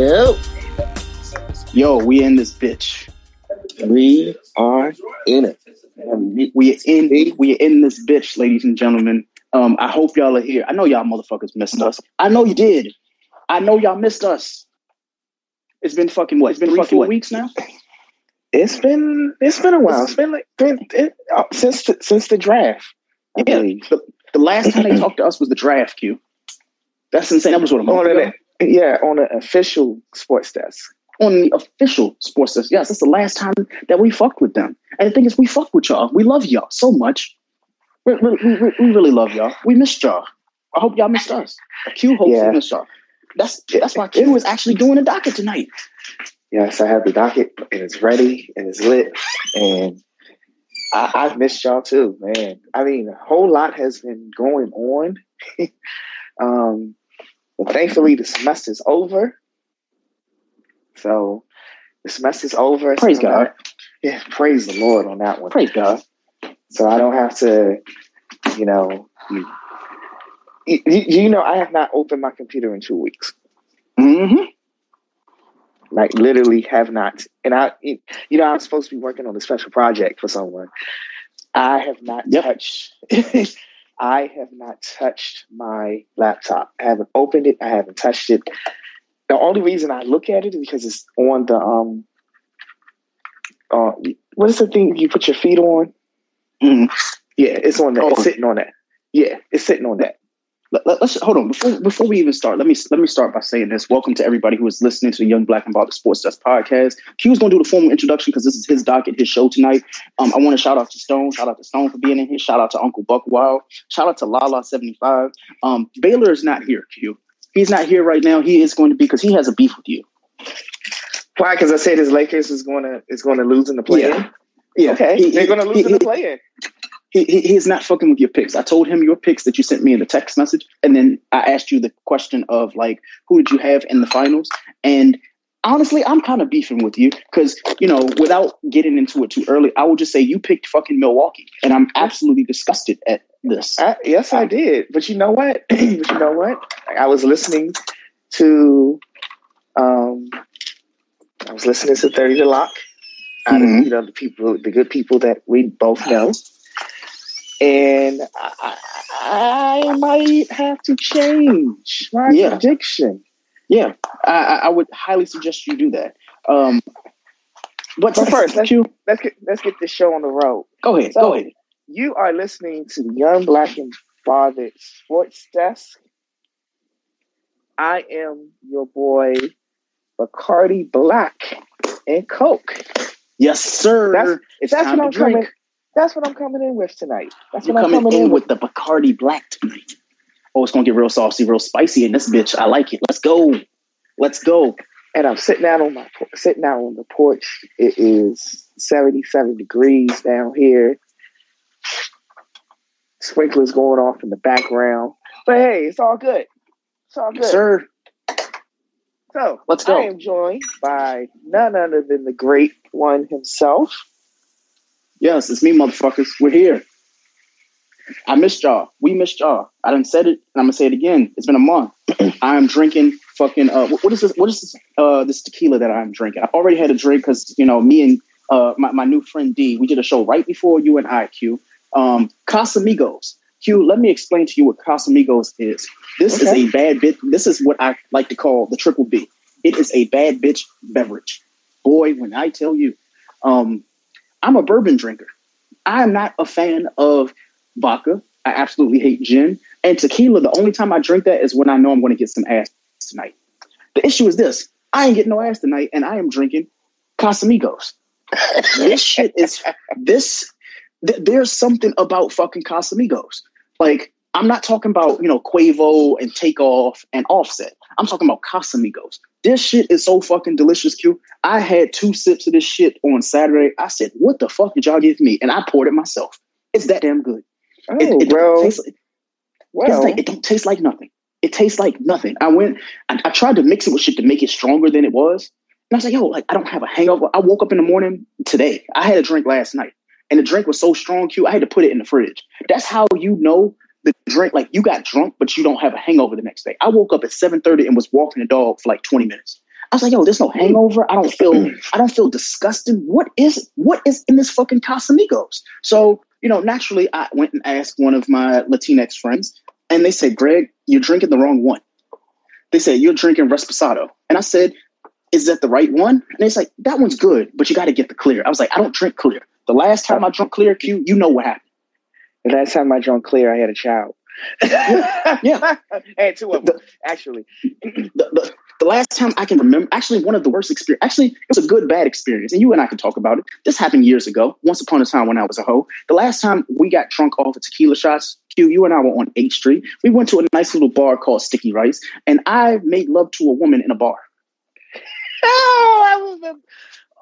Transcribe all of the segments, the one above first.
Nope. Yo, we in this bitch. We are in it. We, we in we in this bitch, ladies and gentlemen. Um, I hope y'all are here. I know y'all motherfuckers missed us. I know you did. I know y'all missed us. It's been fucking what? It's been fucking four weeks now. It's been it's been a while. It's been like been it, uh, since the, since the draft. I Yeah, the, the last time they talked to us was the draft queue. That's insane. That was what a month on ago. Yeah on an official sports desk. on the official sports desk. Yes, that's the last time that we fucked with them. And the thing is, we fuck with y'all. We love y'all so much. We, we, we, we really love y'all. We missed y'all. I hope y'all missed us. Q hopes Yeah. we missed y'all. That's that's why Q is actually doing the docket tonight. Yes, I have the docket and it's ready and it's lit and I, I've missed y'all too, man. I mean, a whole lot has been going on. um, but thankfully, the semester's over. So the semester's over. Praise so God. I- yeah, praise the Lord on that one. Praise God. So I don't have to, you know, you, you, you know, I have not opened my computer in two weeks. Mm-hmm. like literally have not and i you know i'm supposed to be working on a special project for someone i have not Yep. touched i have not touched my laptop. I haven't opened it. I haven't touched it. The only reason i look at it is because it's on the um uh what is the thing you put your feet on? Mhm. yeah it's on that. Oh. it's sitting on that. Yeah it's sitting on that Let, us hold on before before we even start. Let me let me start by saying this. Welcome to everybody who is listening to the Young Black and Bothered Sports Desk podcast. Q's going to do the formal introduction because this is his docket, his show tonight. Um, I want to shout out to Stone. Shout out to Stone for being in here. Shout out to Uncle Buck Wild. Shout out to Lala seventy five. Um, Baylor is not here. Q. He's not here right now. He is going to be because he has a beef with you. why because i said his lakers is going to is going to lose in the play Yeah. Yeah. okay He- they're going to lose he- in the play-in he, he, he is not fucking with your picks. I told him your picks that you sent me in the text message, and then I asked you the question of like, who did you have in the finals? And honestly, I'm kind of beefing with you because you know, without getting into it too early, I will just say you picked fucking Milwaukee, and I'm absolutely disgusted at this. I, yes, I did. But you know what? but you know what? I was listening to, um, I was listening to Thirty to Lock. Out of, Mhm. you know the people, the good people that we both know, and I, I, might have to change my Yeah. prediction. Yeah, I, I would highly suggest you do that. Um, but first, let's Q, let's get let's get this show on the road. go ahead, So- go ahead. You are listening to the Young Black and Bothered Sports Desk. I am your boy, Bacardi Black and Coke. Yes, sir. That's- it's That's what I'm drink. coming. That's what I'm coming in with tonight. That's You're what I'm coming coming in in with the Bacardi Black tonight. Oh, it's gonna get real saucy, real spicy in this bitch. I like it. Let's go. Let's go. and I'm sitting out on my sitting out on the porch. It is 77 degrees down here. Sprinklers going off in the background, but hey, it's all good. It's all good. Sir, So Let's go. I am joined by none other than the great one himself. Yes, it's me, motherfuckers. We're here. I missed y'all. We missed y'all. I done said it, and I'm gonna say it again. It's been a month. I am drinking fucking. Uh, what- is this? What is this? Uh, this tequila that I'm drinking. I already had a drink because you know me and uh my, my new friend D. We did a show right before you and I. Q. Um, Casamigos. Q. Let me explain to you what Casamigos is. This Okay. is a bad bit. This is what I like to call the triple B. It is a bad bitch beverage. Boy, when I tell you, um, I'm a bourbon drinker. I am not a fan of vodka. I absolutely hate gin and tequila. The only time I drink that is when I know I'm going to get some ass tonight. The issue is this: I ain't getting no ass tonight, and I am drinking Casamigos. this shit is this. Th- there's something about fucking Casamigos. Like I'm not talking about you know Quavo and Takeoff and Offset. I'm talking about Casamigos. This shit is so fucking delicious, Q. I had two sips of this shit on Saturday. I said, "What the fuck did y'all give me?" And I poured it myself. It's that damn good. Oh It, it don't taste like, well, like it don't taste like nothing. It tastes like nothing. I went, I, I tried to mix it with shit to make it stronger than it was. And I was like, yo, like I don't have a hangover. I woke up in the morning today. I had a drink last night, and the drink was so strong, Q. I had to put it in the fridge. That's how you know the drink. Like you got drunk, but you don't have a hangover the next day. I woke up at seven thirty and was walking the dog for like twenty minutes. I was like, yo, there's no hangover. I don't feel I don't feel disgusted. What is what is in this fucking Casamigos? So, you know, naturally I went and asked one of my Latinx friends, and they said, Greg, you're drinking the wrong one. They said, You're drinking Reposado. And I said, Is that the right one? And they like, That one's good, but you got to get the clear. I was like, I don't drink clear. The last time I drank clear, Q, you know what happened. The last time I drank clear, I had a child. yeah. I had two of them, actually. The, the, the last time I can remember, actually, one of the worst experience. Actually, it was a good bad experience, and you and I can talk about it. This happened years ago. Once upon a time, when I was a hoe, the last time we got drunk off of tequila shots, Q, you and I were on 8th Street. We went to a nice little bar called Sticky Rice, and I made love to a woman in a bar. Oh, I remember.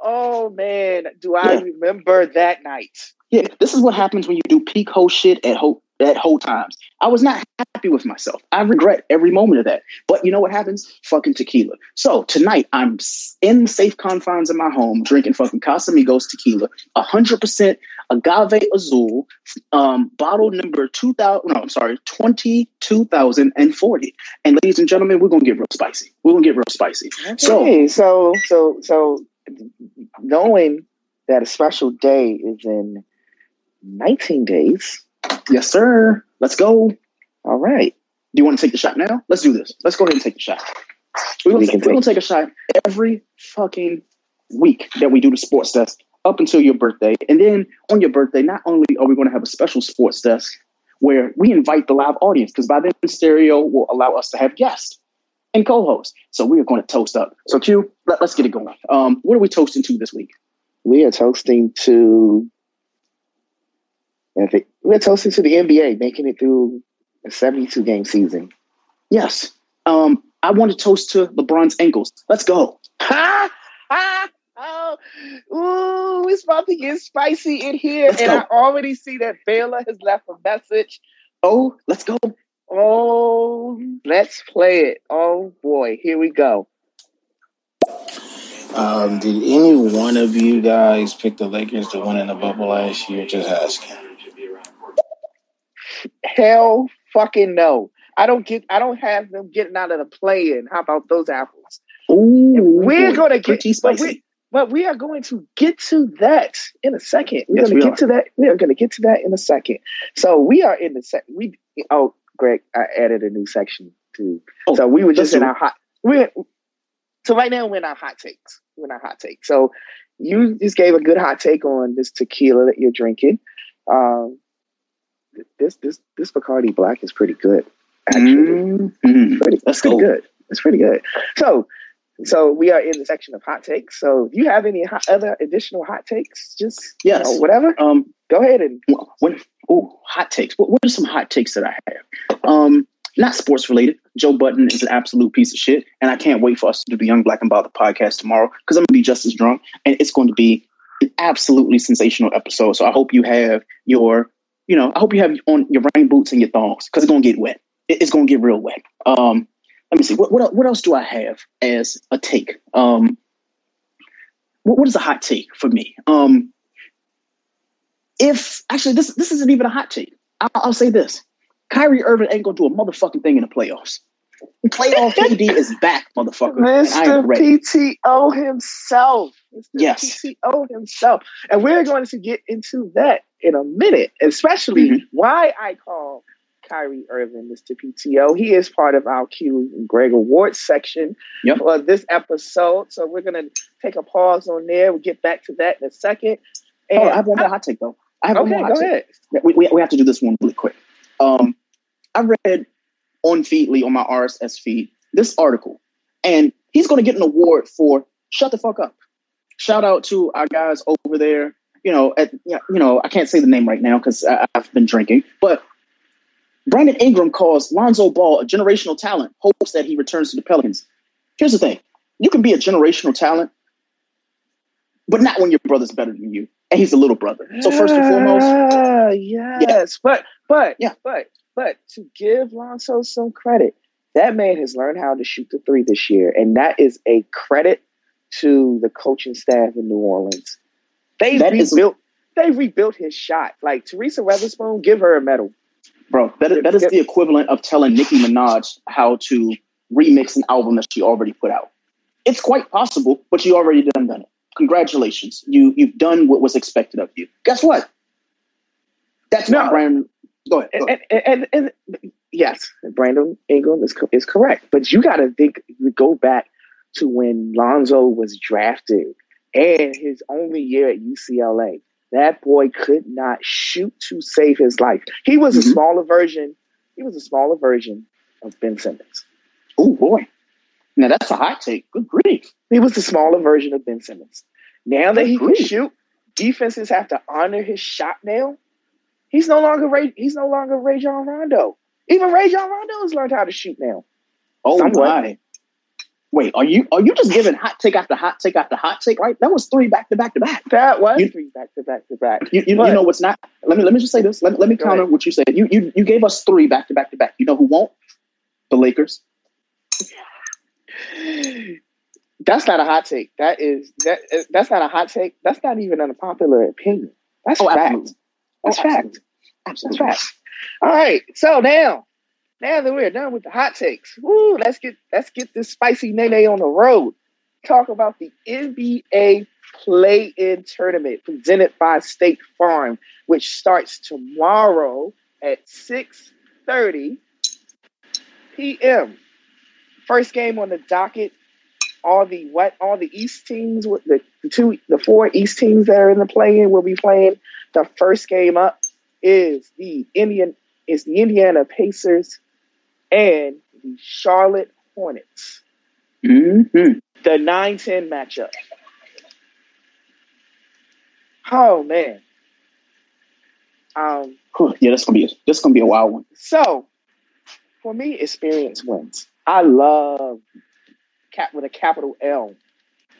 Oh man, do I yeah. remember that night? Yeah, this is what happens when you do peak hoe shit at hoe at whole times. I was not happy with myself. I regret every moment of that. But you know what happens? Fucking tequila. So tonight I'm in safe confines of my home drinking fucking Casamigos tequila, 100% agave azul, um, bottle number 2000, no, I'm sorry, 22,040. And ladies and gentlemen, we're going to get real spicy. We're going to get real spicy. Okay. So, so, so, so knowing that a special day is in 19 days, Yes, sir. Let's go. All right. Do you want to take the shot now? Let's do this. Let's go ahead and take the shot. We're gonna, we take, we're gonna take a shot every fucking week that we do the sports desk up until your birthday. And then on your birthday, not only are we going to have a special sports desk where we invite the live audience, because by then stereo will allow us to have guests and co-hosts. So we are going to toast up. So Q, let, us get it going. Um, what are we toasting to this week? We are toasting to we're toasting to the NBA, making it through a 72 game season. Yes. Um, I want to toast to LeBron's ankles. Let's go. Ha! Ha! Oh, ooh, it's about to get spicy in here. Let's and go. I already see that Baylor has left a message. Oh, let's go. Oh, let's play it. Oh boy, here we go. Um, did any one of you guys pick the Lakers to win in the bubble last year? Just asking. Hell fucking no. I don't get I don't have them getting out of the play. How about those apples? Ooh, we're gonna get. But we, but we are going to get to that in a second. We're yes, gonna we get are. to that. We are gonna get to that in a second. So we are in the set we oh Greg, I added a new section too. Oh, so we were just in our hot we so right now we're in our hot takes. We're in our hot takes. So you just gave a good hot take on this tequila that you're drinking. Um, this this this Bacardi Black is pretty good. Actually, mm-hmm. pretty, that's pretty good. It's pretty good. So, so we are in the section of hot takes. So, do you have any hot, other additional hot takes? Just yes, you know, whatever. Um, go ahead and when oh hot takes. What, what are some hot takes that I have? Um, not sports related. Joe Biden is an absolute piece of shit, and I can't wait for us to do the Young Black and Bother podcast tomorrow because I'm gonna be just as drunk, and it's going to be an absolutely sensational episode. So I hope you have your you know, I hope you have on your rain boots and your thongs because it's gonna get wet. It's gonna get real wet. Um, let me see. What, what what else do I have as a take? Um, what, what is a hot take for me? Um, if actually this this isn't even a hot take. I'll, I'll say this: Kyrie Irving ain't gonna do a motherfucking thing in the playoffs. Playoff PD is back, motherfucker. Mr. PTO himself. Mr. Yes. PTO himself. And we're going to get into that in a minute, especially mm-hmm. why I call Kyrie Irving Mr. PTO. He is part of our Q and Greg Awards section yep. for this episode. So we're going to take a pause on there. We'll get back to that in a second. And oh, I have one more hot take, though. I have okay, one more hot go take. ahead. We, we, we have to do this one really quick. Um, I read on Feedly on my RSS feed this article, and he's going to get an award for shut the fuck up. Shout out to our guys over there. You know, at you know, I can't say the name right now because I've been drinking, but Brandon Ingram calls Lonzo Ball a generational talent, hopes that he returns to the Pelicans. Here's the thing you can be a generational talent, but not when your brother's better than you. And he's a little brother. So first and foremost. Uh, yes. Yeah. But but yeah. but but to give Lonzo some credit, that man has learned how to shoot the three this year. And that is a credit to the coaching staff in New Orleans. They that rebuilt is, they rebuilt his shot. Like Teresa Weatherspoon, give her a medal. Bro, that is, that is the equivalent of telling Nicki Minaj how to remix an album that she already put out. it's quite possible, but you already done done it. Congratulations, you you've done what was expected of you. Guess what? That's No. not Brian. Go ahead. Go ahead. and, and, and, yes, Brandon Ingram is co- is correct, but you got to think go back to when Lonzo was drafted and his only year at UCLA. That boy could not shoot to save his life. He was a Mhm. smaller version. He was a smaller version of Ben Simmons. Oh boy, now that's a hot take. Good grief. He was the smaller version of Ben Simmons. Now that he can shoot, defenses have to honor his shot now. He's no longer Ray. He's no longer Rajon Rondo. Even Rajon Rondo has learned how to shoot now. Oh Somewhat. my. Wait, are you are you just giving hot take after hot take after hot take? Right, that was three back to back to back. That was You- three back to back to back. You, you, you know what's not? Let me let me just say this. Let, let me counter what you said. You you you gave us three back to back to back. You know who won't? The Lakers. That's not a hot take. That is that. That's not a hot take. That's not even an unpopular opinion. That's Oh, fact. absolutely. That's Oh, fact. absolutely. That's fact. All right. So now, now that we're done with the hot takes, woo, let's get let's get this spicy nene on the road. Talk about the NBA play-in tournament presented by State Farm, which starts tomorrow at 6:30 p.m. First game on the docket. All the what? All the East teams, with the, the two, the four East teams that are in the play-in will be playing. The first game up is the Indian is the Indiana Pacers and the Charlotte Hornets. Mhm. The 9-10 matchup. Oh man. Um, Yeah, that's gonna be a, this gonna be a wild one. so for me, experience wins. I love cap with a capital L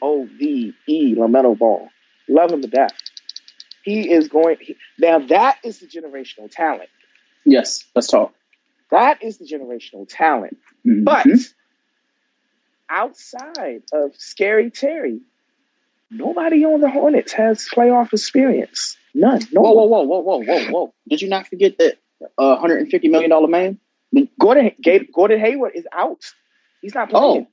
O V E Lamelo Ball. Love him to death. He is going he- now. That is the generational talent. Yes, let's talk. That is the generational talent. Mhm. But outside of Scary Terry, nobody on the Hornets has playoff experience. None. No. whoa, one. whoa, whoa, whoa, whoa, whoa, whoa! Did you not forget that uh, 150 million dollar man? Gordon Gordon Hayward is out. He's not playing. Oh,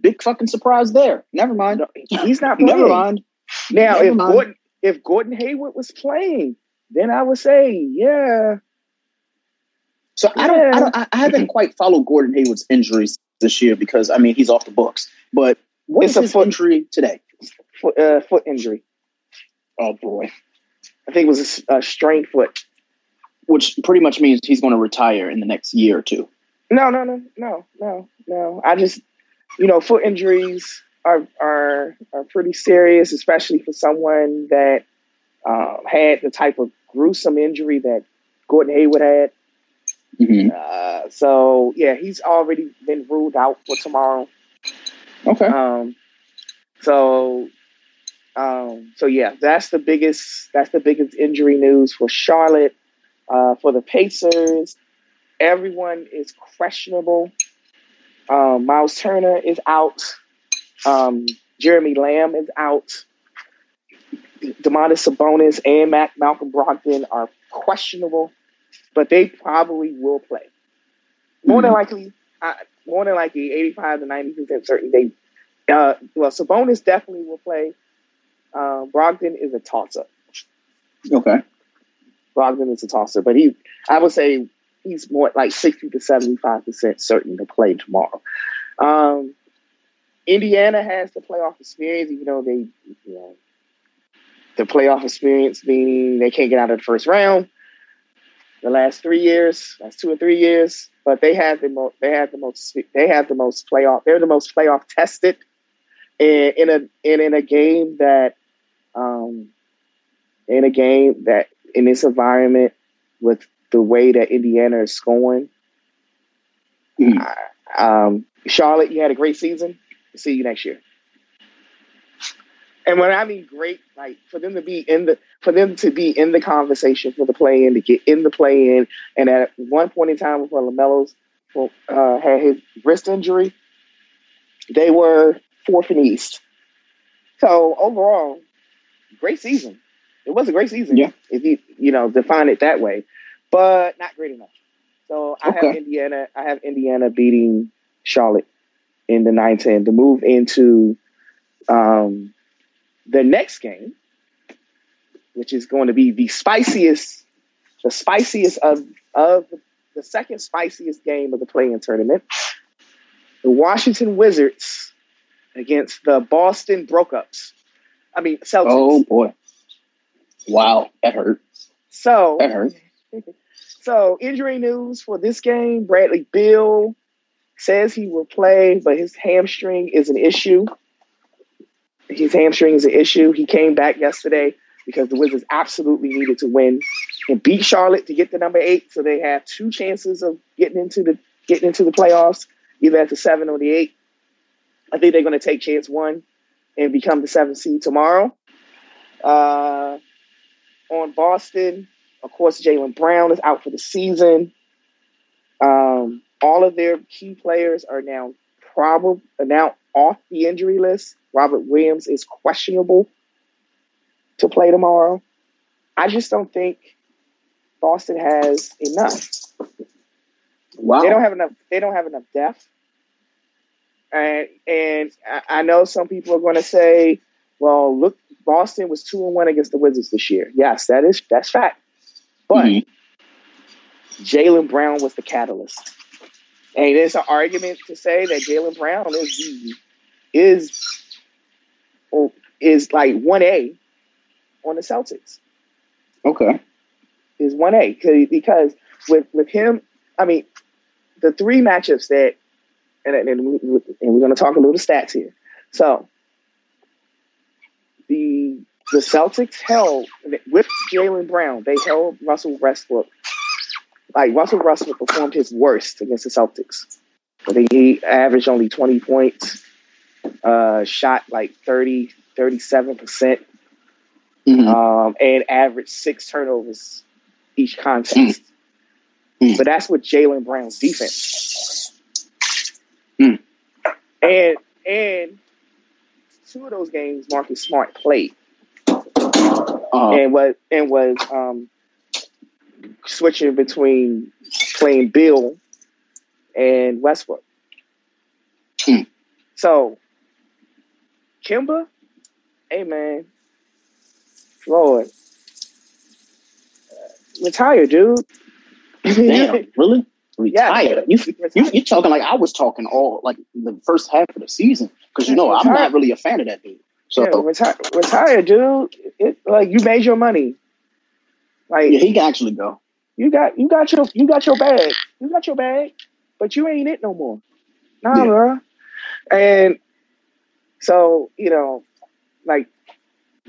big fucking surprise there. Never mind. No, he's not playing. Never mind. Now, Never if mind. Gordon if Gordon Hayward was playing, then I would say, yeah, So I don't, I don't, I I haven't quite followed Gordon Hayward's injuries this year because I mean he's off the books. But what's It's a foot- injury today? foot, uh, foot injury. Oh boy, I think it was a strained foot. which pretty much means he's going to retire in the next year or two. No, no, no, no, no, no. I just, you know, foot injuries are are are pretty serious, especially for someone that um, had the type of gruesome injury that Gordon Hayward had. Mm-hmm. Uh, so yeah, he's already been ruled out for tomorrow. Okay. Um, so, um, so yeah, that's the biggest. That's the biggest injury news for Charlotte. Uh, for the Pacers, everyone is questionable. Um, Miles Turner is out. Um, Jeremy Lamb is out. Domantas Sabonis and Mac Malcolm Brogdon are questionable, but they probably will play. More than likely, uh, more than likely, eighty-five to ninety percent certain they. Uh, well, Sabonis definitely will play. Uh, Brogdon is a toss-up. Okay. Brogdon is a tosser, but he, I would say he's more like 60 to 75% certain to play tomorrow. Um, Indiana has the playoff experience, even though they, you know, the playoff experience being they can't get out of the first round. The last three years, last two or three years, but they have the most. They have the most. They have the most playoff. They're the most playoff tested, in, in a in, in a game that, um, in a game that in this environment with the way that Indiana is scoring. Uh, um, Charlotte, you had a great season. See you next year. And when I mean great, like for them to be in the for them to be in the conversation for the play in to get in the play in, and at one point in time before Lamelo's uh, had his wrist injury, they were fourth in the East. So overall, great season. It was a great season. Yeah. If you you know define it that way, but not great enough. So I Okay. have Indiana. I have Indiana beating Charlotte in the 9-10 to move into um, the next game, which is going to be the spiciest, the spiciest of of the second spiciest game of the play-in tournament. The Washington Wizards against the Boston Broke-Ups. I mean Celtics. Oh boy! Wow, that hurt. So That hurt. So injury news for this game: Bradley Beal says he will play, but his hamstring is an issue. His hamstring is an issue. He came back yesterday because the Wizards absolutely needed to win and beat Charlotte to get the number eight. So they have two chances of getting into the getting into the playoffs, either at the seven or the eight. I think they're going to take chance one and become the seventh seed tomorrow. Uh, on Boston, of course, Jaylen Brown is out for the season. Um, all of their key players are now probably now off the injury list. Robert Williams is questionable to play tomorrow. I just don't think Boston has enough. Wow. They don't have enough. They don't have enough depth. And and I- I know some people are going to say, "Well, look, Boston was two and one against the Wizards this year." Yes, that is that's fact. But Mhm. Jaylen Brown was the catalyst, and there's an argument to say that Jaylen Brown is the, is oh, is like one A on the Celtics Okay. is one A because with with him, I mean, the three matchups that, and and, and we're going to talk a little stats here. So the the Celtics held with Jaylen Brown. They held Russell Westbrook. Like Russell Westbrook performed his worst against the Celtics. I think he averaged only twenty points, uh, shot like 30, 37 percent Mhm. um, and averaged six turnovers each contest. Mm. But that's with Jaylen Brown's defense. Mm. And and two of those games Marcus Smart played Uh, and was and was um, switching between playing Beal and Westbrook. Hmm. So Kemba, hey man, Lord, uh, retire, dude. damn, really? Yeah. Retired. You, you, are talking like I was talking all like the first half of the season because you know I'm not really a fan of that dude. So yeah, retire, retire, dude. It, like you made your money. Like yeah, he can actually go. you got you got your you got your bag. You got your bag, but you ain't it no more. Nah, Yeah. bro. And so, you know, like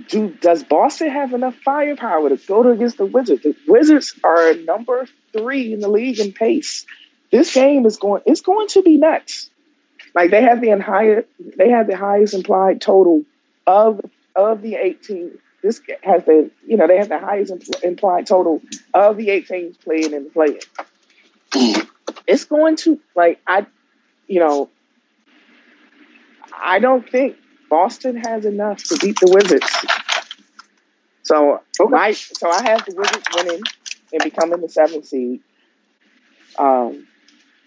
do does Boston have enough firepower to go to against the Wizards? The Wizards are number three in the league in pace. This game is going it's going to be nuts. Like they have the higher they have the highest implied total of of the 18 this has the you know they have the highest impl- implied total of the eight teams playing in the play it's going to like i you know i don't think boston has enough to beat the wizards. So my so i have the wizards winning and becoming the seventh seed. Um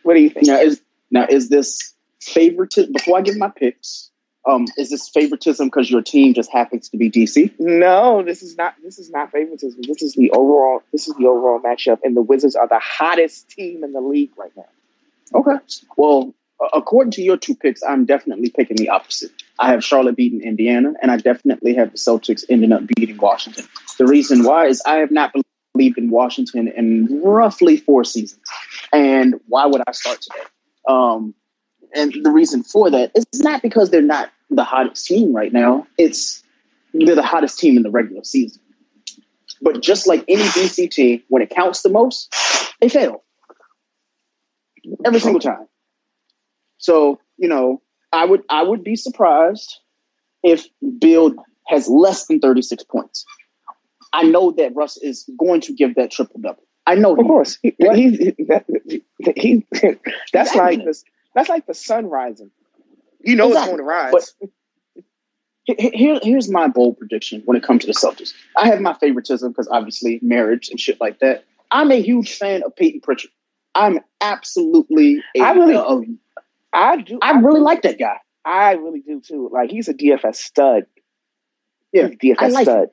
what do you think? Now is now is this favoritism? Before I give my picks, um, is this favoritism because your team just happens to be DC? No, this is not. This is not favoritism. This is the overall. This is the overall matchup, and the Wizards are the hottest team in the league right now. Okay. Well, according to your two picks, I'm definitely picking the opposite. I have Charlotte beating Indiana, and I definitely have the Celtics ending up beating Washington. The reason why is I have not believed in Washington in roughly four seasons. And why would I start today? Um, and the reason for that is not because they're not the hottest team right now. It's they're the hottest team in the regular season. But just like any DC team, when it counts the most, they fail every single time. So you know, I would I would be surprised if Beal has less than thirty six points. I know that Russ is going to give that triple double. I know Of course, he, he, he, he- that's like that's like the sun rising. You know Exactly. it's going to rise. But- Here- Here, here's my bold prediction when it comes to the Celtics. I have my favoritism because obviously marriage and shit like that. I'm a huge fan of Payton Pritchard. I'm absolutely a, I really- a- I do. I really like that guy. I really do too. Like he's a DFS stud. Yeah, DFS I like stud.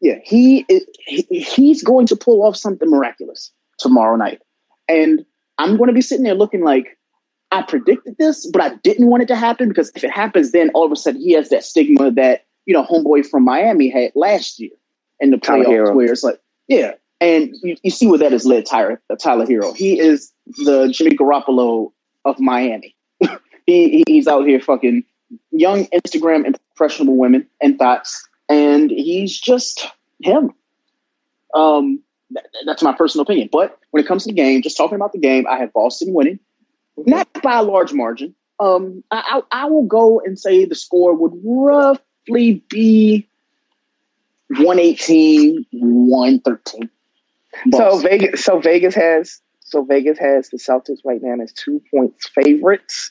Yeah, he, is, he he's going to pull off something miraculous tomorrow night, and I'm going to be sitting there looking like I predicted this, but I didn't want it to happen because if it happens, then all of a sudden he has that stigma that you know homeboy from Miami had last year in the Tyler playoffs, Herro. where it's like, yeah, and you, you see where that has led Tyler Tyler Herro. He is the Jimmy Garoppolo of Miami. he, he- he's out here fucking young Instagram impressionable women and thoughts, and he's just him. Um, that- that's my personal opinion. But when it comes to the game, just talking about the game, I have Boston winning, not by a large margin. Um, I, I, I will go and say the score would roughly be 118, 113. So Vegas, so Vegas has, so Vegas has the Celtics right now as two points favorites.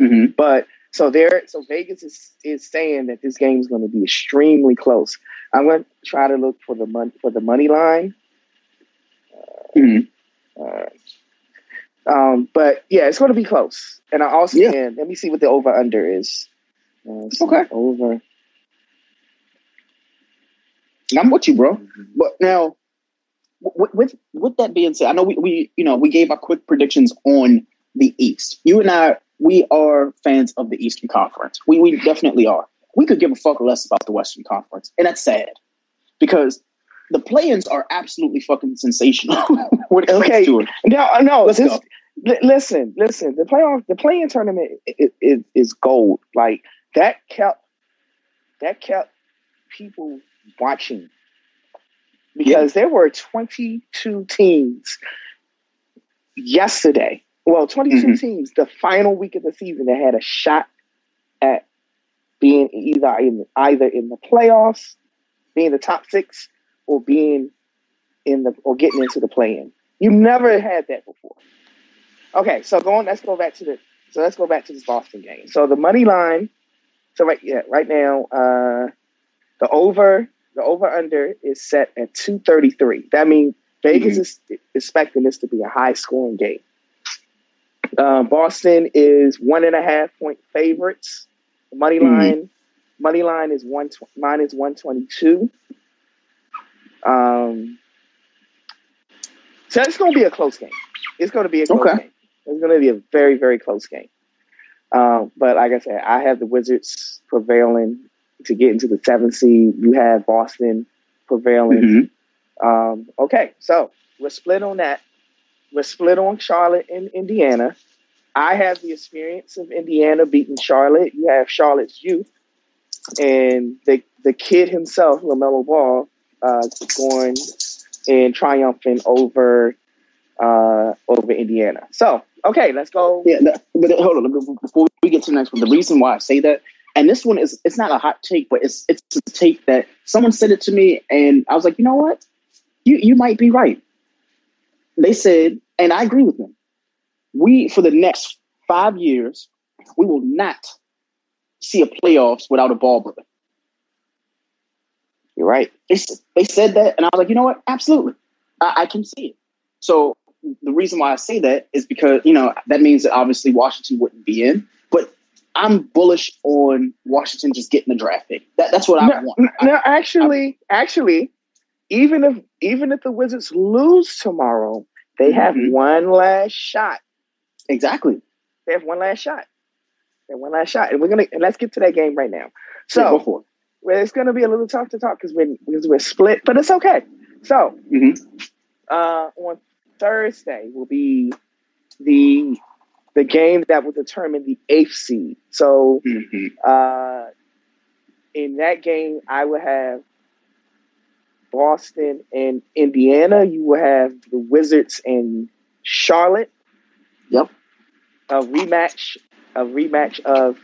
Mhm. But so there, so Vegas is is saying that this game is going to be extremely close. I'm going to try to look for the mon- for the money line. Mhm. Uh, um, but yeah, it's going to be close. And I also Yeah. can let me see what the over under is. Uh, so Okay. Over. I'm with you, bro. But now, with, with with that being said, I know we, we you know we gave our quick predictions on the East. You and I, we are fans of the Eastern Conference. We we definitely are. We could give a fuck less about the Western Conference, and that's sad because the play-ins are absolutely fucking sensational Okay. No, no. Let's this, listen, listen. The playoff, the playing tournament is, is, is gold. Like that kept that kept people watching because there were 22 teams yesterday. Well, 22 Mhm. teams the final week of the season that had a shot at being either in either in the playoffs, being the top six, or being in the or getting into the play-in. You never had that before. Okay, so going. Let's go back to the. So let's go back to this Boston game. So the money line. So right, yeah, right now, uh, the over, the over under is set at two thirty three. That means Vegas is expecting this to be a high scoring game. Uh, Boston is one and a half point favorites. The money Mhm. line, money line is one minus one twenty two. Um, so it's going to be a close game. It's going to be a close Okay. game. It's going to be a very, very close game. Um, but like I said, I have the Wizards prevailing to get into the seventh seed. You have Boston prevailing. Mhm. Um, okay, so we're split on that. We're split on Charlotte and Indiana. I have the experience of Indiana beating Charlotte. You have Charlotte's youth, and the the kid himself, Lamelo Ball, uh, going and triumphing over uh, over Indiana. So okay, let's go. Yeah, but hold on. Before we get to the next one, the reason why I say that, and this one is, it's not a hot take, but it's it's a take that someone said it to me, and I was like, you know what, you you might be right. They said, and I agree with them. We for the next five years, we will not see a playoffs without a ball brother. You're right. They, they said that, and I was like, you know what? Absolutely, I, I can see it. So the reason why I say that is because you know that means that obviously Washington wouldn't be in, but I'm bullish on Washington just getting the draft pick. That, that's what I want. no, actually, actually, even if even if the Wizards lose tomorrow, they have Mhm. one last shot. exactly. They have one last shot. They have one last shot, and we're gonna and let's get to that game right now. So Yeah, it's gonna be a little tough to talk because we're because we're split, but it's okay. So Mhm. uh, on Thursday will be the the game that will determine the eighth seed. So Mhm. uh, in that game, I will have Boston and Indiana. You will have the Wizards and Charlotte. Yep. A rematch, a rematch of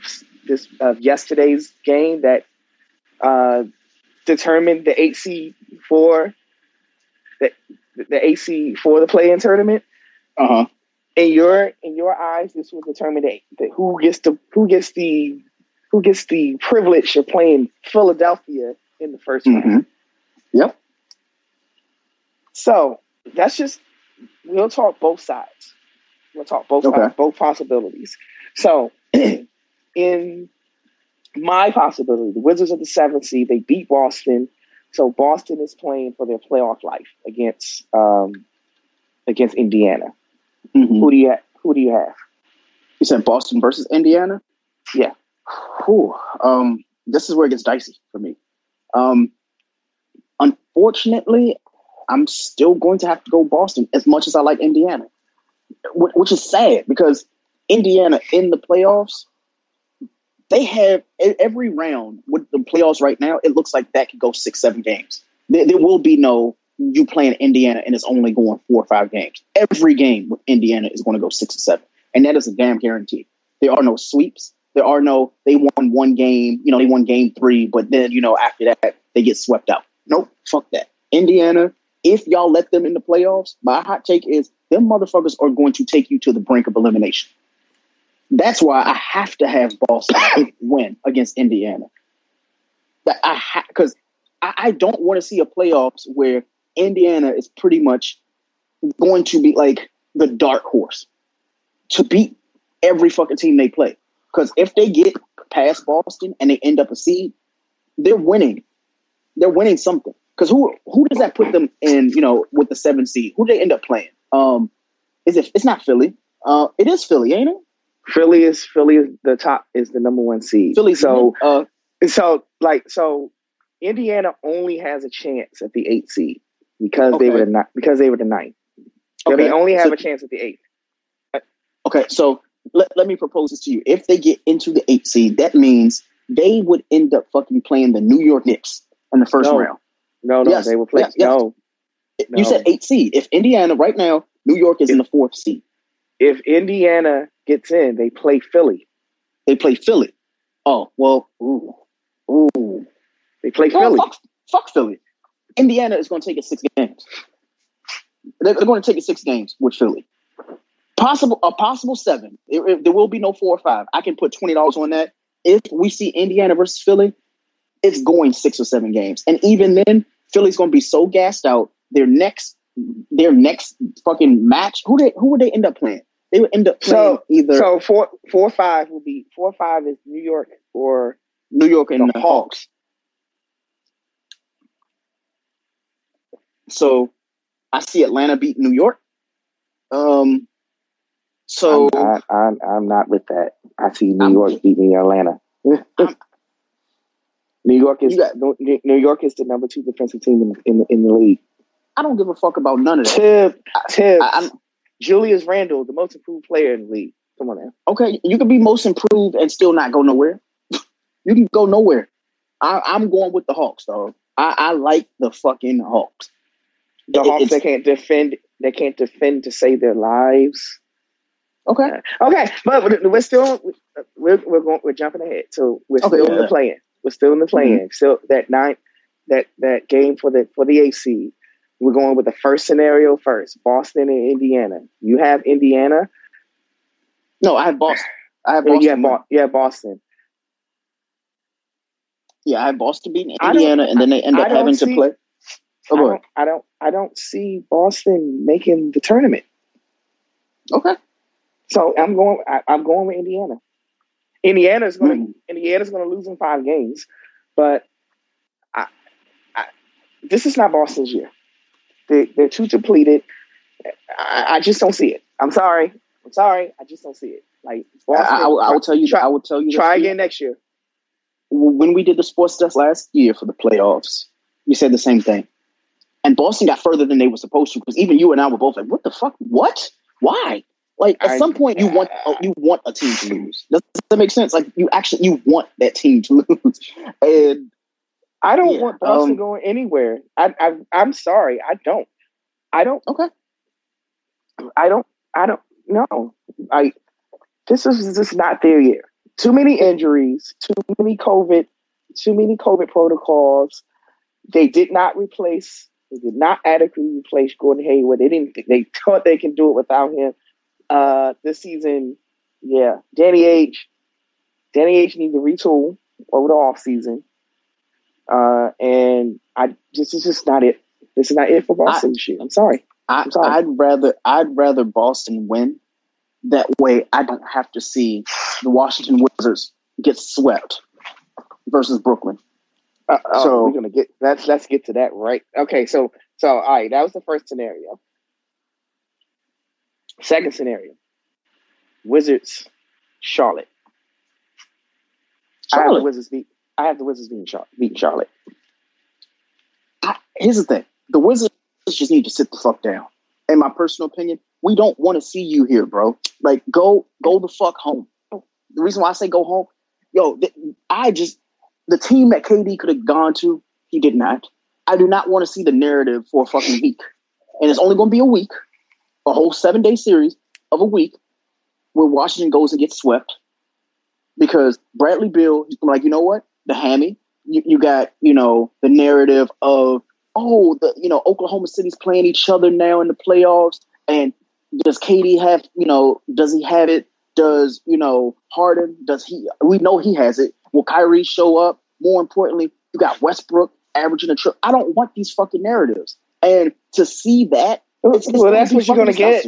this of yesterday's game that uh, determined the eight seed for the the eight seed for the play-in tournament. Uh huh. In your in your eyes, this will determine the who gets the who gets the who gets the privilege of playing Philadelphia in the 1st round. Mhm. Yep. So that's just we'll talk both sides. We'll talk both Okay. sides, both possibilities. So, in my possibility, the Wizards are the seventh seed. They beat Boston, so Boston is playing for their playoff life against um, against Indiana. Mhm. Who do you Who do you have? You said Boston versus Indiana? Yeah. Whew. Um, this is where it gets dicey for me. Um, unfortunately, I'm still going to have to go Boston as much as I like Indiana, which is sad because Indiana in the playoffs, they have every round with the playoffs right now. It looks like that could go six, seven games. There, there will be no you playing Indiana and it's only going four or five games. Every game with Indiana is going to go six or seven, and that is a damn guarantee. There are no sweeps. There are no they won one game, you know, they won game three, but then you know after that they get swept out. Nope, fuck that. Indiana, if y'all let them in the playoffs, my hot take is them motherfuckers are going to take you to the brink of elimination. That's why I have to have Boston win against Indiana. That I because I, I don't want to see a playoffs where Indiana is pretty much going to be like the dark horse to beat every fucking team they play. Because if they get past Boston and they end up a seed, they're winning. They're winning something. Because who who does that put them in? You know, with the seven seed, who do they end up playing? Um, is it? It's not Philly. Uh, it is Philly, ain't it? Philly is Philly is the top is the number one seed. Philly. So uh, so like so Indiana only has a chance at the eighth seed because they were the ni- because they were the ninth. Okay. they only have So- a chance at the eighth. Okay, so let, let me propose this to you. If they get into the eight seed, that means they would end up fucking playing the New York Knicks in the first No. round. No, no, Yes, they will play. yes, yes. No, You No. said eight seed. If Indiana right now, New York is in the fourth seed. if Indiana gets in, they play Philly. They play Philly. Oh well, ooh, ooh. They play Philly. fuck, fuck Philly. Indiana is going to take it six games. They're, they're going to take it six games with Philly. Possible a possible seven. It- it- there will be no four or five. I can put twenty dollars on that. If we see Indiana versus Philly, it's going six or seven games, and even then, Philly's going to be so gassed out. Their next, their next fucking match. Who they who would they end up playing? They would end up playing So- either So four four five will be four five is New York or New York and the the Hawks. So I see Atlanta beat New York. Um, so I'm, I, I'm I'm not with that. I see New I'm- York beating Atlanta. New York is got- New York is the number two defensive team in in, in the league. I don't give a fuck about none of that. Tip, Tip, I, I'm, Julius Randle, the most improved player in the league. Come on now. okay, you can be most improved and still not go nowhere. you can go nowhere. I, I'm going with the Hawks, though. I, I like the fucking Hawks. The It- Hawks it's- they can't defend. They can't defend to save their lives. Okay, Okay, but we're still we're we're going we're jumping ahead. So we're Okay, still in the playing. We're still in the mm-hmm. playing. Still that ninth that that game for the for the AC. We're going with the first scenario first. Boston and Indiana. You have Indiana. no, I have Boston. I have Yeah, Boston. Bo- you Boston. yeah, I have Boston beating Indiana, and then they end up having to play. Oh, I don't, I don't I don't see Boston making the tournament. Okay. So I'm going. I, I'm going with Indiana. Indiana's going. Mm. to Indiana's going to lose in five games, but I, I, this is not Boston's year. They, they're too depleted. I, I just don't see it. I'm sorry. I'm sorry. I just don't see it. Like I, Boston, I, will- I will tell you. Try, I will tell you. try again next year. when we did the sports desk last year for the playoffs, you said the same thing. And Boston got further than they were supposed to because even you and I were both like, "What the fuck? What? Why?" Like at I- some point, you want you want a team to lose. Does that make sense? Like you actually you want that team to lose, and I don't Yeah, want Boston um, going anywhere. I, I, I'm sorry. I don't. I don't. okay, I don't. I don't. No. I. This is just not their year. Too many injuries. Too many COVID. Too many COVID protocols. They did not replace. They did not adequately replace Gordon Hayward. They didn't. They thought they can do it without him. Uh, this season, yeah, Danny H. Danny H. needs to retool over the off season. Uh, and I this is just not it. This is not it for Boston this year. I'm sorry. I, I'm sorry. I'd rather I'd rather Boston win That way, I don't have to see the Washington Wizards get swept versus Brooklyn. Uh, oh, So- we're gonna get let's let's get to that right. Okay, so so all right, that was the first scenario. Second scenario, Wizards, Charlotte. I have the Charlotte. Wizards beat. I have the Wizards beating Charlotte. Beating Charlotte. I, here's the thing: the Wizards just need to sit the fuck down. In my personal opinion, we don't want to see you here, bro. Like, go, go the fuck home. The reason why I say go home, yo, th- I just the team that KD could have gone to, he did not. I do not want to see the narrative for a fucking week, and it's only going to be a week, a whole seven day series of a week, where Washington goes and gets swept because Bradley Beal, he's like, you know what, the hammy. You, you got, you know, the narrative of oh, the you know Oklahoma City's playing each other now in the playoffs, and does KD have you know does he have it? Does you know Harden? Does he? We know he has it. Will Kyrie show up? More importantly, you got Westbrook averaging a trip. I don't want these fucking narratives, and to see that, it's, it's well, that's what you're gonna get.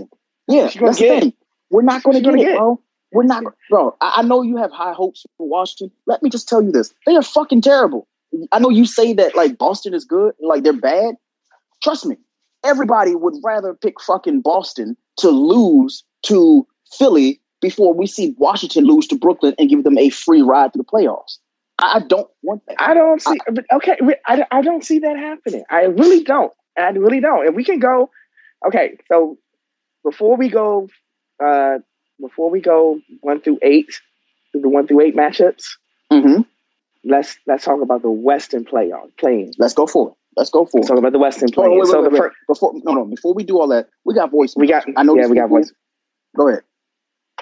Yeah, gonna that's the thing. We're not going to What get it, gonna get. bro. We're not, bro. I, I know you have high hopes for Washington. Let me just tell you this: they are fucking terrible. I know you say that like Boston is good, like they're bad. Trust me, everybody would rather pick fucking Boston to lose to Philly before we see Washington lose to Brooklyn and give them a free ride to the playoffs. I I don't want that. I don't see. But okay, I, I don't see that happening. I really don't. I really don't. And we can go. Okay, so before we go, uh, before we go one through eight, through the one through eight matchups, hmm let's let's talk about the Western playoff play-in. Let's go for it. Let's go for Let's it. talk about the Western Hold on, play-in. wait, So wait, the wait, fir- Before no no before we do all that, we got voice. we got. I know Yeah, we got people- voice. Go ahead.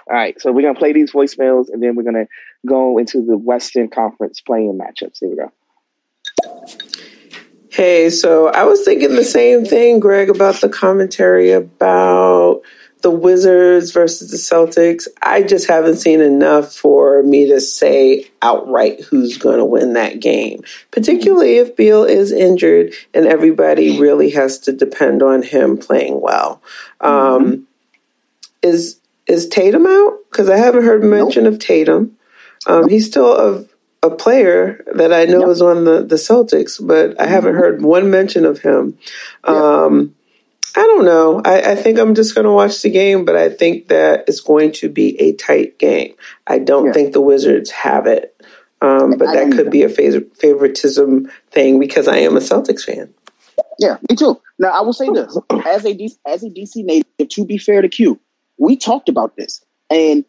All right, so we're gonna play these voicemails, and then we're gonna go into the Western Conference play-in matchups. Here we go. Hey, so I was thinking the same thing, Greg, about the commentary about the Wizards versus the Celtics. I just haven't seen enough for me to say outright who's going to win that game, particularly if Beal is injured and everybody really has to depend on him playing well. Um, is is Tatum out? Because I haven't heard mention of Tatum. Um, he's still a, a player that I know Yep. is on the, the Celtics, but I haven't heard one mention of him. Um, I don't know. I, I think I'm just going to watch the game, but I think that it's going to be a tight game. I don't Yeah. think the Wizards have it, um, but I that could either. be a favor- favoritism thing because I am a Celtics fan. Yeah, me too. Now I will say this: as a D- as a DC native, to be fair to Q, we talked about this, and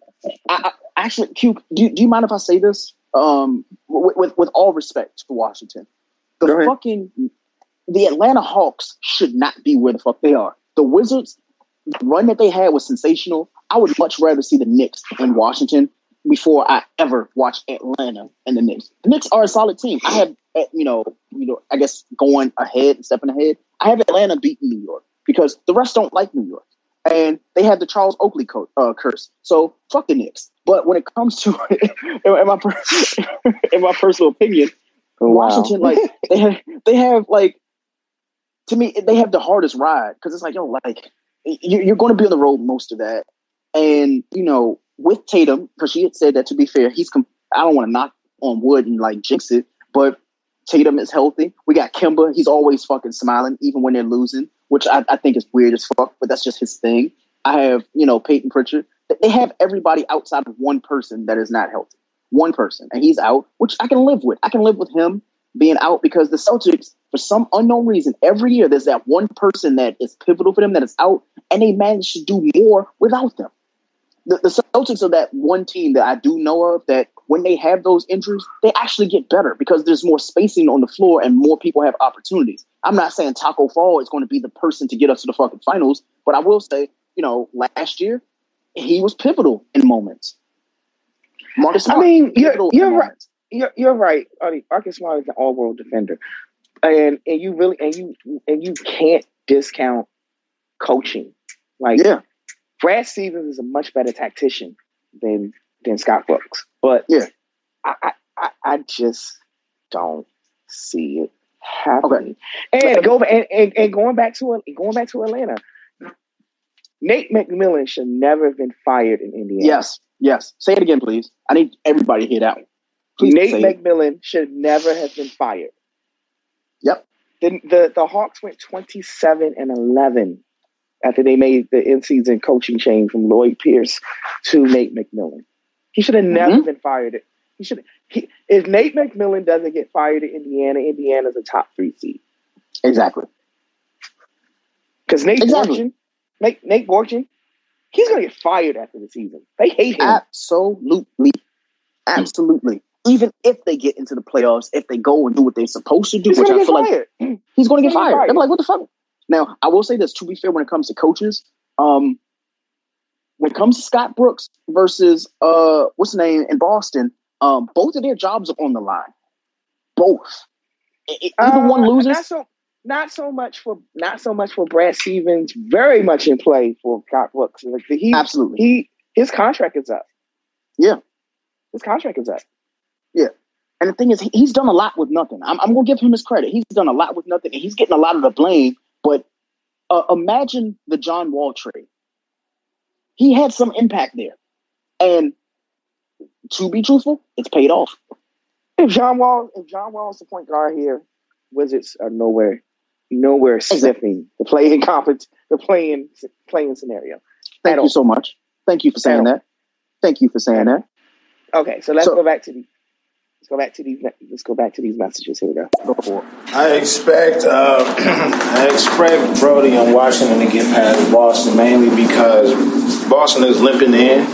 I, I actually Q, do, you- do you mind if I say this? Um, with, with with all respect to Washington, the fucking the Atlanta Hawks should not be where the fuck they are. The Wizards, the run that they had was sensational. I would much rather see the Knicks in Washington before I ever watch Atlanta and the Knicks. The Knicks are a solid team. I have, eh, you know, you know, I guess going ahead and stepping ahead. I have Atlanta beating New York because the rest don't like New York, and they have the Charles Oakley co- uh, curse. So fuck the Knicks. But when it comes to, in my per- in my personal opinion, Oh, wow. Washington, like they have, they have like to me, they have the hardest ride because it's like, yo, like you- you're going to be on the road most of that, and you know, with Tatum, because she had said that to be fair, he's. Com- I don't want to knock on wood and like jinx it, but Tatum is healthy. We got Kemba; he's always fucking smiling, even when they're losing, which I, I think is weird as fuck, but that's just his thing. I have, you know, Payton Pritchard. They have everybody outside of one person that is not healthy. One person, and he's out, which I can live with. I can live with him being out because the Celtics, for some unknown reason, every year there's that one person that is pivotal for them that is out, and they manage to do more without them. The, the Celtics are that one team that I do know of that when they have those injuries, they actually get better because there's more spacing on the floor and more people have opportunities. I'm not saying Tacko Fall is going to be the person to get us to the fucking finals, but I will say, you know, last year he was pivotal in moments. Marcus I mean, you're, you're right. moments. You're, you're right. Marcus Smart is an all-world defender, and and you really and you and you can't discount coaching. Like Yeah, Brad Stevens is a much better tactician than than Scott Brooks, but Yeah. I I, I, just don't see it happening. And go and, and, and going back to going back to Atlanta, Nate McMillan should never have been fired in Indiana. Yes, yes. Say it again, please. I need everybody to hear that one. Please Nate. McMillan should never have been fired. Yep. The, the the Hawks went 27 and 11 after they made the in-season coaching change from Lloyd Pierce to Nate McMillan. He should have never Mhm. been fired. He should. He, if Nate McMillan doesn't get fired in Indiana, Indiana's a top three seed Exactly. because Nate Exactly. Bjorkgren, Nate Nate Bjorkgren, he's gonna get fired after the season. They hate him. Absolutely. Absolutely. Even if they get into the playoffs, if they go and do what they're supposed to do, he's which I feel like fired. he's going to get He's gonna get fired. fired. I'm like, what the fuck? Now, I will say this to be fair when it comes to coaches. Um, when it comes to Scott Brooks versus uh, what's the name in Boston, um, both of their jobs are on the line. Both. Either one Uh, loses. Not so, not so much for not so much for Brad Stevens. Very much in play for Scott Brooks. Like he, Absolutely. he his contract is up. Yeah. his contract is up. And the thing is, he- he's done a lot with nothing. I'm, I'm going to give him his credit. He's done a lot with nothing, and he's getting a lot of the blame. But uh, imagine the John Wall trade. He had some impact there, and to be truthful, it's paid off. If John Wall, if John Wall's the point guard here, Wizards are nowhere, nowhere sniffing the play-in compet, the play-in play-in scenario. Thank you so much. Thank you for saying that. Thank you for saying that. Okay, so let's So- go back to the. Let's go back to these. Let's go back to these messages. Here we go. I expect uh, I expect Brody and Washington to get past Boston mainly because Boston is limping in.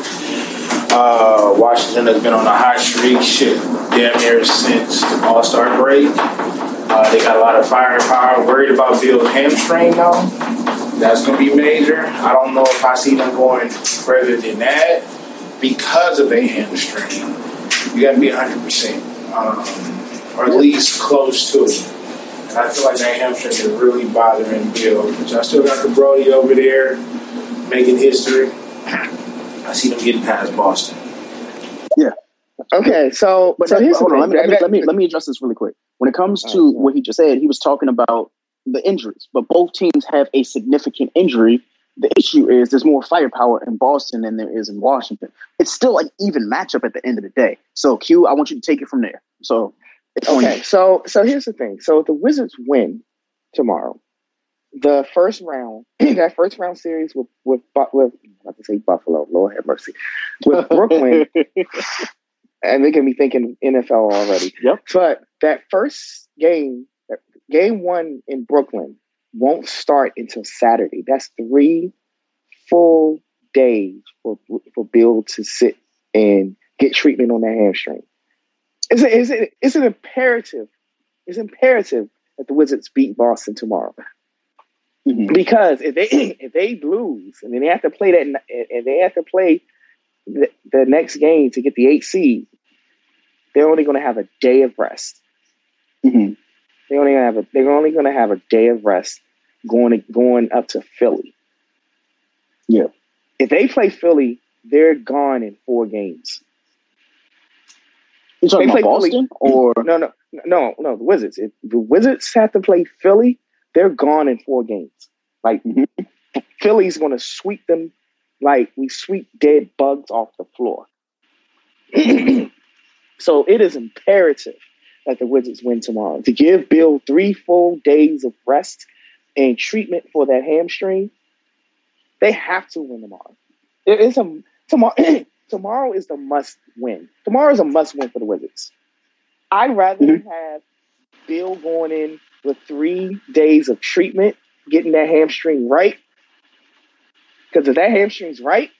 Uh, Washington has been on a hot streak, shit, damn near since All Star break. Uh, they got a lot of firepower. Worried about Beal's hamstring though. That's gonna be major. I don't know if I see them going further than that because of their hamstring. You got to be 100 percent, um, or at least close to it. And I feel like that hamstring is really bothering Beal. But I still got the Brody over there making history. I see them getting past Boston. Yeah. Okay, so But so here's hold on, thing. let me, let, me, let me let me address this really quick. When it comes to what he just said, he was talking about the injuries, but both teams have a significant injury. The issue is there's more firepower in Boston than there is in Washington. It's still an even matchup at the end of the day. So, Q, I want you to take it from there. So, Okay, so so here's the thing. So if the Wizards win tomorrow, the first round, that first round series with with with I have to say Buffalo, Lord have mercy, with Brooklyn, and they can be thinking NFL already. Yep. But that first game, game one in Brooklyn, won't start until Saturday. That's three full days for for Beal to sit and get treatment on that hamstring. It's a, it's, a, it's an imperative. It's imperative that the Wizards beat Boston tomorrow Mhm. because if they if they lose and then they have to play that and they have to play the, the next game to get the eight seed, they're only going to have a day of rest. Mhm. They only have a they're only going to have a day of rest going going up to Philly. Yeah. If they play Philly, they're gone in four games. You talking They about play Boston or No, no, no, no. The Wizards. If the Wizards have to play Philly, they're gone in four games. Like Mhm. Philly's going to sweep them like we sweep dead bugs off the floor. so it is imperative that the Wizards win tomorrow to give Beal three full days of rest and treatment for that hamstring. They have to win tomorrow. It is a tomorrow. tomorrow is the must win. Tomorrow is a must win for the Wizards. I'd rather Mhm. have Beal going in with three days of treatment, getting that hamstring right. Because if that hamstring's right,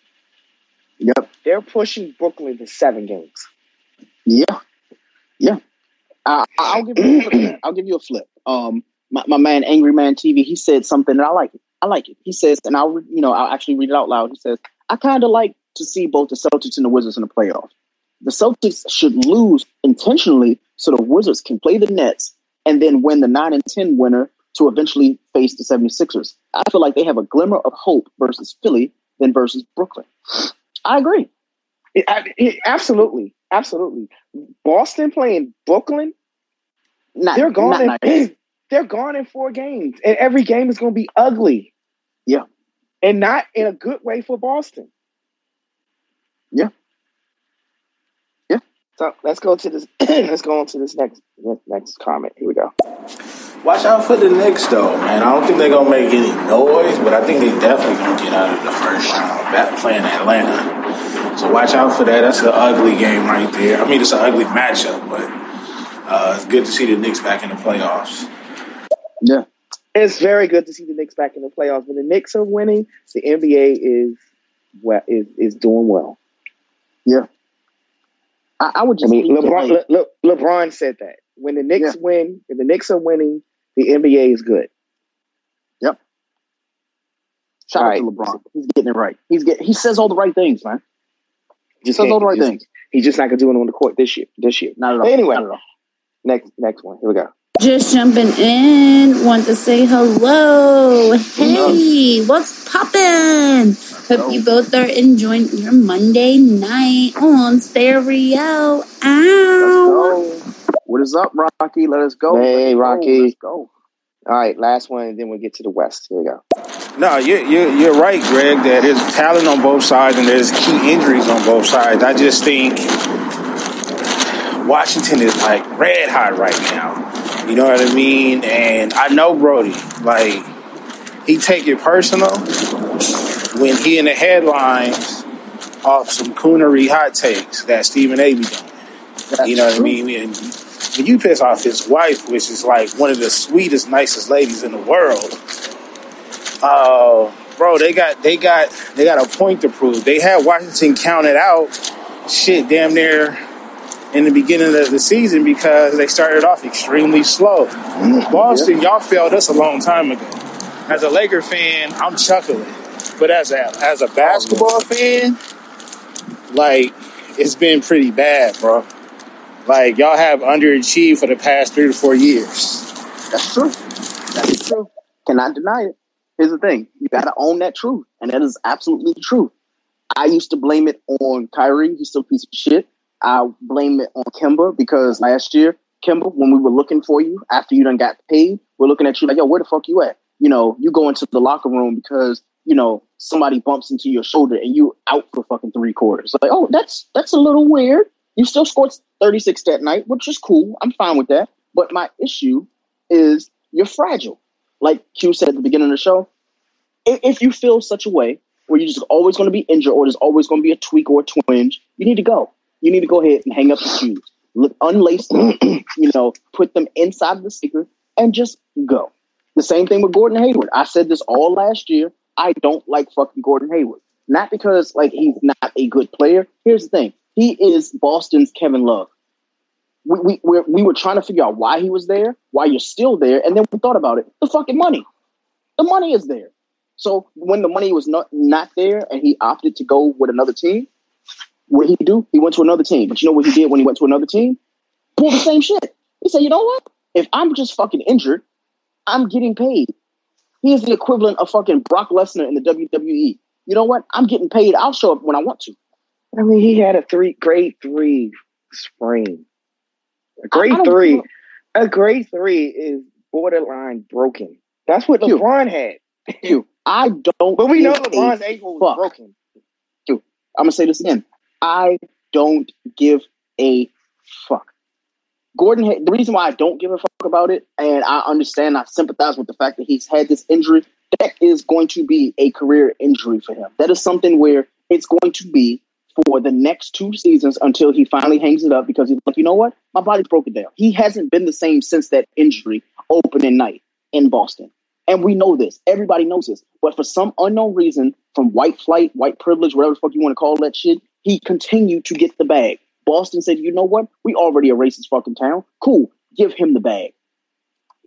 Yep. they're pushing Brooklyn to seven games. Yeah, yeah. I, I'll give you a flip. I'll give you a flip. Um, my, my man, Angry Man TV, he said something, and I like it. I like it. He says, and I'll you know I'll actually read it out loud. He says, I kind of like to see both the Celtics and the Wizards in the playoffs. The Celtics should lose intentionally so the Wizards can play the Nets and then win the 9 and 10 winner to eventually face the 76ers. I feel like they have a glimmer of hope versus Philly than versus Brooklyn. I agree. It- it- absolutely, absolutely. Boston playing Brooklyn, Not, they're gone. not. They're gone in four games, and every game is going to be ugly. Yeah. and not in a good way for Boston. Yeah. Yeah. So let's go to this. let's go on to this next next comment. Here we go. Watch out for the Knicks, though, man. I don't think they're gonna make any noise, but I think they definitely gonna get out of the first round. Back playing Atlanta, so watch out for that. That's an ugly game right there. I mean, it's an ugly matchup, but uh, it's good to see the Knicks back in the playoffs. Yeah, it's very good to see the Knicks back in the playoffs. When the Knicks are winning, the NBA is well is is doing well. Yeah, I, I would just. I mean, LeBron. Le, Le, LeBron said that when the Knicks yeah. win, if the Knicks are winning, the NBA is good. Yep. Shout all out right. to LeBron. He's getting it right. He's get. He says all the right things, man. He says all the right just, things. He's just not gonna do it on the court this year. This year, not at all. But anyway, all. next next one. Here we go. Just jumping in, want to say hello. Hey, what's poppin'? Hope you both are enjoying your Monday night on stereo. Ow. What is up, Rocky? Let us go. Hey, let's Rocky. Go. Let's go. All right, last one, and then we'll get to the West. Here we go. No, you're, you're, you're right, Greg, that there's talent on both sides and there's key injuries on both sides. I just think Washington is like red hot right now. You know what I mean? And I know Brody, like, he take it personal when he in the headlines off some coonery hot takes that Stephen A. be doing. That's you know what true. I mean? And when you piss off his wife, which is like one of the sweetest, nicest ladies in the world, uh, bro, they got they got they got a point to prove. They had Washington counted out, shit, damn near in the beginning of the season because they started off extremely slow. Mm, Boston, y'all failed us a long time ago. As a Laker fan, I'm chuckling, but as a as a basketball fan, like it's been pretty bad, bro. Like y'all have underachieved for the past three to four years. That's true. That's true. Cannot deny it. Here's the thing: you got to own that truth, and that is absolutely true. I used to blame it on Kyrie. He's still a piece of shit. I blame it on Kemba because last year, Kemba, when we were looking for you after you done got paid, we're looking at you like, yo, where the fuck you at? You know, you go into the locker room because, you know, somebody bumps into your shoulder and you out for fucking three quarters. Like, oh, that's that's a little weird. You still scored 36 that night, which is cool. I'm fine with that. But my issue is you're fragile. Like Q said at the beginning of the show, if you feel such a way where you're just always going to be injured or there's always going to be a tweak or a twinge, you need to go you need to go ahead and hang up the shoes, look, unlace them, you know, put them inside the sticker, and just go. The same thing with Gordon Hayward. I said this all last year. I don't like fucking Gordon Hayward. Not because like he's not a good player. Here's the thing: he is Boston's Kevin Love. We we we we were trying to figure out why he was there, why you're still there, and then we thought about it. The fucking money. The money is there. So when the money was not not there, and he opted to go with another team, what he do? He went to another team. But you know what he did when he went to another team? Pull the same shit. He said, you know what? If I'm just fucking injured, I'm getting paid. He is the equivalent of fucking Brock Lesnar in the WWE. You know what? I'm getting paid. I'll show up when I want to. I mean, he had a three grade three sprain. A grade three. A grade three is borderline broken. That's what you, LeBron had. you. I don't. But we know LeBron's ankle was broken. Dude, I'm gonna say this again. I don't give a fuck. Gordon, the reason why I don't give a fuck about it, and I understand, I sympathize with the fact that he's had this injury, that is going to be a career injury for him. That is something where it's going to be for the next two seasons until he finally hangs it up because he's like, you know what? My body's broken down. He hasn't been the same since that injury opening night in Boston. And we know this. Everybody knows this. But for some unknown reason, from white flight, white privilege, whatever the fuck you want to call that shit, he continued to get the bag. Boston said, you know what? We already a racist fucking town. Cool. Give him the bag.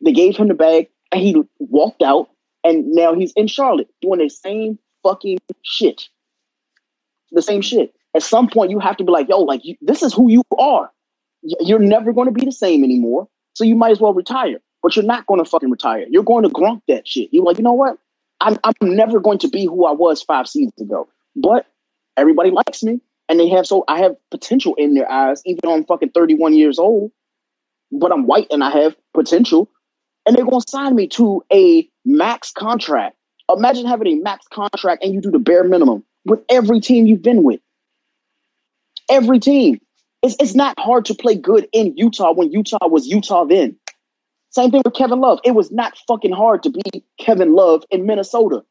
They gave him the bag and he walked out and now he's in Charlotte doing the same fucking shit. The same shit. At some point, you have to be like, yo, like, you, this is who you are. You're never going to be the same anymore. So you might as well retire. But you're not going to fucking retire. You're going to grunk that shit. You're like, you know what? I'm, I'm never going to be who I was five seasons ago. But everybody likes me and they have so I have potential in their eyes, even though I'm fucking 31 years old, but I'm white and I have potential, and they're gonna sign me to a max contract Imagine having a max contract and you do the bare minimum with every team you've been with. Every team. It's, it's not hard to play good in Utah when Utah was Utah then. Same thing with Kevin Love. It was not fucking hard to be Kevin Love in Minnesota.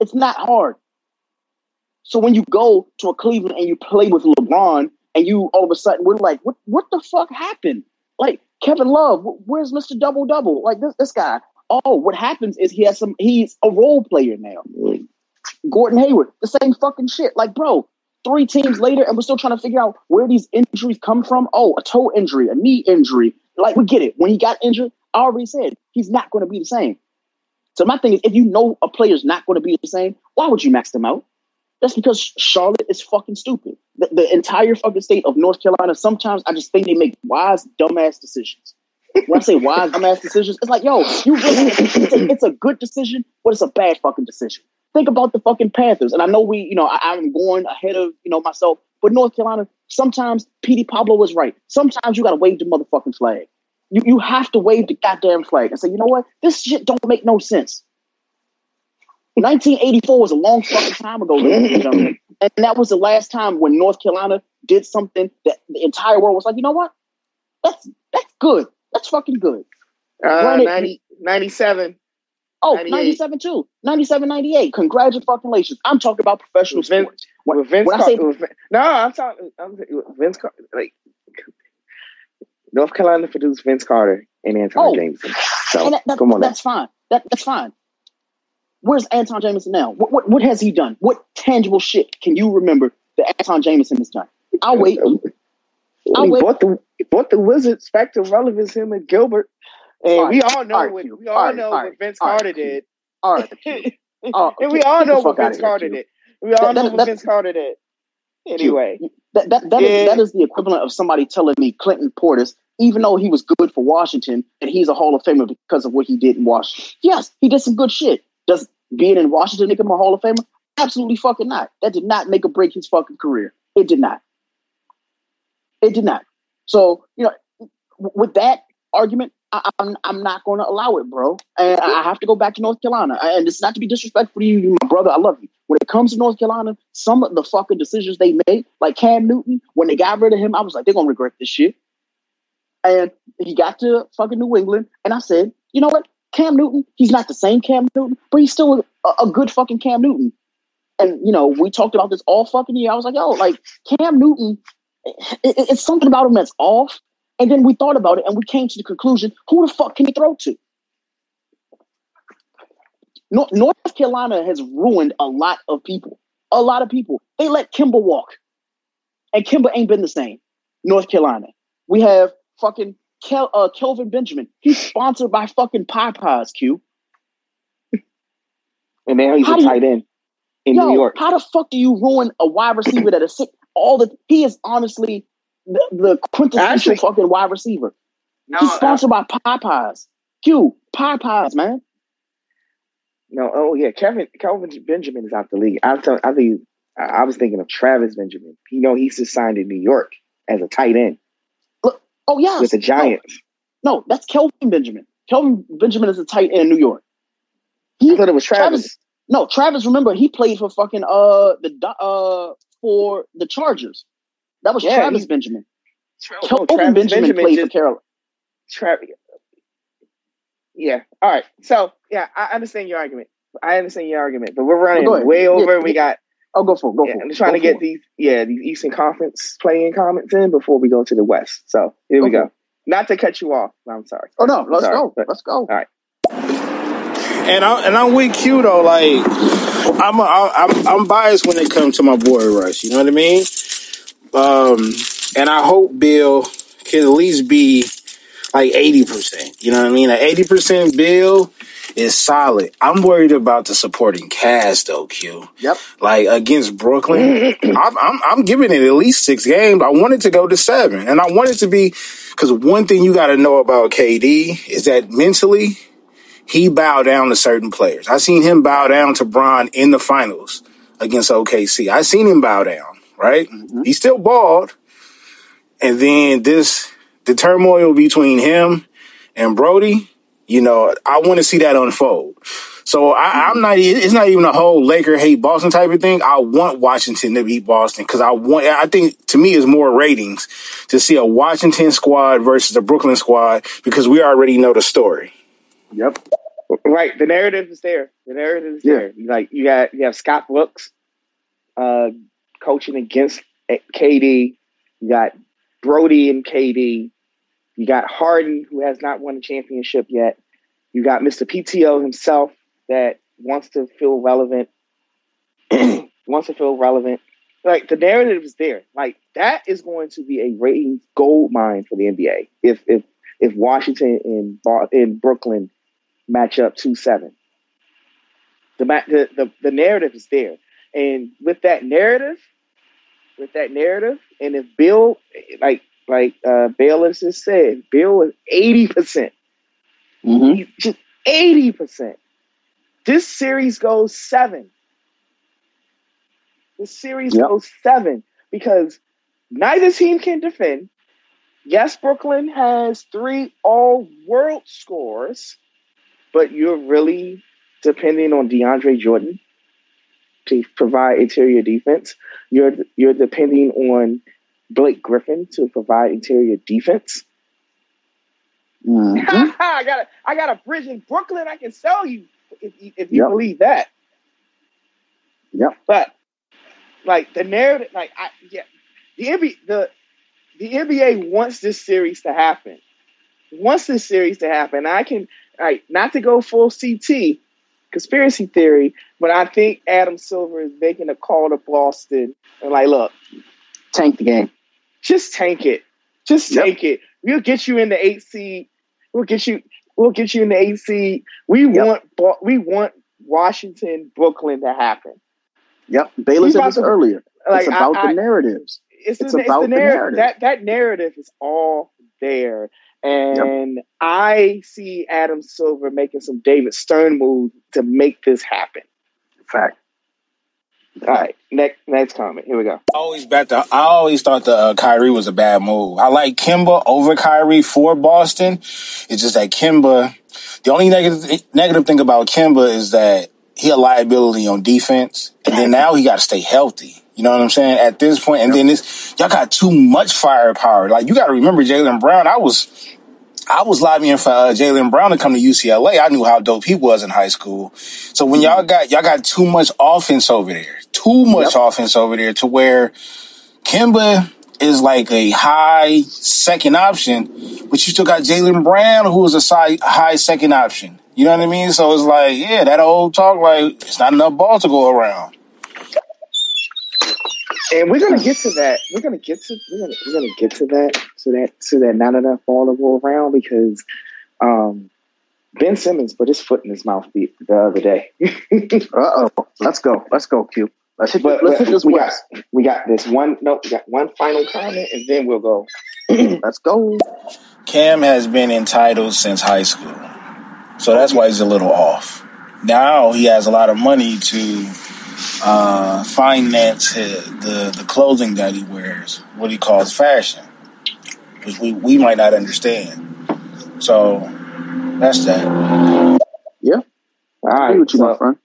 It's not hard. So when you go to a Cleveland and you play with LeBron and you all of a sudden we're like, what what the fuck happened? Like Kevin Love, where's Mr. Double Double? Like this this guy. Oh, what happens is he has some he's a role player now. Gordon Hayward, the same fucking shit. Like, bro, three teams later, and we're still trying to figure out where these injuries come from. Oh, a toe injury, a knee injury. Like, we get it. When he got injured, I already said he's not going to be the same. So my thing is, if you know a player's not going to be the same, why would you max them out? That's because Charlotte is fucking stupid. The, the entire fucking state of North Carolina, sometimes I just think they make wise, dumbass decisions. When I say wise, dumbass decisions, it's like, yo, you really, it's a, it's a good decision, but it's a bad fucking decision. Think about the fucking Panthers. And I know we, you know, I, I'm going ahead of, you know, myself, but North Carolina, sometimes Petey Pablo was right. Sometimes you got to wave the motherfucking flag. You, you have to wave the goddamn flag and say, you know what? This shit don't make no sense. 1984 was a long fucking time ago, ladies and gentlemen. And that was the last time when North Carolina did something that the entire world was like, you know what? That's that's good. That's fucking good. Uh, Granted- 90, 97. Oh, 97 too. 97, 98. Congratulations. I'm talking about professional Vince- sports. When, Vince when I say with Vin- no, I'm talking. I'm Vince. Car- like North Carolina produced Vince Carter and Antawn Oh. Jamison. So and that, that- come on, now. that's fine. That that's fine. Where's Antawn Jamison now? What, what what has he done? What tangible shit can you remember that Antawn Jamison has done? I'll wait. I'll he wait. brought the he brought the Wizards back to relevance. Him and Gilbert, and All we all know All what we all All know what Vince Carter did. All right. And we all know what Vince Carter did. We all know what Vince Carter did. Anyway, That that that is Yeah. that is the equivalent of somebody telling me Clinton Portis, even though he was good for Washington and he's a Hall of Famer because of what he did in Washington. Yes, he did some good shit. Does being in Washington make him a Hall of Famer? Absolutely fucking not. That did not make or break his fucking career. It did not. It did not. So you know, with that argument, I, I'm I'm not going to allow it, bro. And I I have to go back to North Carolina. And it's not to be disrespectful to you, you my brother. I love you. When it comes to North Carolina, some of the fucking decisions they made, like Cam Newton, when they got rid of him, I was like, they're gonna regret this shit. And he got to fucking New England, and I said, you know what? Cam Newton, he's not the same Cam Newton, but he's still a, a good fucking Cam Newton. And you know, we talked about this all fucking year. I was like, yo, like Cam Newton, it, it- it's something about him that's off. And then we thought about it, and we came to the conclusion: who the fuck can he throw to? North, North Carolina has ruined a lot of people. A lot of people. They let Kemba walk, and Kemba ain't been the same. North Carolina. We have fucking Kel, uh, Kelvin Benjamin. He's sponsored by fucking Popeyes. Q. and now he's How a do you- tight end in Yo, New York. how the fuck do you ruin a wide receiver that is sick? All the he is honestly the, the quintessential Actually- fucking wide receiver. No, He's uh, sponsored by Popeyes. Q Popeyes, man. no, oh yeah, Kevin Kelvin Benjamin is out the league. I thought I think I I was thinking of Travis Benjamin. You know, he's just signed in New York as a tight end Oh yeah, with the Giants. No, no, that's Kelvin Benjamin. Kelvin Benjamin is a tight end in New York. I He, thought it was Travis. Travis- no, Travis. Remember, he played for fucking uh the uh for the Chargers. That was Yeah, Travis he- Benjamin. Tra- Kelvin Travis Benjamin, Benjamin played just- for Carolina. Travis. Yeah. All right. So yeah, I understand your argument. I understand your argument, but we're running ahead. way Yeah, over. we yeah. got. Oh, go for it. Go Yeah, for it. I'm trying Go to get these. Yeah, these Eastern Conference play-in comments in before we go to the West. So here we Okay. go. Not to cut you off. I'm sorry. Oh no, let's Sorry, go. but- Let's go. All right. And I and I'm with Q though. Like I'm a, I'm I'm biased when it comes to my boy Rush. You know what I mean? Um, and I hope Beal can at least be like eighty percent. You know what I mean? An eighty percent Beal is solid. I'm worried about the supporting cast though. Q. Yep. Like against Brooklyn, I'm, I'm I'm giving it at least six games. I want it to go to seven, and I want it to be because one thing you got to know about KD is that mentally he bowed down to certain players. I seen him bow down to Bron in the finals against OKC. I seen him bow down. Right? Mm-hmm. He still balled, and then this the turmoil between him and Brody. You know, I want to see that unfold. So I, I'm not. It's not even a whole Laker hate Boston type of thing. I want Washington to beat Boston because I want. I think to me is more ratings to see a Washington squad versus a Brooklyn squad because we already know the story. Yep. Right. The narrative is there. The narrative is Yeah. there. Like you got you have Scott Brooks uh, coaching against KD. You got Brody and KD. You got Harden, who has not won a championship yet. You got Mr. PTO himself that wants to feel relevant. wants to feel relevant. Like the narrative is there. Like that is going to be a ratings gold mine for the NBA. If if if Washington and in Brooklyn match up two seven. The the the narrative is there, and with that narrative, with that narrative, and if Beal, like like uh, Bayless just said, Beal is eighty percent, Mm-hmm. just eighty percent. This series goes seven. This series Yep. goes seven because neither team can defend. Yes, Brooklyn has three all world scores, but you're really depending on DeAndre Jordan to provide interior defense. You're you're depending on Blake Griffin to provide interior defense. Mm-hmm. I got a I got a bridge in Brooklyn I can sell you if you, if you Yep. believe that. Yep. But like the narrative, like I yeah, the NBA the the NBA wants this series to happen. Wants this series to happen. I can like not to go full CT conspiracy theory, but I think Adam Silver is making a call to Boston and like, look, Tank the game. Just tank it. Just Yep. take it. We'll get you in the eight seed. We'll get you. We'll get you in the eight seed. We Yep. want. We want Washington, Brooklyn to happen. Yep. Baylor said this to- earlier. Like it's about I, the narratives. it's, it's about the the narrative. narrative. That that narrative is all there, and I see Adam Silver making some David Stern moves to make this happen. Fact. All right, next next comment. Here we go. I always bet the, I always thought the uh, Kyrie was a bad move. I like Kemba over Kyrie for Boston. It's just that Kemba. The only negative negative thing about Kemba is that he a liability on defense, and then now he got to stay healthy. You know what I'm saying? At this point, and then this y'all got too much firepower. Like you got to remember Jaylen Brown. I was I was lobbying for uh, Jaylen Brown to come to UCLA. I knew how dope he was in high school. So when y'all got y'all got too much offense over there, too much offense over there, to where Kemba is like a high second option, but you still got Jaylen Brown, who is a high second option. You know what I mean? So it's like, yeah, that old talk, like it's not enough ball to go around. And we're gonna get to that. We're gonna get to we're gonna we're gonna get to that to that to that not enough ball to go around because um, Ben Simmons put his foot in his mouth the, the other day. Uh oh. Let's go. Let's go, Q. Let's hit, But, let's hit this we got we got this one no we got one final comment and then we'll go. Let's go. Cam has been entitled since high school. So that's why he's a little off. Now he has a lot of money to uh, finance his, the, the clothing that he wears, what he calls fashion, which we, we might not understand. So that's that. Yeah. All I right, with you, so- my friend.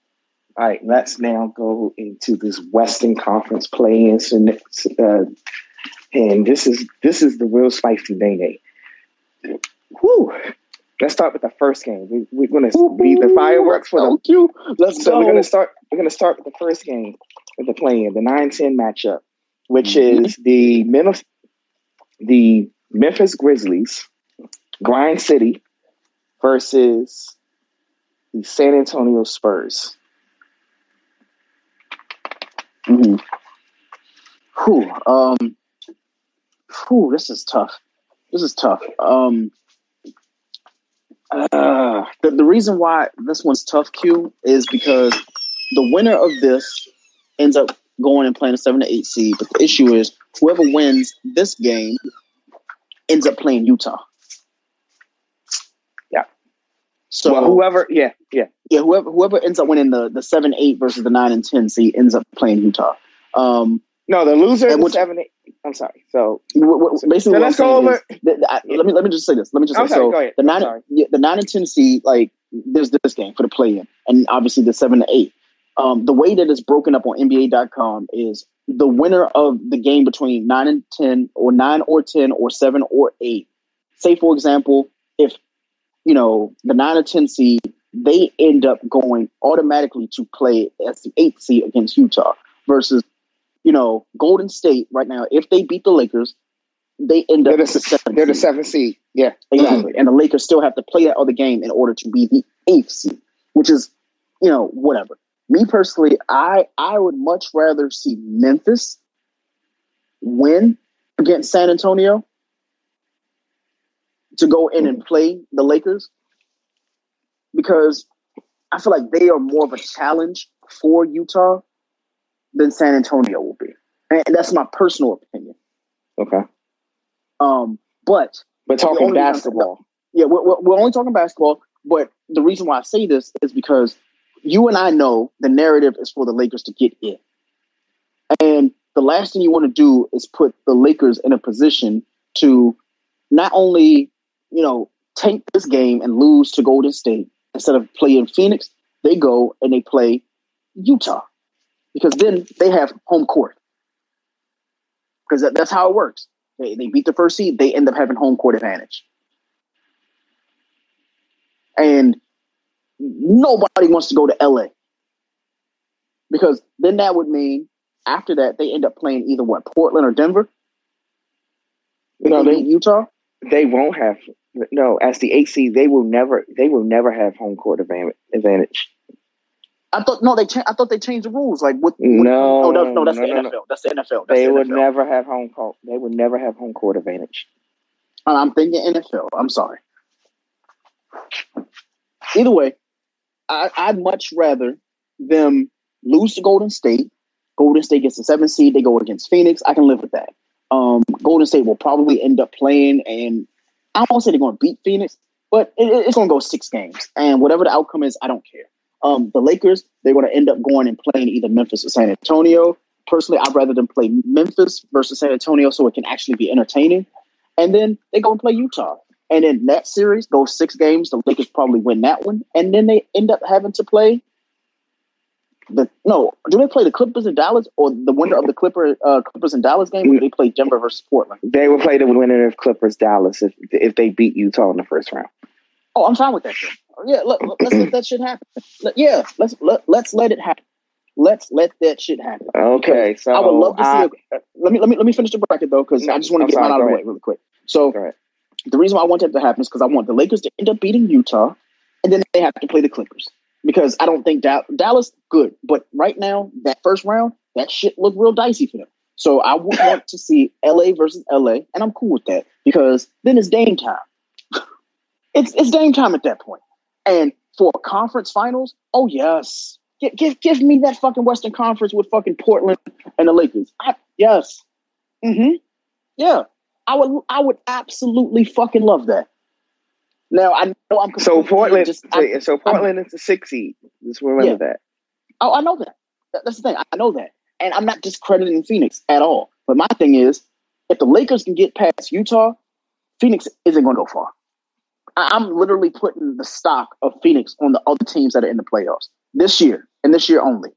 All right, let's now go into this Western Conference play-in, uh, and this is this is the real spicy day. Whew. Let's start with the first game. We, we're going to be the fireworks for the. You. Let's So go. we're going to start. We're going to start with the first game of the play-in, the 9-10 matchup, which Mhm. is the Memphis, the Memphis Grizzlies, Grind City, versus the San Antonio Spurs. hmm Whew, um, whew, this is tough. This is tough. Um, uh, the, the reason why this one's tough, Q, is because the winner of this ends up going and playing a seven to eight seed. But the issue is whoever wins this game ends up playing Utah. Yeah. So well, whoever, yeah, yeah. yeah, whoever whoever ends up winning the the seven eight versus the nine and ten seed ends up playing Utah. Um, No, the loser which- seven. Eight, I'm sorry. So basically, So let's go over- that- I- let me let me just say this. Let me just I'm say sorry, so. go ahead. The nine, yeah, the nine and ten seed, like there's this game for the play in, and obviously the seven to eight. Um, the way that it's broken up on NBA.com is the winner of the game between nine and ten, or nine or ten, or seven or eight. Say, for example, if you know the nine or ten seed, they end up going automatically to play as the eighth seed against Utah versus you know Golden State right now. If they beat the Lakers, they end up They're the they're the seventh seed. Yeah. Exactly. And the Lakers still have to play that other game in order to be the eighth seed, which is, you know, whatever. Me personally, I I would much rather see Memphis win against San Antonio to go in and play the Lakers because I feel like they are more of a challenge for Utah than San Antonio. And that's my personal opinion. Okay. Um, but But talking basketball. yeah, we're, we're we're only talking basketball, but the reason why I say this is because you and I know the narrative is for the Lakers to get in. And the last thing you want to do is put the Lakers in a position to not only, you know, tank this game and lose to Golden State instead of playing Phoenix, they go and they play Utah because then they have home court. Because that, that's how it works. They, they beat the first seed, they end up having home court advantage. And nobody wants to go to LA. Because then that would mean after that they end up playing either what, Portland or Denver? No, they they- Utah? They won't have no as the eight seed. They will never. They will never have home court advantage. I thought no, they cha- I thought they changed the rules. Like what? what No, oh, no, no, that's no, the NFL. no. That's the NFL. That's They the would NFL. never have home court. They would never have home court advantage. I'm thinking NFL. I'm sorry. Either way, I, I'd much rather them lose to Golden State. Golden State gets the seventh seed. They go against Phoenix. I can live with that. Um, Golden State will probably end up playing, and I won't say they're going to beat Phoenix, but it- it's going to go six games. And whatever the outcome is, I don't care. Um, the Lakers, they're going to end up going and playing either Memphis or San Antonio. Personally, I'd rather them play Memphis versus San Antonio so it can actually be entertaining. And then they go and play Utah. And in that series, those six games, the Lakers probably win that one. And then they end up having to play the no, do they play the Clippers in Dallas or the winner of the Clipper uh, Clippers in Dallas game or do they play Denver versus Portland? They will play the winner of Clippers Dallas if if they beat Utah in the first round. Oh, I'm fine with that. Then. Yeah, let, us let that shit happen. Let- yeah, let's let, let's let it happen. Let's let that shit happen. Okay, so I would love to I- see. A, uh, let me let me let me finish the bracket though, because I just want to get sorry, mine out of the way really quick. So the reason why I want that to happen is because I want the Lakers to end up beating Utah, and then they have to play the Clippers because I don't think Dal- Dallas good, but right now that first round that shit looked real dicey for them. So I would want to see LA versus LA, and I'm cool with that because then it's Dame time. it's it's Dame time at that point, and for conference finals, oh yes, give give, give me that fucking Western Conference with fucking Portland and the Lakers. I, yes, mm-hmm, yeah. I would I would absolutely fucking love that. Now I know I'm So Portland, Just, I, so Portland is the sixth seed. Just remember that. oh, I know. That- That's the thing. I know that, and I'm not discrediting Phoenix at all. But my thing is, if the Lakers can get past Utah, Phoenix isn't going to go far. I'm literally putting the stock of Phoenix on the other teams that are in the playoffs this year and this year only.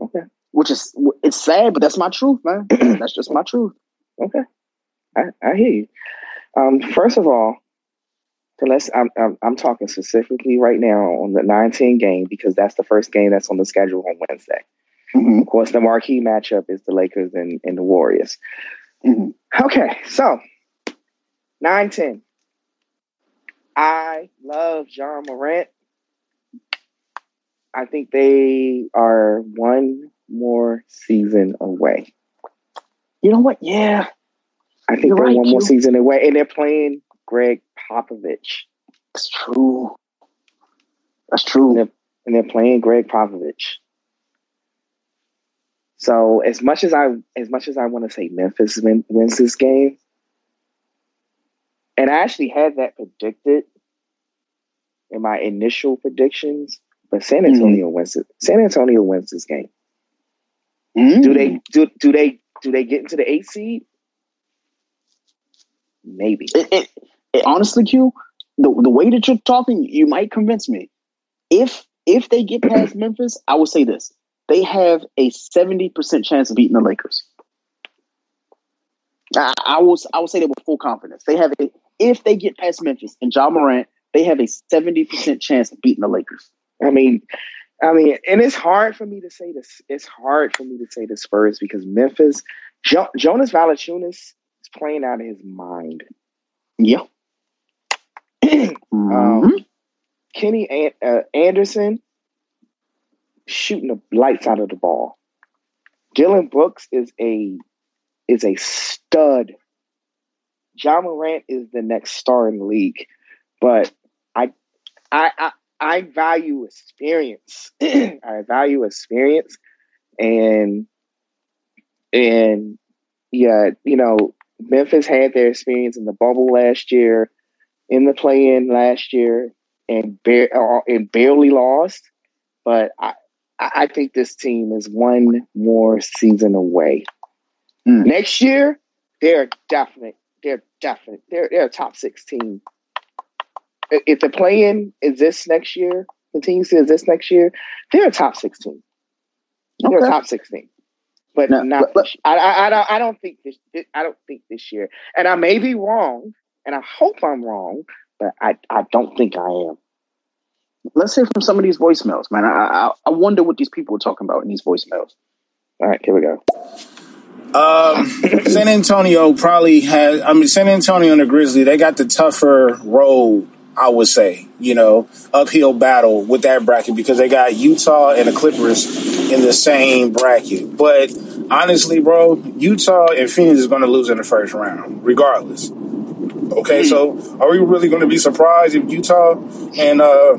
Okay. Which is it's sad, but that's my truth, man. that's just my truth. Okay, I, I hear you. Um, first of all, so let's. I'm, I'm I'm talking specifically right now on the 19 game because that's the first game that's on the schedule on Wednesday. Mhm. Of course, the marquee matchup is the Lakers and, and the Warriors. Mhm. Okay, so 9 10. I love Ja Morant. I think they are one more season away. You know what? Yeah, I think You're they're right, one more season away, and they're playing Gregg Popovich, that's true. That's true. and they're playing Gregg Popovich. So as much as I as much as I want to say Memphis win, wins this game, and I actually had that predicted in my initial predictions, but San Mm-hmm. Antonio wins it. San Antonio wins this game. Mm. Do they do do they do they get into the eight seed? Maybe. It, it, it honestly, Q, the the way that you're talking, you might convince me. if if they get past Memphis, I will say this: they have a seventy percent chance of beating the Lakers. I, I will I will say that with full confidence. They have a if they get past Memphis and Ja Morant, they have a seventy percent chance of beating the Lakers. I mean, I mean, and it's hard for me to say this. It's hard for me to say the Spurs because Memphis, jo- Jonas Valanciunas is playing out of his mind. Yeah. Um, Mhm. Kenny An- uh, Anderson shooting the lights out of the ball. Dillon Brooks is a is a stud. Ja Morant is the next star in the league, but I I I, I value experience. I value experience, and and yeah, you know, Memphis had their experience in the bubble last year, in the play-in last year, and bar- uh, and barely lost. But I I I think this team is one more season away. Mm. Next year, they're definite. They're definite. They're they're a top six team. If the play-in exists next year, continues to exist next year, they're a top six team. They're Okay. a top six team. But No, not. but- I, I I don't. I don't think this. I don't think this year. And I may be wrong, and I hope I'm wrong, but I I don't think I am. Let's hear from some of these voicemails, man. I, I I wonder what these people are talking about in these voicemails. All right, here we go. Um, San Antonio probably has. I mean, San Antonio and the Grizzly, they got the tougher road. I would say, you know, uphill battle with that bracket because they got Utah and the Clippers in the same bracket. But honestly, bro, Utah and Phoenix is going to lose in the first round, regardless. Okay, so are we really going to be surprised if Utah and uh,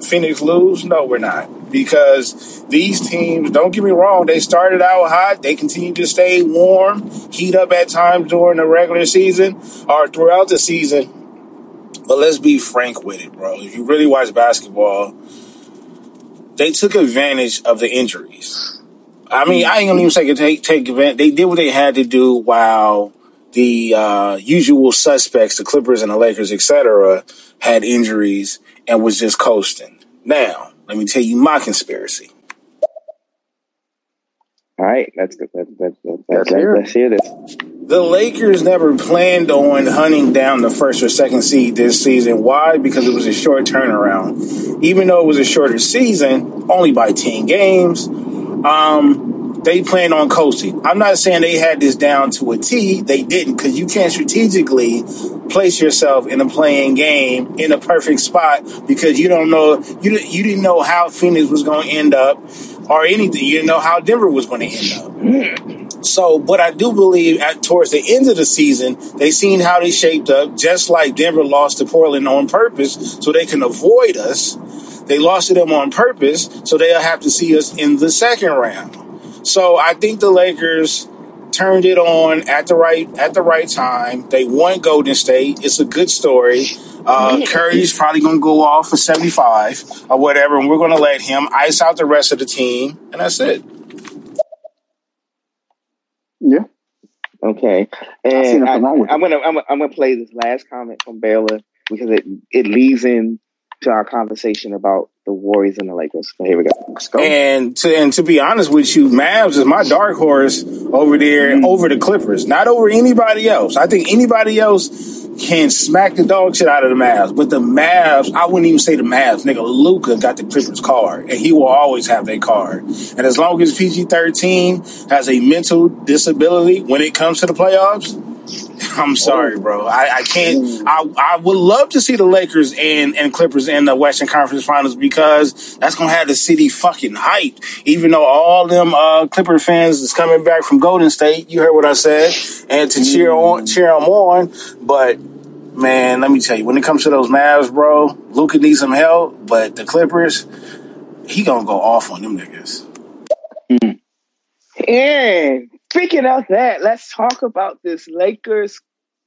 Phoenix lose? No, we're not. Because these teams, don't get me wrong, they started out hot. They continue to stay warm, heat up at times during the regular season or throughout the season. But let's be frank with it, bro. If you really watch basketball, they took advantage of the injuries. I mean, I ain't gonna even say take take advantage. They did what they had to do while the uh, usual suspects, the Clippers and the Lakers, etc., had injuries and was just coasting. Now, let me tell you my conspiracy. All right, let's go. Let's, let's, let's, Let's let's, hear let's hear this. The Lakers never planned on hunting down the first or second seed this season. Why? Because it was a short turnaround. Even though it was a shorter season, only by 10 games, um, they planned on coasting. I'm not saying they had this down to a T. They didn't, because you can't strategically place yourself in a playing game in a perfect spot because you don't know you you didn't know how Phoenix was going to end up or anything. You didn't know how Denver was going to end up. So, but I do believe at towards the end of the season, they seen how they shaped up, just like Denver lost to Portland on purpose, so they can avoid us. They lost to them on purpose, so they'll have to see us in the second round. So I think the Lakers turned it on at the right at the right time. They won Golden State. It's a good story. Uh, Curry's probably going to go off for 75 or whatever, and we're going to let him ice out the rest of the team, and that's it. Yeah. Okay, and i'm gonna I'm, gonna- I'm gonna play this last comment from Baylor because it it leads in to our conversation about the Warriors and the Lakers. So here we go. Go. And to and to be honest with you, Mavs is my dark horse over there, mm-hmm. over the Clippers, not over anybody else. I think anybody else can smack the dog shit out of the Mavs, but the Mavs, I wouldn't even say the Mavs. Nigga, Luka got the Clippers card, and he will always have that card. And as long as PG thirteen has a mental disability when it comes to the playoffs, I'm sorry, bro. I, I can't. I, I would love to see the Lakers and, and Clippers in the Western Conference Finals because that's gonna have the city fucking hyped. Even though all them uh, Clipper fans is coming back from Golden State, you heard what I said, and to cheer on, cheer them on. But man, let me tell you, when it comes to those Mavs, bro, Luka needs some help. But the Clippers, he gonna go off on them niggas. And speaking of that, let's talk about this Lakers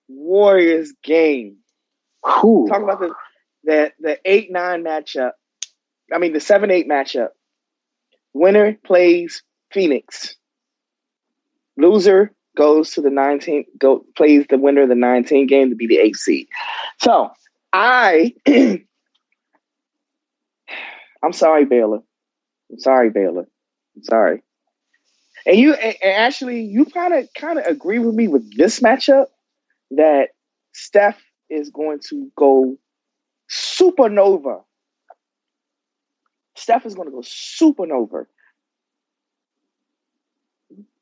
Warriors game. Talk about the the the eight nine matchup. I mean the seven eight matchup. Winner plays Phoenix. Loser goes to the 19 go plays the winner of the 19 game to be the eight seed. So I I'm sorry, Baylor. I'm sorry, Baylor. I'm sorry. And you and actually you kind of kind of agree with me with this matchup that Steph is going to go supernova. Steph is going to go supernova.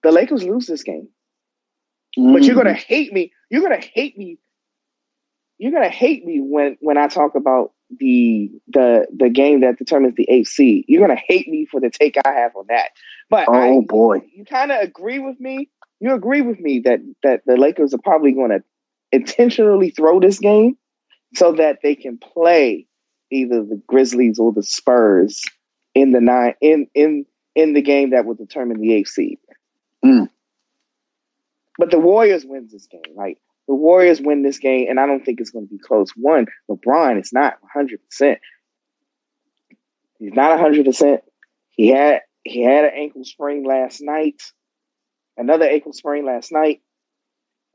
The Lakers lose this game. Mm-hmm. But you're going to hate me. You're going to hate me. You're going to hate me when when I talk about the the the game that determines the AC. You're gonna hate me for the take I have on that. But oh I, boy, you kind of agree with me. You agree with me that that the Lakers are probably going to intentionally throw this game so that they can play either the Grizzlies or the Spurs in the nine in in in the game that will determine the AC. Mm. But the Warriors wins this game. Like the Warriors win this game, and I don't think it's going to be close. One, LeBron is not 100. percent He's not 100. percent He had he had an ankle sprain last night, another ankle sprain last night.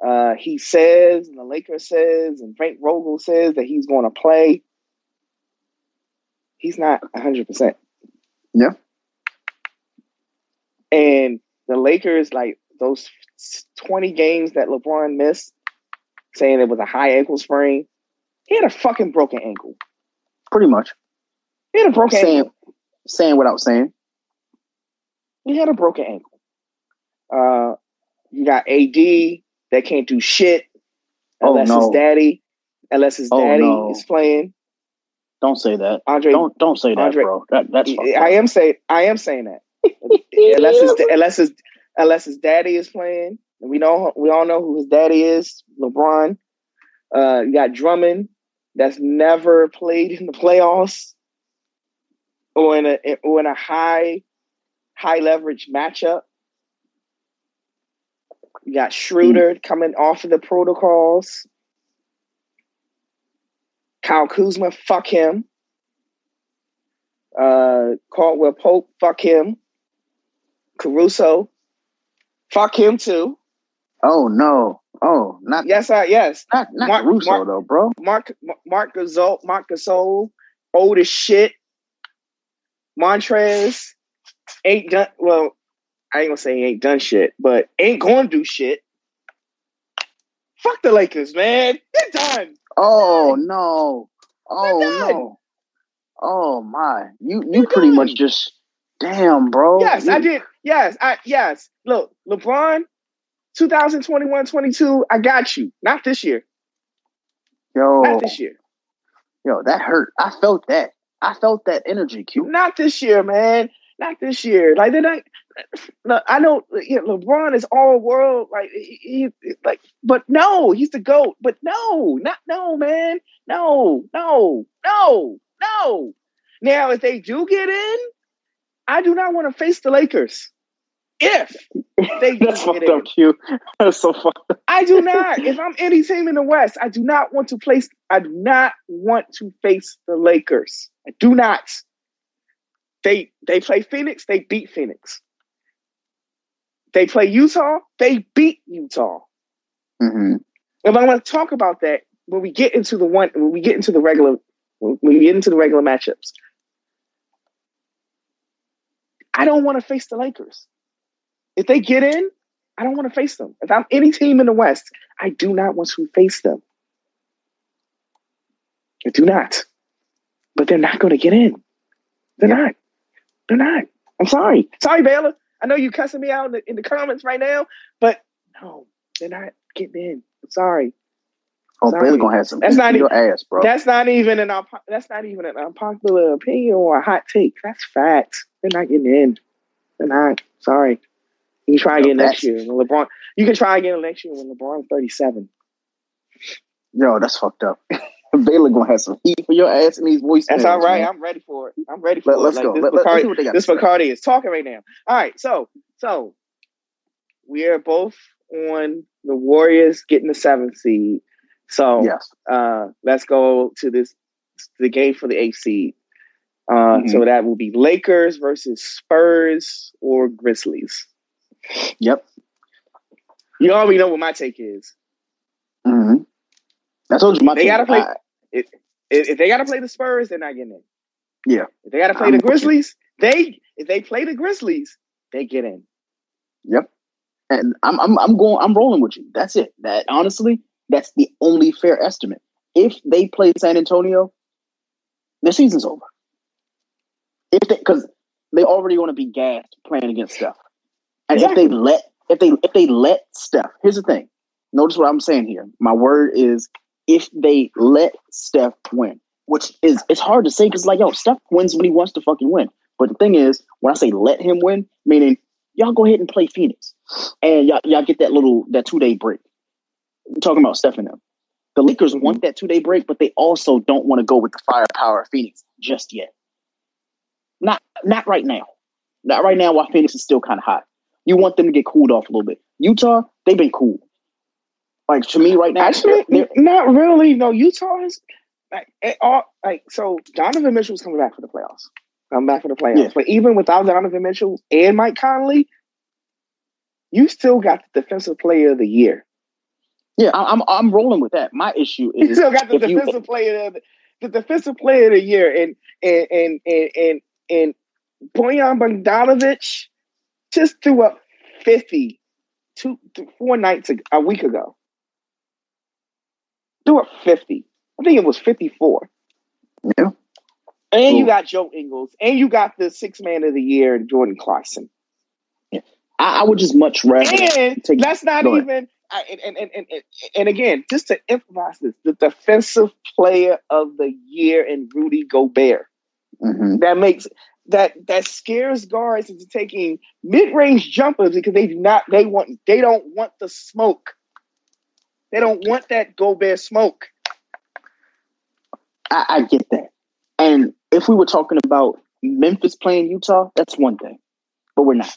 Uh, he says, and the Lakers says, and Frank Vogel says that he's going to play. He's not 100. percent Yeah. And the Lakers, like those 20 games that LeBron missed, saying it was a high ankle sprain. He had a fucking broken ankle. Pretty much. He had a broken saying, ankle. Saying without saying. He had a broken ankle. Uh, you got AD that can't do shit unless oh, no. his daddy, unless his oh, daddy no. is playing. Don't say that. Andre, don't don't say that, Andre, bro. That, that's I am saying I am saying that. unless his unless his unless his daddy is playing, we know we all know who his daddy is, LeBron. Uh, you got Drummond, that's never played in the playoffs, or in a or in a high high leverage matchup. You got Schroeder mm. coming off of the protocols. Kyle Kuzma, fuck him. Uh, Caldwell Pope, fuck him. Caruso, fuck him too. Oh no! Oh, not yes, I yes, not not Mark, Caruso Mark, though, bro. Mark Marc Gasol, Marc Gasol, old as shit. Montrez ain't done well. I ain't gonna say he ain't done shit, but ain't gonna do shit. Fuck the Lakers, man. They're done. Oh no! Oh no! Oh my! You you They're pretty done. much just damn, bro. Yes, you, I did. Yes, I yes. Look, LeBron, 2021-22, I got you. Not this year. Yo, not this year. Yo, that hurt. I felt that. I felt that energy, Q. Not this year, man. Not this year. Like they're not. I know you know, LeBron is all world, like he, he, like, but no, he's the goat. But no, not no, man, no, no, no, no. Now, if they do get in, I do not want to face the Lakers. If they That's fucked up, Q. That's so fucked up. I do not. If I'm any team in the West, I do not want to place. I do not want to face the Lakers. I do not. They they play Phoenix. They beat Phoenix. They play Utah. They beat Utah. Mm-hmm. And I'm going to talk about that when we get into the one when we get into the regular when we get into the regular matchups. I don't want to face the Lakers. If they get in, I don't want to face them. If I'm any team in the West, I do not want to face them. I do not. But they're not going to get in. They're not. They're not. I'm sorry. Sorry, Baylor. I know you cussing me out in the, in the comments right now, but no, they're not getting in. I'm sorry. Oh, sorry. Baylor gonna have some. That's not even ass, bro. That's not even an. That's not even an unpopular opinion or a hot take. That's facts. They're not getting in. They're not. Sorry. You can try again no, next year when LeBron. You can try again next year when LeBron's thirty seven. Yo, that's fucked up. Baylor gonna have some heat for your ass in these voice. That's all right. Man. I'm ready for it. I'm ready for Let, it. Let's like, go. This, Let, Bacardi, this Bacardi is talking right now. All right, so so we are both on the Warriors getting the seventh seed. So yes. uh, let's go to this the game for the eighth seed. Uh, mm-hmm. So that will be Lakers versus Spurs or Grizzlies. Yep. You already know what my take is. Mm-hmm. I told you my they take. gotta play. I, if, if they gotta play the Spurs, they're not getting in. Yeah. If they got to play I'm the. Grizzlies, they if they play the Grizzlies, they get in. Yep. And I'm I'm I'm going I'm rolling with you. That's it. That honestly, that's the only fair estimate. If they play San Antonio, the season's over. If they because they already want to be gassed playing against Steph. Exactly. if they let if they if they let Steph, here's the thing. Notice what I'm saying here. My word is if they let Steph win, which is it's hard to say because like yo, Steph wins when he wants to fucking win. But the thing is, when I say let him win, meaning y'all go ahead and play Phoenix, and y'all, y'all get that little that two day break. I'm talking about Steph and them. The Lakers want mm-hmm. that two day break, but they also don't want to go with the firepower of Phoenix just yet. Not not right now. Not right now while Phoenix is still kind of hot. You want them to get cooled off a little bit. Utah, they've been cool. Like to me right now, Actually, they're- not really. No, Utah is like all like so. Donovan Mitchell's coming back for the playoffs. Coming back for the playoffs. Yeah. But even without Donovan Mitchell and Mike Conley, you still got the defensive player of the year. yeah, I'm I'm rolling with that. My issue is You still got the if you- defensive player of the, the defensive player of the year, and and and and and, and Bojan Bogdanovic just threw up fifty two th- four nights a week ago. Threw up fifty. I think it was fifty four. Yeah. And you got Joe Ingles, and you got the six man of the year, Jordan Clarkson. I, I would just much rather And take- that's not even. I- And, and, and, and, and, and again, just to emphasize this, the defensive player of the year in Rudy Gobert. Mhm. That makes that that scares guards into taking mid range jumpers because they do not they want they don't want the smoke. They don't want that Gobert smoke. I, I get that. And if we were talking about Memphis playing Utah, that's one thing. But we're not.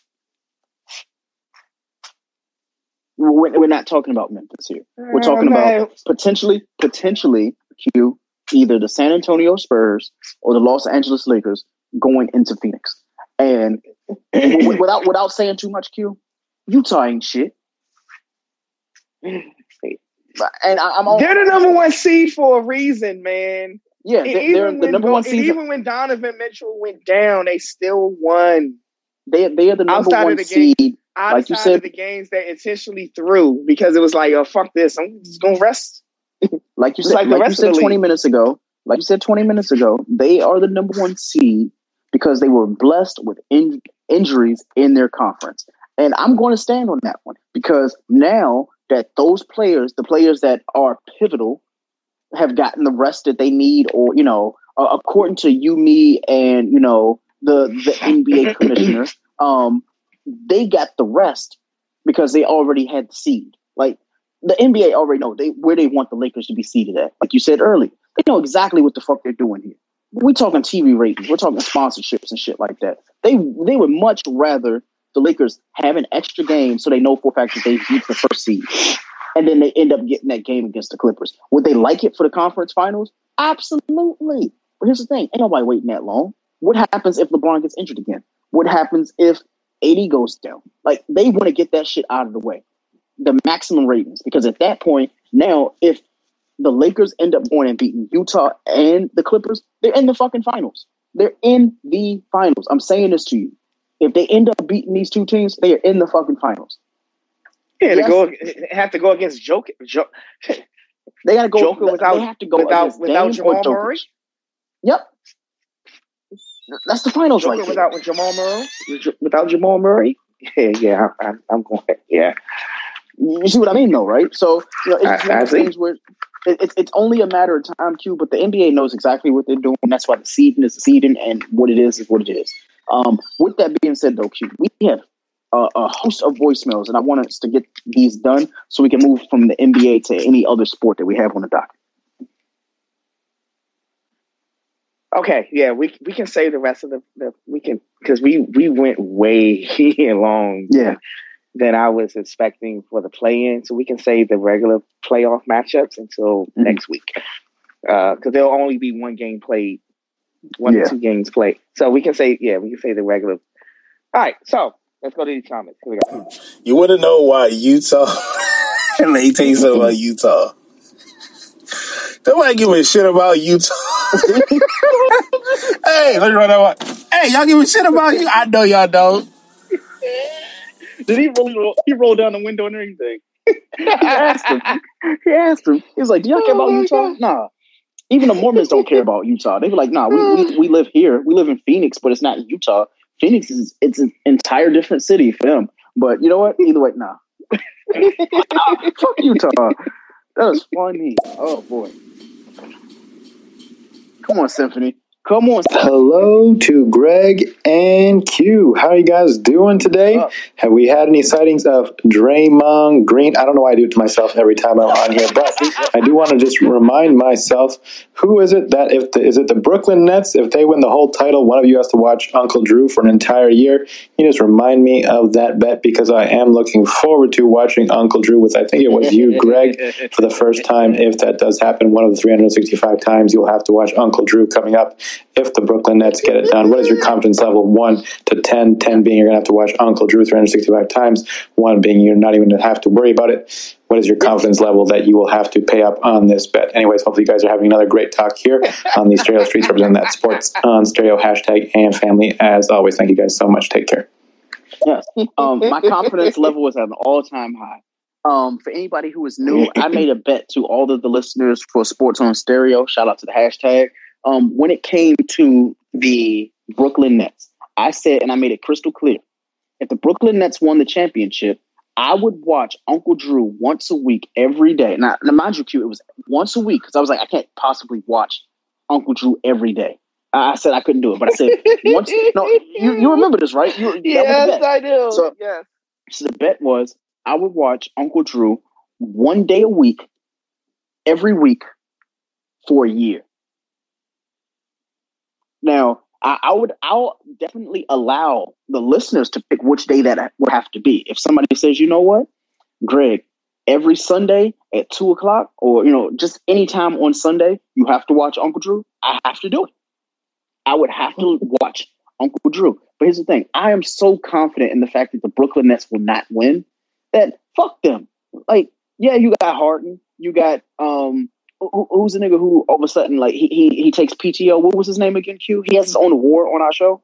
We're, we're not talking about Memphis here. We're talking about potentially, potentially, Q, either the San Antonio Spurs or the Los Angeles Lakers going into Phoenix. And without without saying too much, Q, Utah ain't shit. And I, I'm all, they're the number one seed for a reason, man. yeah, And they're, even they're the number one and seed. even when Donovan Mitchell went down, they still won. They they are the number Outside one the seed. outside Like you said- of the games that intentionally threw because it was like, oh fuck this, I'm just gonna rest. Like you said, like like, you said twenty league. minutes ago. Like you said twenty minutes ago, they are the number one seed because they were blessed with in- injuries in their conference, and I'm going to stand on that one because now that those players, the players that are pivotal, have gotten the rest that they need, or you know, uh, according to you, me, and you know the the NBA commissioner, um, they got the rest because they already had the seed. Like the NBA already know they where they want the Lakers to be seated at. Like you said earlier, they know exactly what the fuck they're doing here. We're talking TV ratings, we're talking sponsorships and shit like that. They they would much rather the Lakers have an extra game so they know for a fact that they beat the first seed, and then they end up getting that game against the Clippers. Would they like it for the conference finals? Absolutely. But here's the thing: ain't nobody waiting that long. What happens if LeBron gets injured again? What happens if AD goes down? Like they want to get that shit out of the way the maximum ratings because at that point now if the Lakers end up going and beating Utah and the Clippers, they're in the fucking finals. They're in the finals. I'm saying this to you. If they end up beating these two teams, they are in the fucking finals. Yeah, Yes. to go have to go against Joker. Jo- They gotta go. Joker without- they have to go without- without Jamal. Murray? Yep, that's the finals Joker right there. without Jamal Murray. Without Jamal Murray. Yeah, yeah, I, I'm, I'm going. Yeah, You see what I mean, though, right? So you know, it's I- one of those things where it, it's it's only a matter of time, Q. But the NBA knows exactly what they're doing. That's why the seeding is the seeding, and what it is is what it is. Um, with that being said, though, Q, we have a, a host of voicemails, and I want us to get these done so we can move from the NBA to any other sport that we have on the docket. Okay, yeah, we we can save the rest of the, the we can because we we went way long Yeah. Than I was expecting for the play in, so we can save the regular playoff matchups until Mhm. next week because there'll only be one game played, one Yeah. or two games played, so we can say yeah we can say the regular. All right, so let's go to these comments. Here we go. You want to know why Utah? Let me tell you something about Utah. Nobody give a shit about Utah. hey, let me run that one. Hey, y'all give a shit about you? I know y'all don't. Did he roll? He rolled down the window and everything. he asked him. He asked him. He was like, "Do y'all care oh about Oh Utah?" God. Nah. Even the Mormons don't care about Utah. They be like, "Nah, we, we we live here. We live in Phoenix, but it's not Utah. Phoenix is it's an entire different city for them." But you know what? Either way, nah. Nah, fuck Utah. That was funny. Oh boy. Come on, Symphony. Come on, Hello to Greg and Q. How are you guys doing today? Have we had any sightings of Draymond Green? I don't know why I do it to myself every time I'm on here, but I do want to just remind myself who is it that if the, is it the Brooklyn Nets? If they win the whole title, one of you has to watch Uncle Drew for an entire year. You just remind me of that bet because I am looking forward to watching Uncle Drew with I think it was you, Greg, for the first time. If that does happen, one of the 365 times you'll have to watch Uncle Drew coming up if the Brooklyn Nets get it done. What is your confidence level? One to 10, 10 being you're going to have to watch Uncle Drew 365 times, one being you're not even going to have to worry about it. What is your confidence level that you will have to pay up on this bet? Anyways, hopefully you guys are having another great talk here on the Stereo Streets representing that sports on stereo hashtag and family. As always, thank you guys so much. Take care. Yes. Um, my confidence level was at an all time high. Um, for anybody who is new, I made a bet to all of the listeners for Sports on Stereo. Shout out to the hashtag. Um, when it came to the Brooklyn Nets, I said, and I made it crystal clear if the Brooklyn Nets won the championship, I would watch Uncle Drew once a week every day. Now, now mind you, Q, it was once a week because I was like, I can't possibly watch Uncle Drew every day. I said I couldn't do it, but I said once. No, you, you remember this, right? You, that was the Yes. I do. So- yes. So the bet was I would watch Uncle Drew one day a week, every week for a year. Now, I, I would I'll definitely allow the listeners to pick which day that would have to be. If somebody says, you know what, Greg, every Sunday at two o'clock, or you know, just any time on Sunday, you have to watch Uncle Drew, I have to do it. I would have to watch Uncle Drew. But here's the thing: I am so confident in the fact that the Brooklyn Nets will not win that fuck them. Like, yeah, you got Harden, you got um, who, who's the nigga who all of a sudden like he he he takes PTO. What was his name again? Q. He has his own award on our show.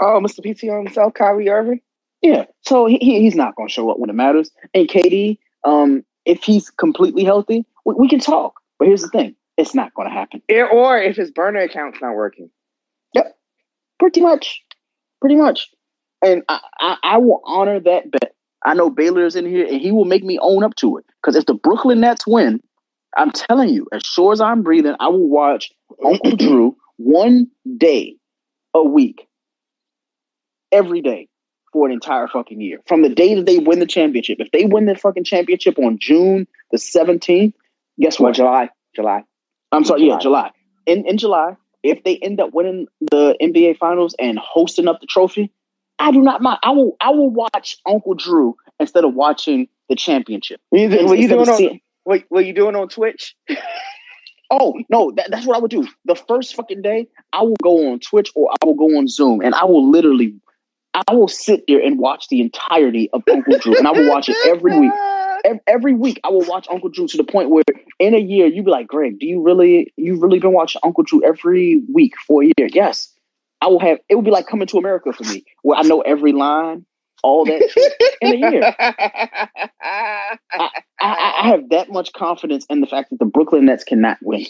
Oh, Mr. PTO himself, Kyrie Irving. Yeah, so he, he he's not going to show up when it matters. And KD, um, if he's completely healthy, we, we can talk. But here's the thing: it's not going to happen. Yeah, or if his burner account's not working. Yep, pretty much, pretty much. And I, I, I will honor that bet. I know Baylor is in here, and he will make me own up to it. Because if the Brooklyn Nets win, I'm telling you, as sure as I'm breathing, I will watch Uncle Drew one day a week, every day for an entire fucking year. From the day that they win the championship. If they win the fucking championship on June the 17th, guess Well, what? July. July. I'm sorry, yeah, July. July. In in July, if they end up winning the NBA Finals and hosting up the trophy, I do not mind. I will I will watch Uncle Drew instead of watching the championship. What you, do- what you Instead What, what you doing on Twitch? Oh no, that, that's what I would do. The first fucking day, I will go on Twitch or I will go on Zoom, and I will literally, I will sit there and watch the entirety of Uncle Drew, and I will watch it every week. Ev- Every week, I will watch Uncle Drew to the point where in a year you'd be like, Greg, do you really, you've really been watching Uncle Drew every week for a year? Yes, I will have. It would be like coming to America for me, where I know every line, all that in a year. I, I, I have that much confidence in the fact that the Brooklyn Nets cannot win.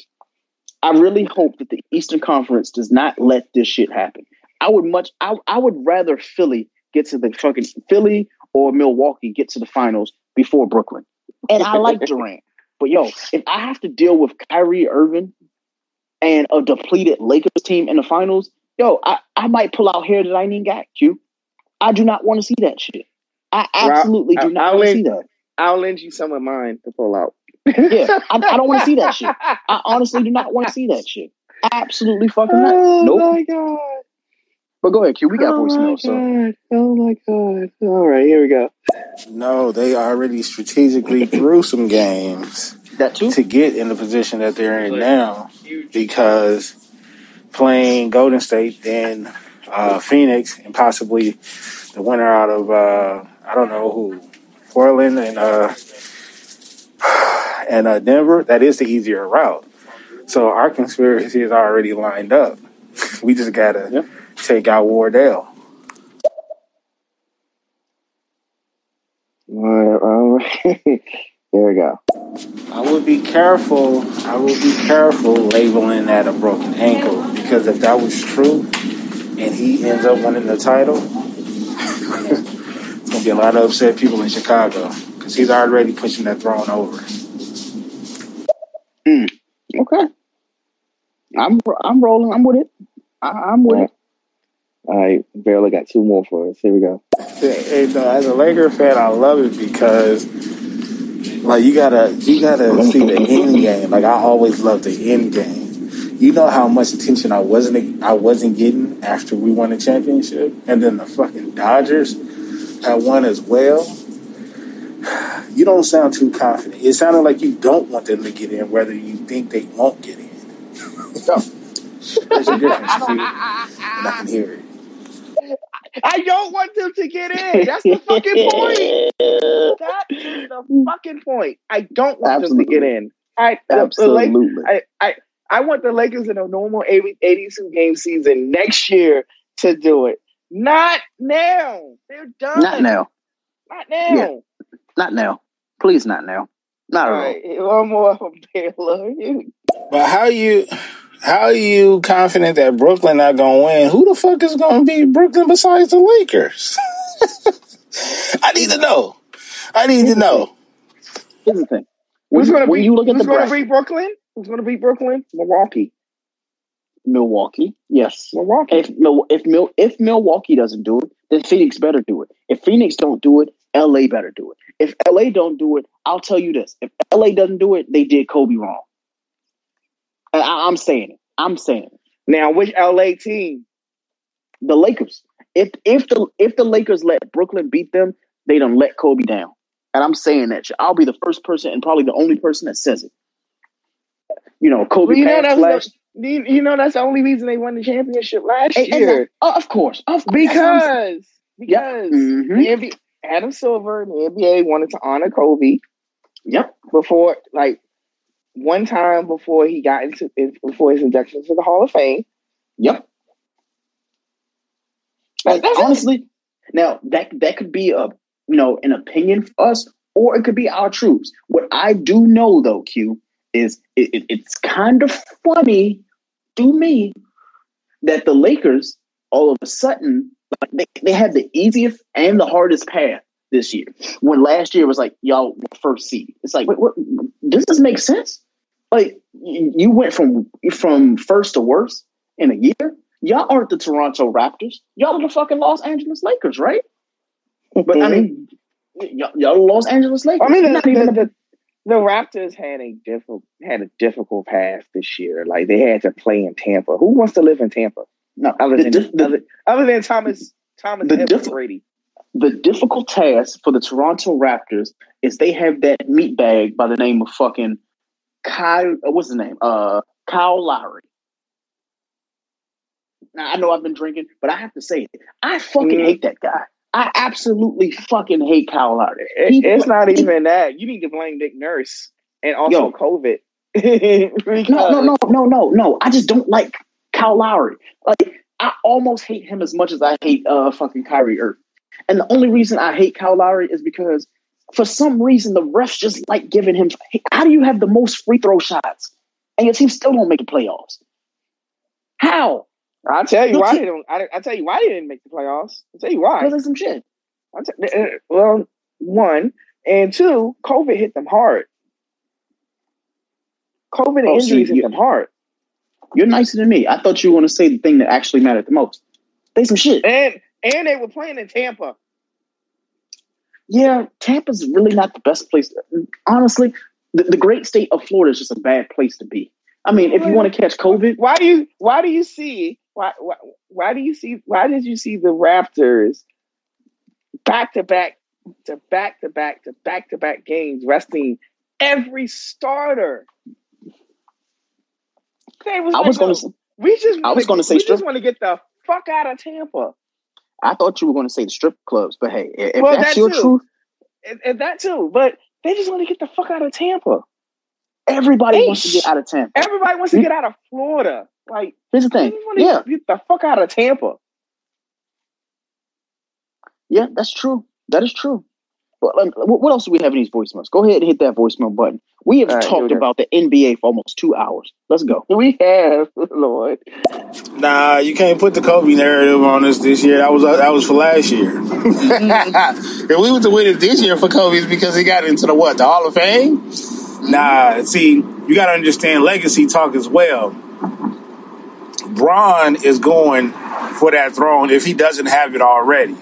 I really hope that the Eastern Conference does not let this shit happen. I would much, I, I would rather Philly get to the fucking Philly or Milwaukee get to the finals before Brooklyn. And I like Durant, but yo, if I have to deal with Kyrie Irving and a depleted Lakers team in the finals, yo, I, I might pull out hair that I ain't got. You, I do not want to see that shit. I absolutely do I- not I'll want to see that. I'll lend you some of mine to pull out. Yeah, I, I don't want to see that shit. I honestly do not want to see that shit. Absolutely fucking not. Oh Nope. my god! But go ahead, Q. We got oh my voicemail. So! Oh my god! All right, here we go. No, they already strategically threw some games that too. to get in the position that they're in now because playing Golden State, then uh, Phoenix, and possibly the winner out of uh, I don't know who, Portland and uh, and uh, Denver. That is the easier route. So our conspiracy is already lined up. We just gotta take out Wardell. All right. Here we go. I would be careful. I would be careful labeling that a broken ankle because if that was true, and he ends up winning the title, it's gonna be a lot of upset people in Chicago because he's already pushing that throne over. Mm. Okay. I'm I'm rolling. I'm with it. I, I'm with it. All right, barely got two more for us. Here we go. Hey, no, as a Laker fan, I love it because, like, you gotta you gotta see the end game. Like, I always love the end game. You know how much attention I wasn't I wasn't getting after we won the championship, and then the fucking Dodgers had won as well. You don't sound too confident. It sounded like you don't want them to get in, whether you think they won't get in. There's a difference, Q, and I can hear it. I don't want them to get in. That's the fucking point. That is the fucking point. I don't want them to get in. I the, the Lak- Absolutely. I, I I want the Lakers in a normal 80 82 game season next year to do it. Not now. They're done. Not now. Not now. Yeah. Not now. Please, not now. Not at All all. right, one more from Baylor. But how you how you confident that Brooklyn not gonna win? Who the fuck is gonna beat Brooklyn besides the Lakers? I need to know. I need to know. Here's the thing. When, Who's you- going to when beat? you look at who's the going to bracket, beat Brooklyn? Who's going to beat Brooklyn? Milwaukee. Milwaukee, yes. Milwaukee. If Mil- if Mil- if Milwaukee doesn't do it, then Phoenix better do it. If Phoenix don't do it, LA better do it. If LA don't do it, I'll tell you this: if LA doesn't do it, they did Kobe wrong. I, I'm saying it. I'm saying it. Now, which LA team? The Lakers. If if the if the Lakers let Brooklyn beat them, they don't let Kobe down. And I'm saying that. I'll be the first person and probably the only person that says it. You know, Kobe Well, you know that's the, you, know that's the only reason they won the championship last hey, year oh, of course, of course. That's what I'm saying. because because Mhm. the NBA, Adam Silver and the NBA wanted to honor Kobe Yep. before like one time before he got into before his induction to the Hall of Fame. Yep. Like, that's it. honestly, now that that could be a you know an opinion for us, or it could be our troops. What I do know though, Q, is it, it- it's kind of funny to me that the Lakers all of a sudden like they, they had the easiest and the hardest path this year. When last year was like y'all first seed. It's like wait, what? Does this make sense? Like you went from from first to worst in a year. Y'all aren't the Toronto Raptors. Y'all are the fucking Los Angeles Lakers, right? But I mean, y'all, Los Angeles Lakers. I mean, the, Not even the, the, the Raptors had a difficult had a difficult path this year. Like they had to play in Tampa. Who wants to live in Tampa no, other than other, other than Thomas Thomas The diff- Brady? the difficult task for the Toronto Raptors is they have that meatbag by the name of fucking Kyle. What's his name? Uh, Kyle Lowry. Now I know I've been drinking, but I have to say it. I fucking Mhm. hate that guy. I absolutely fucking hate Kyle Lowry. It- it's not even that. You need to blame Nick Nurse and also Yo. COVID. No, no, no, no, no, no. I just don't like Kyle Lowry. Like I almost hate him as much as I hate uh fucking Kyrie Irving. And the only reason I hate Kyle Lowry is because for some reason the refs just like giving him. How do you have the most free throw shots and your team still don't make the playoffs? How? I'll tell you why they don't. I, I'll tell you why they didn't make the playoffs. I'll tell you why. Because of some shit. Tell, uh, well, one and two, COVID hit them hard. COVID and Oh, so injuries hit them hard. You're nicer than me. I thought you were going to say the thing that actually mattered the most. Say some shit. And and they were playing in Tampa. Yeah, Tampa's really not the best place. Honestly, the, the great state of Florida is just a bad place to be. I mean, if you want to catch COVID, Why do you why do you see why why, why do you see why did you see the Raptors back to back to back to back to back to back games resting every starter? They was I was going to. we just I was gonna say we strip- just want to get the fuck out of Tampa. I thought you were going to say the strip clubs, but hey, if Well, that's that your too. truth, And, and that too, but they just want to get the fuck out of Tampa. everybody wants to get out of Tampa. Everybody wants to get out of Florida. Like, Here's the thing. you wanna Yeah, get the fuck out of Tampa. yeah, that's true. That is true. But like, what what else do we have in these voicemails? Go ahead and hit that voicemail button. We have All right, here we talked about the NBA for almost two hours. Let's go. We have, Lord. Nah, you can't put the Kobe narrative on us this year. That was uh, that was for last year. Mm-hmm. if we were to win it this year for Kobe, it's because he got into the what the Hall of Fame. Nah, see, you got to understand legacy talk as well. Bron is going for that throne if he doesn't have it already.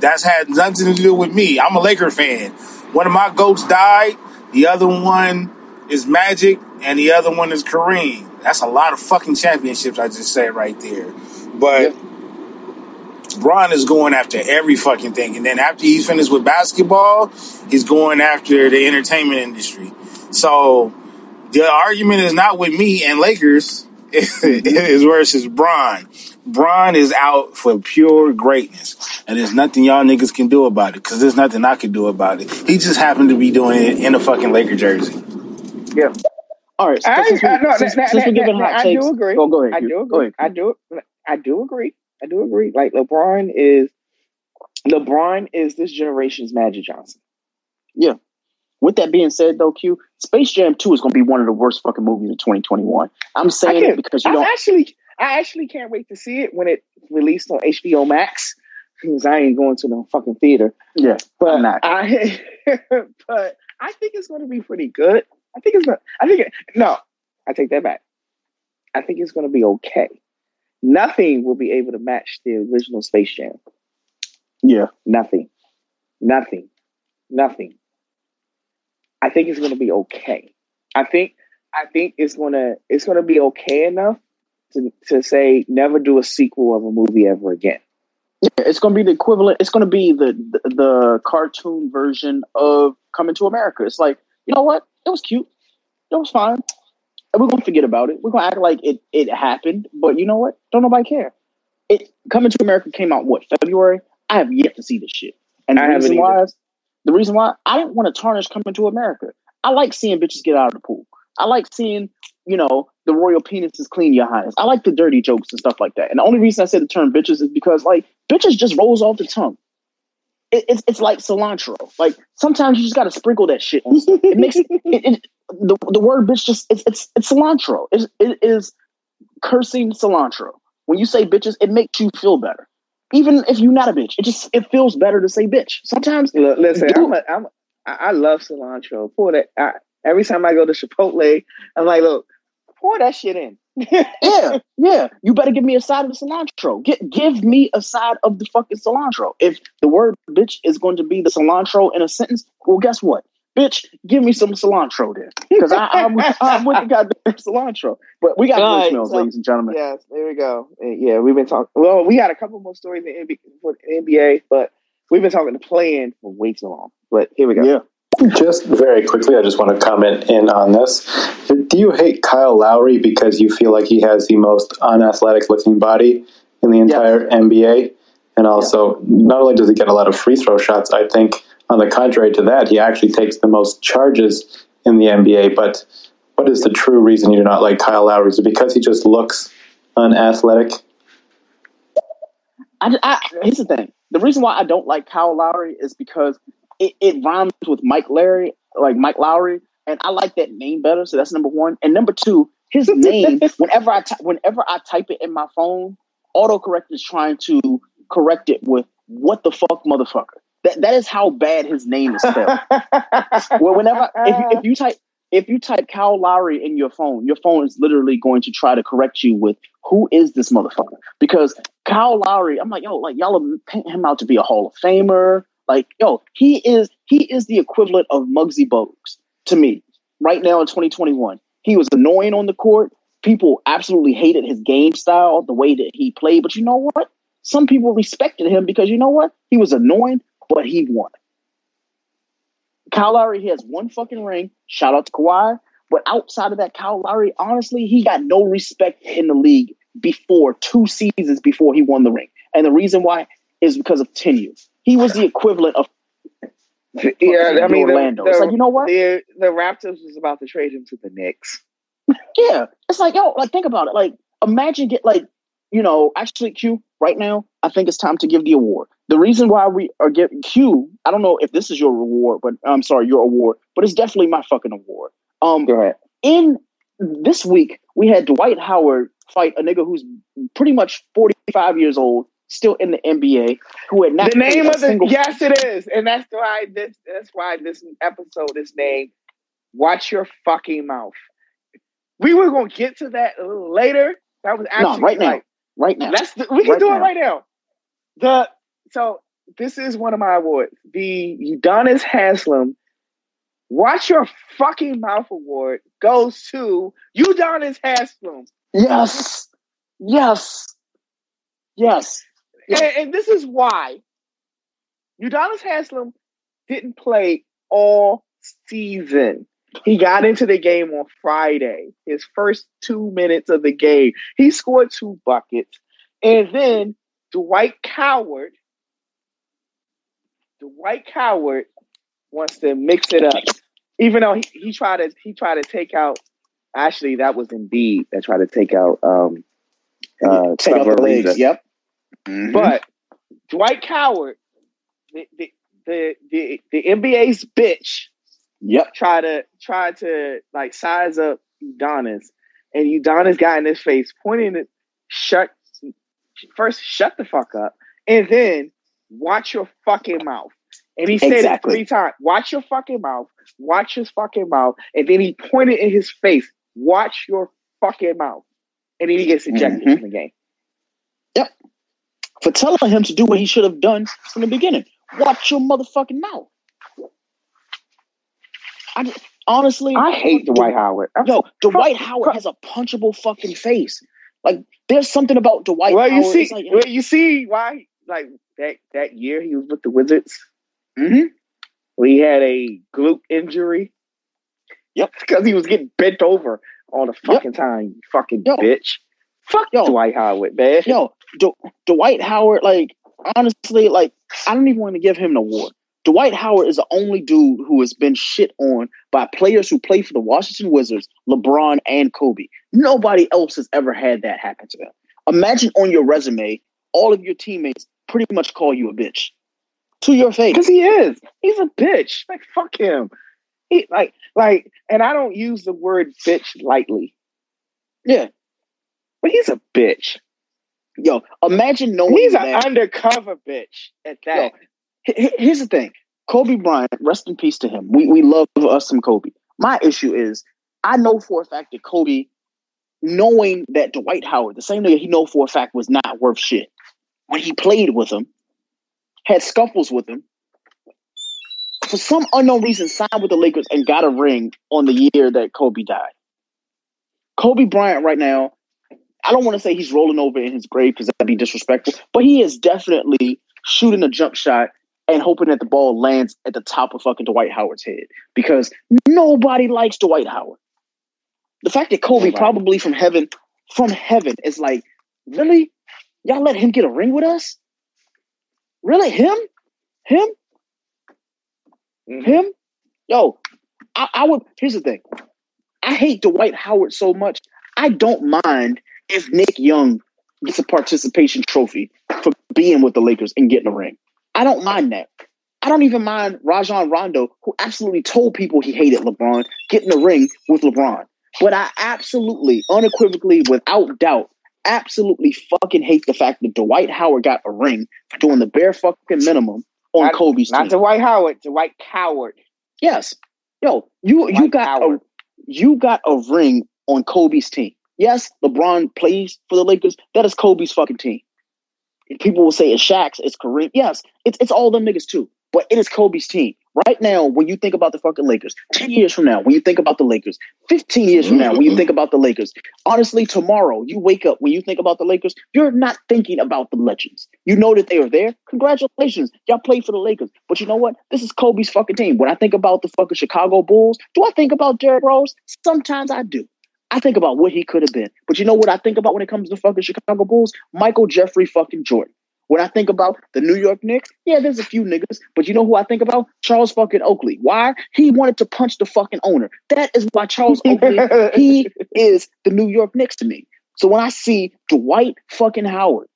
That's had nothing to do with me. I'm a Laker fan. One of my goats died. The other one is Magic, and the other one is Kareem. That's a lot of fucking championships. I just said right there. But Bron is going after every fucking thing, and then after he's finished with basketball, he's going after the entertainment industry. So the argument is not with me and Lakers. it is versus Bron. Bron is out for pure greatness, and there's nothing y'all niggas can do about it because there's nothing I can do about it. He just happened to be doing it in a fucking Laker jersey. Yeah. All right. I, since, we, I, no, since, that, since that, we're giving that, hot I takes, do agree. Go, go ahead. I Q. do Go agree. ahead. I do. I do agree. I do agree. Like LeBron is LeBron is this generation's Magic Johnson. With that being said, though, Q, Space Jam 2 is going to be one of the worst fucking movies of 2021. I'm saying it because you I don't. actually, I actually can't wait to see it when it released on HBO Max. Because I ain't going to no fucking theater. Yeah, But I'm not. I, but I think it's going to be pretty good. I think it's. Gonna, I think it, no. I take that back. I think it's going to be okay. Nothing will be able to match the original Space Jam. Yeah. Nothing. Nothing. Nothing. I think it's going to be okay. I think. I think it's gonna. It's gonna be okay enough to to say never do a sequel of a movie ever again. Yeah, it's going to be the equivalent. It's going to be the, the the cartoon version of Coming to America. It's like, you know what? It was cute. It was fine. And we're going to forget about it. We're going to act like it, it happened. But you know what? Don't nobody care. It Coming to America came out, what, February? I have yet to see this shit. And I haven't why is, the reason why I didn't want to tarnish Coming to America. I like seeing bitches get out of the pool. I like seeing, you know, the royal penises clean your highness. I like the dirty jokes and stuff like that. And the only reason I said the term bitches is because like bitches just rolls off the tongue. It, it's it's like cilantro. Like sometimes you just got to sprinkle that shit. On. It makes it, it, the the word bitch just it's it's it's cilantro. It's, it is cursing cilantro. When you say bitches, it makes you feel better. Even if you're not a bitch, it just it feels better to say bitch. Sometimes Look, listen. I'm a, I'm, I I love cilantro. Pour that. I, every time I go to Chipotle, I'm like, look, pour that shit in. yeah, yeah. You better give me a side of the cilantro. Get, give me a side of the fucking cilantro. If the word bitch is going to be the cilantro in a sentence, well, guess what? Bitch, give me some cilantro then. Because I'm, I'm with the goddamn cilantro. But we got All right, voicemails, so- ladies and gentlemen. Yes, there we go. Uh, Yeah, we've been talking. Well, we got a couple more stories in NBA, for the NBA, but we've been talking to playing for way too long. But here we go. Yeah. Just very quickly, I just want to comment in on this. Do you hate Kyle Lowry because you feel like he has the most unathletic looking body in the entire NBA? And also, not only does he get a lot of free throw shots, I think on the contrary to that, he actually takes the most charges in the NBA. But what is the true reason you do not like Kyle Lowry? Is it because he just looks unathletic? I, I, here's the thing. The reason why I don't like Kyle Lowry is because it, it rhymes with Mike Larry, like Mike Lowry, and I like that name better. So that's number one. And number two, his name. whenever I whenever I type it in my phone, autocorrect is trying to correct it with "what the fuck, motherfucker." That that is how bad his name is spelled. well, whenever if if you type if you type Kyle Lowry in your phone, your phone is literally going to try to correct you with who is this motherfucker? Because Kyle Lowry, I'm like, yo, like y'all are painting him out to be a Hall of Famer. Like, yo, he is he is the equivalent of Muggsy Bogues to me right now in 2021. He was annoying on the court. People absolutely hated his game style, the way that he played. But you know what? Some people respected him because you know what? He was annoying, but he won. Kyle Lowry he has one fucking ring. Shout out to Kawhi. But outside of that, Kyle Lowry, honestly, he got no respect in the league before two seasons before he won the ring. And the reason why is because of tenure. He was the equivalent of yeah, I mean, the, Orlando. the, it's like you know what? the, the Raptors was about to trade him to the Knicks. Yeah, it's like yo, like think about it. Like imagine get like, you know, actually Q, right now, I think it's time to give the award. The reason why we are getting Q, I don't know if this is your reward, but I'm sorry, your award, but it's definitely my fucking award. Um Go ahead. in this week, we had Dwight Howard fight a nigga who's pretty much 45 years old, still in the NBA, who had not The name of the single yes, it is, and that's why this that's why this episode is named "Watch Your Fucking Mouth." We were gonna get to that a little later. That was No, actually right now. right now. Let's we can Right do now. it right now. The so this is one of my awards. The Udonis Haslam Watch Your Fucking Mouth Award goes to Udonis Haslam. Yes. Yes. Yes. And, and this is why Udonis Haslam didn't play all season. He got into the game on Friday, his first two minutes of the game. He scored two buckets. And then Dwight Coward, Dwight Coward wants to mix it up. Even though he, he tried to he tried to take out actually that was Embiid that tried to take out um uh Take out the Trevor legs. Ariza. Yep. Mhm. But Dwight Coward, the the the the, the NBA's bitch, yep. try to try to like size up Udonis, and Udonis got in his face, pointing it, shut first shut the fuck up, and then watch your fucking mouth. And he said Exactly. it three times. Watch your fucking mouth. Watch his fucking mouth. And then he pointed in his face. Watch your fucking mouth. And then he gets ejected Mhm. from the game. Yep. For telling him to do what he should have done from the beginning. Watch your motherfucking mouth. I just- honestly, I hate Dwight Howard. I'm Yo, Dwight Howard has a punchable fucking face. Like, there's something about Dwight well, Howard. you see, like, well, you see why, like that that year he was with the Wizards, Mhm. where he had a glute injury. Yep. because he was getting bent over all the fucking time. You fucking Yo. bitch. Fuck Yo. Dwight Howard, man. yo, D- Dwight Howard, like, honestly, like, I don't even want to give him an award. Dwight Howard is the only dude who has been shit on by players who play for the Washington Wizards, LeBron and Kobe. Nobody else has ever had that happen to them. Imagine on your resume, all of your teammates pretty much call you a bitch to your face. Because he is. He's a bitch. Like fuck him. He like like, and I don't use the word bitch lightly, Yeah. but he's a bitch. Yo, imagine knowing He's an undercover bitch at that. H- Here's the thing. Kobe Bryant, rest in peace to him. We we love us some Kobe. My issue is I know for a fact that Kobe, knowing that Dwight Howard, the same nigga he know for a fact was not worth shit, when he played with him, had scuffles with him, for some unknown reason signed with the Lakers and got a ring on the year that Kobe died. Kobe Bryant right now, I don't want to say he's rolling over in his grave because that'd be disrespectful, but he is definitely shooting a jump shot and hoping that the ball lands at the top of fucking Dwight Howard's head because nobody likes Dwight Howard. The fact that Kobe probably from heaven, from heaven, is like, really? Y'all let him get a ring with us? Really? Him? Him? Mhm. Him? Yo, I, I would. Here's the thing. I hate Dwight Howard so much. I don't mind if Nick Young gets a participation trophy for being with the Lakers and getting a ring. I don't mind that. I don't even mind Rajon Rondo, who absolutely told people he hated LeBron, getting a ring with LeBron. But I absolutely, unequivocally, without doubt, absolutely fucking hate the fact that Dwight Howard got a ring for doing the bare fucking minimum on Not- Kobe's Not team. Not Dwight Howard, Dwight Coward. Yes. Yo, you you Dwight got a, you got a ring on Kobe's team. Yes, LeBron plays for the Lakers. That is Kobe's fucking team. People will say it's Shaq's, it's Kareem. Yes, it's it's all them niggas too. But it is Kobe's team. Right now, when you think about the fucking Lakers, 10 years from now, when you think about the Lakers, 15 years from now, when you think about the Lakers, honestly, tomorrow, you wake up, when you think about the Lakers, you're not thinking about the legends. You know that they are there. Congratulations. Y'all played for the Lakers. But you know what? This is Kobe's fucking team. When I think about the fucking Chicago Bulls, do I think about Derrick Rose? Sometimes I do. I think about what he could have been. But you know what I think about when it comes to fucking Chicago Bulls? Michael Jeffrey fucking Jordan. When I think about the New York Knicks, yeah, there's a few niggas, but you know who I think about? Charles fucking Oakley. Why? He wanted to punch the fucking owner. That is why Charles Oakley, he is the New York Knicks to me. So when I see Dwight fucking Howard,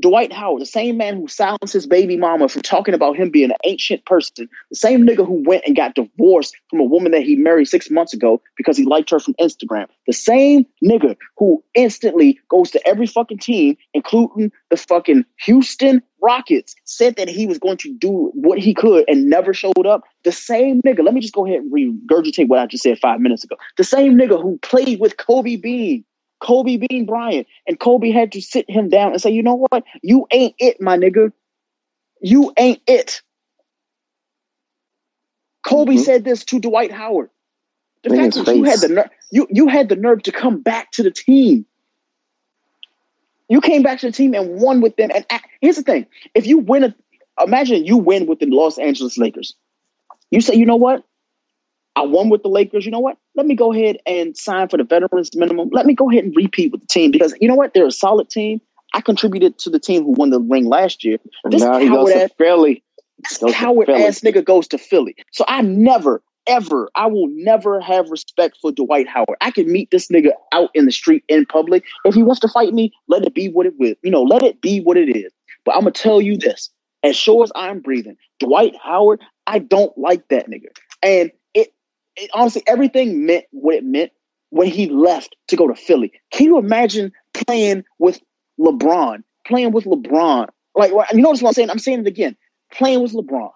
Dwight Howard, the same man who silenced his baby mama from talking about him being an ancient person, the same nigga who went and got divorced from a woman that he married six months ago because he liked her from Instagram, the same nigga who instantly goes to every fucking team, including the fucking Houston Rockets, said that he was going to do what he could and never showed up. The same nigga, let me just go ahead and regurgitate what I just said five minutes ago. The same nigga who played with Kobe Bean Kobe Bean Bryant. And Kobe had to sit him down and say, you know what? You ain't it, my nigga. You ain't it. Kobe mm-hmm. said this to Dwight Howard. The fact that you had the nerve, you, you had the nerve to come back to the team. You came back to the team and won with them. And here's the thing: if you win, a, imagine you win with the Los Angeles Lakers. You say, you know what? I won with the Lakers. You know what? Let me go ahead and sign for the veterans minimum. Let me go ahead and repeat with the team because you know what? They're a solid team. I contributed to the team who won the ring last year. This now he goes ass, to Philly. This coward Philly. ass nigga goes to Philly. So I never, ever, I will never have respect for Dwight Howard. I can meet this nigga out in the street in public. If he wants to fight me, let it be what it will. You know, let it be what it is. But I'm gonna tell you this: as sure as I'm breathing, Dwight Howard, I don't like that nigga. And it, honestly, everything meant what it meant when he left to go to Philly. Can you imagine playing with LeBron? Playing with LeBron. Like, you notice what I'm saying? I'm saying it again. Playing with LeBron.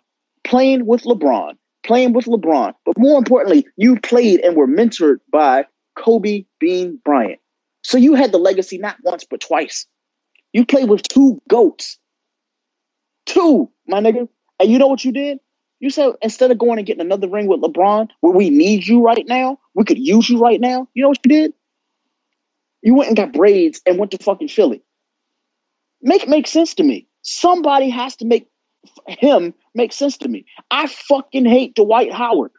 Playing with LeBron. Playing with LeBron. But more importantly, you played and were mentored by Kobe Bean Bryant. So you had the legacy not once, but twice. You played with two GOATs. Two, my nigga. And you know what you did? You said instead of going and getting another ring with LeBron, where we need you right now, we could use you right now. You know what you did? You went and got braids and went to fucking Philly. Make make sense to me. Somebody has to make him make sense to me. I fucking hate Dwight Howard.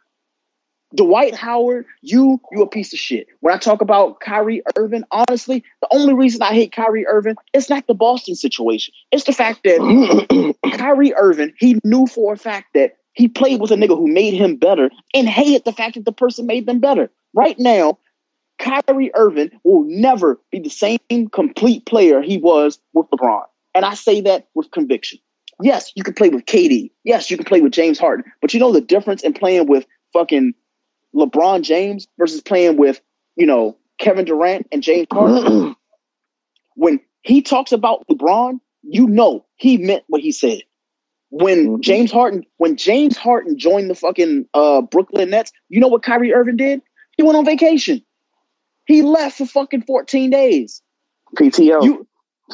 Dwight Howard, you you a piece of shit. When I talk about Kyrie Irving, honestly, the only reason I hate Kyrie Irving is not the Boston situation. It's the fact that Kyrie Irving, he knew for a fact that he played with a nigga who made him better and hated the fact that the person made them better. Right now, Kyrie Irving will never be the same complete player he was with LeBron. And I say that with conviction. Yes, you can play with KD. Yes, you can play with James Harden. But you know the difference in playing with fucking LeBron James versus playing with, you know, Kevin Durant and James Harden? when he talks about LeBron, you know he meant what he said when mm-hmm. James Harden when James Harden joined the fucking uh, Brooklyn Nets, you know what Kyrie Irving did? He went on vacation. He left for fucking 14 days. PTO. You,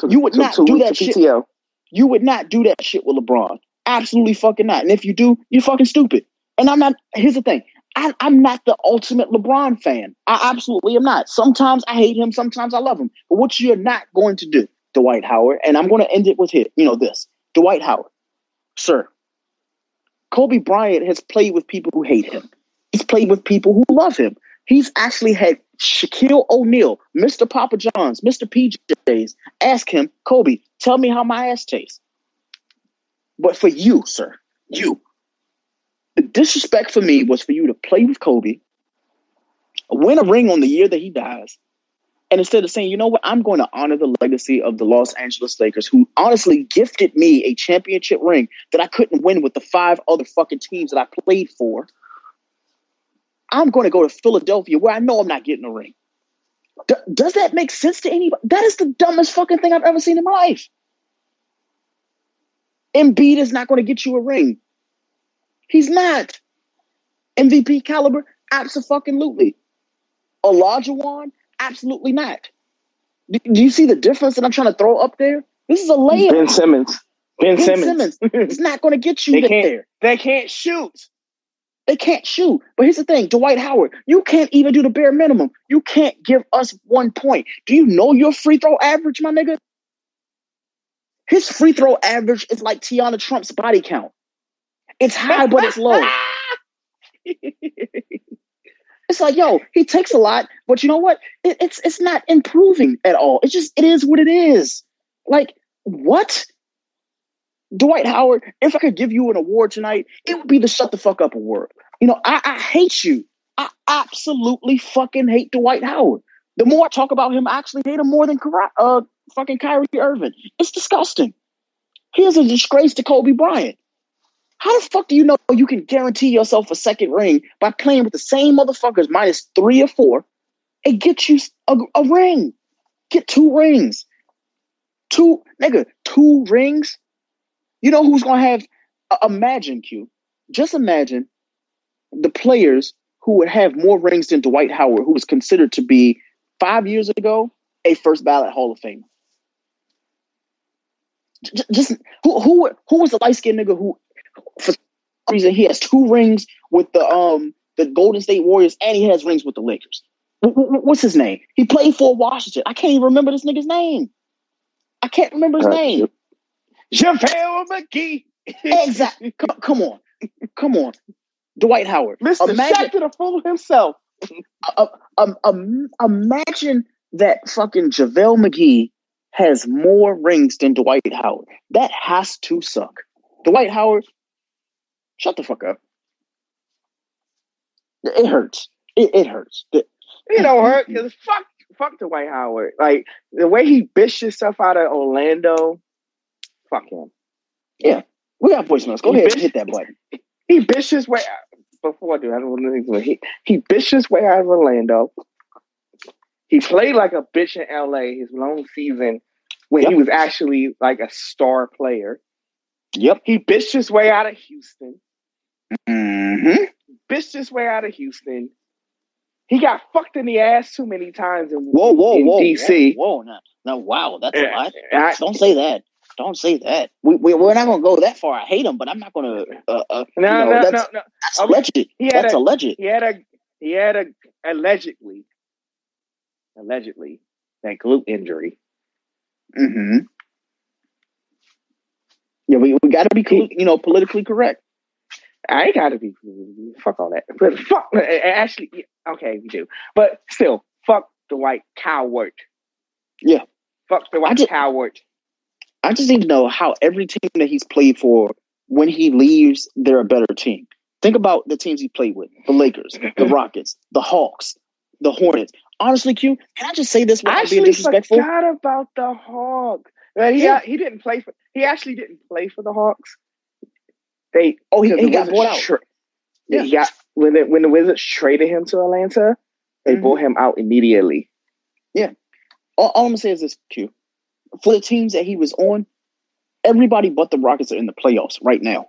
you would not do that shit. PTO. You would not do that shit with LeBron. Absolutely fucking not. And if you do, you're fucking stupid. And I'm not. Here's the thing. I, I'm not the ultimate LeBron fan. I absolutely am not. Sometimes I hate him. Sometimes I love him. But what you're not going to do, Dwight Howard, and I'm going to end it with hit. You know this, Dwight Howard sir. Kobe Bryant has played with people who hate him. He's played with people who love him. He's actually had Shaquille O'Neal, Mr. Papa John's, Mr. PJ's, ask him, Kobe, tell me how my ass tastes. But for you, sir, you, the disrespect for me was for you to play with Kobe, win a ring on the year that he dies, and instead of saying, you know what, I'm going to honor the legacy of the Los Angeles Lakers, who honestly gifted me a championship ring that I couldn't win with the five other fucking teams that I played for. I'm going to go to Philadelphia where I know I'm not getting a ring. D- does that make sense to anybody? That is the dumbest fucking thing I've ever seen in my life. Embiid is not going to get you a ring. He's not. MVP caliber? Absolutely. Olajuwon Absolutely not. Do, do, you see the difference that I'm trying to throw up there? This is a layup. Ben Simmons. Ben, ben Simmons. Simmons. it's not going to get you they there. They can't shoot. They can't shoot. But here's the thing, Dwight Howard, you can't even do the bare minimum. You can't give us one point. Do you know your free throw average, my nigga? His free throw average is like Tiana Trump's body count. It's high, but it's low. It's like, yo, he takes a lot, but you know what? It, it's it's not improving at all. It's just it is what it is. Like what? Dwight Howard, if I could give you an award tonight, it would be the shut the fuck up award. You know, I, I hate you. I absolutely fucking hate Dwight Howard. The more I talk about him, I actually hate him more than uh, fucking Kyrie Irving. It's disgusting. He is a disgrace to Kobe Bryant. How the fuck do you know you can guarantee yourself a second ring by playing with the same motherfuckers minus three or four and get you a, a ring? Get two rings. Two, nigga, two rings? You know who's gonna have, uh, imagine, Q. Just imagine the players who would have more rings than Dwight Howard, who was considered to be five years ago a first ballot Hall of Fame. Just who who who was the light skinned nigga who for some reason he has two rings with the um the Golden State Warriors and he has rings with the Lakers. Wh- wh- What's his name? He played for Washington. I can't even remember this nigga's name. I can't remember his Uh, name. JaVale McGee. Exactly. Come, come on, come on, Dwight Howard. Mr. Imagine- Shaq to the fool himself. um, um, imagine that fucking JaVale McGee has more rings than Dwight Howard. That has to suck. Dwight Howard, shut the fuck up. It hurts. It, it hurts. The- don't hurt because fuck, fuck the Dwight Howard. Like the way he bitched himself out of Orlando. Fuck him. Yeah, we got voicemails. Go You ahead bitch. and hit that button. He bitched his way. Before I do, I don't want to. He he bitched his way out of Orlando. He played like a bitch in LA his long season when he was actually like a star player. Yep. He bitched his way out of Houston. Mm-hmm. Bitched his way out of Houston. He got fucked in the ass too many times in, Whoa, whoa, in whoa, DC. Whoa, whoa, now, now, wow, that's a lot. I- Don't say that. Don't say that. We, we we're not gonna go that far. I hate him, but I'm not gonna. Uh, uh, no, you know, no, no, that's, no. that's Okay. alleged. He had That's a- alleged. He had a he had a allegedly allegedly that glute injury. Mm-hmm. Yeah, we, we got to be, you know, politically correct. I ain't gotta be fuck all that. But fuck actually okay, we do. But still, fuck the white coward. Yeah. Fuck the I white just- coward. I just need to know how every team that he's played for, when he leaves, they're a better team. Think about the teams he played with: the Lakers, the Rockets, the Hawks, the Hornets. Honestly, Q, can I just say this I without being disrespectful? forgot about the Hawks. Uh, he Yeah. he didn't play for he actually didn't play for the Hawks. They Oh, he, he got bought out. tra- Yeah. He got when the, when the Wizards traded him to Atlanta, they Mhm. bought him out immediately. All, all I'm gonna say is this, Q. For the teams that he was on, everybody but the Rockets are in the playoffs right now.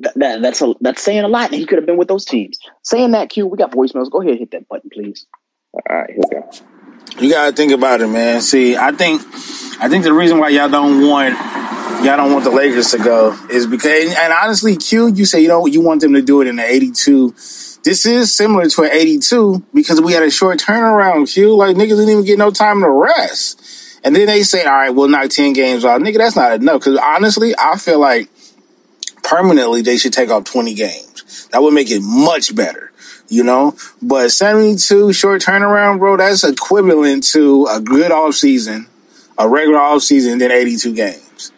That, that, that's a, that's saying a lot, and he could have been with those teams. Saying that, Q, we got voicemails. Go ahead, hit that button, please. All right, here we go. You gotta think about it, man. See, I think, I think the reason why y'all don't want, y'all don't want the Lakers to go is because, and honestly, Q, you say you know you want them to do it in the '82. This is similar to an '82 because we had a short turnaround. Q, like niggas didn't even get no time to rest, and then they say, all right, we'll knock ten games off. Nigga, that's not enough. Because honestly, I feel like permanently they should take off 20 games. That would make it much better, you know? But 72 short turnaround, bro, that's equivalent to a good off season, a regular off season, then 82 games.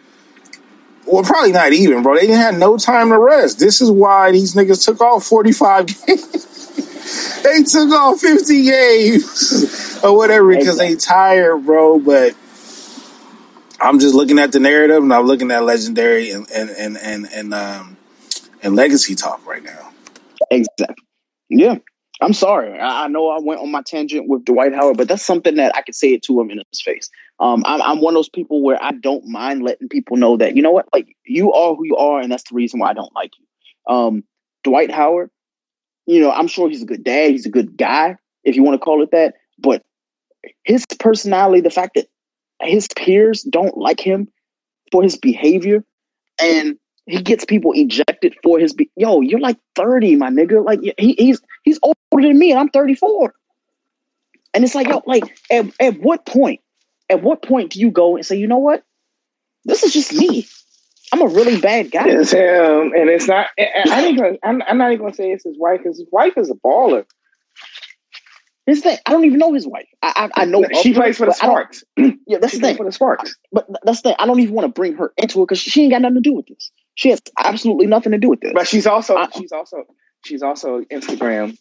Well, probably not even, bro. They didn't have no time to rest. This is why these niggas took off 45 games. they took off 50 games or whatever because they tired, bro. But I'm just looking at the narrative and I'm looking at legendary and and and and and, um, and legacy talk right now. Exactly. Yeah. I'm sorry. I, I know I went on my tangent with Dwight Howard, but that's something that I could say it to him in his face. Um, I'm, I'm one of those people where I don't mind letting people know that, you know what, like you are who you are, and that's the reason why I don't like you. Um, Dwight Howard, you know, I'm sure he's a good dad, he's a good guy, if you want to call it that, but his personality, the fact that his peers don't like him for his behavior, and he gets people ejected for his be- yo. You're like thirty, my nigga. Like he, he's he's older than me, and I'm 34. And it's like yo, like at, at what point? At what point do you go and say, you know what? This is just me. I'm a really bad guy. It's him, and it's not. I I'm, I'm not even gonna say it's his wife his wife is a baller. This thing, I don't even know his wife. I I, I know she her, plays for the but I don't- Sparks. Yeah, that's She the thing. for the Sparks. But that's the thing. I don't even want to bring her into it because she ain't got nothing to do with this. She has absolutely nothing to do with this. But she's also I- she's also she's also Instagram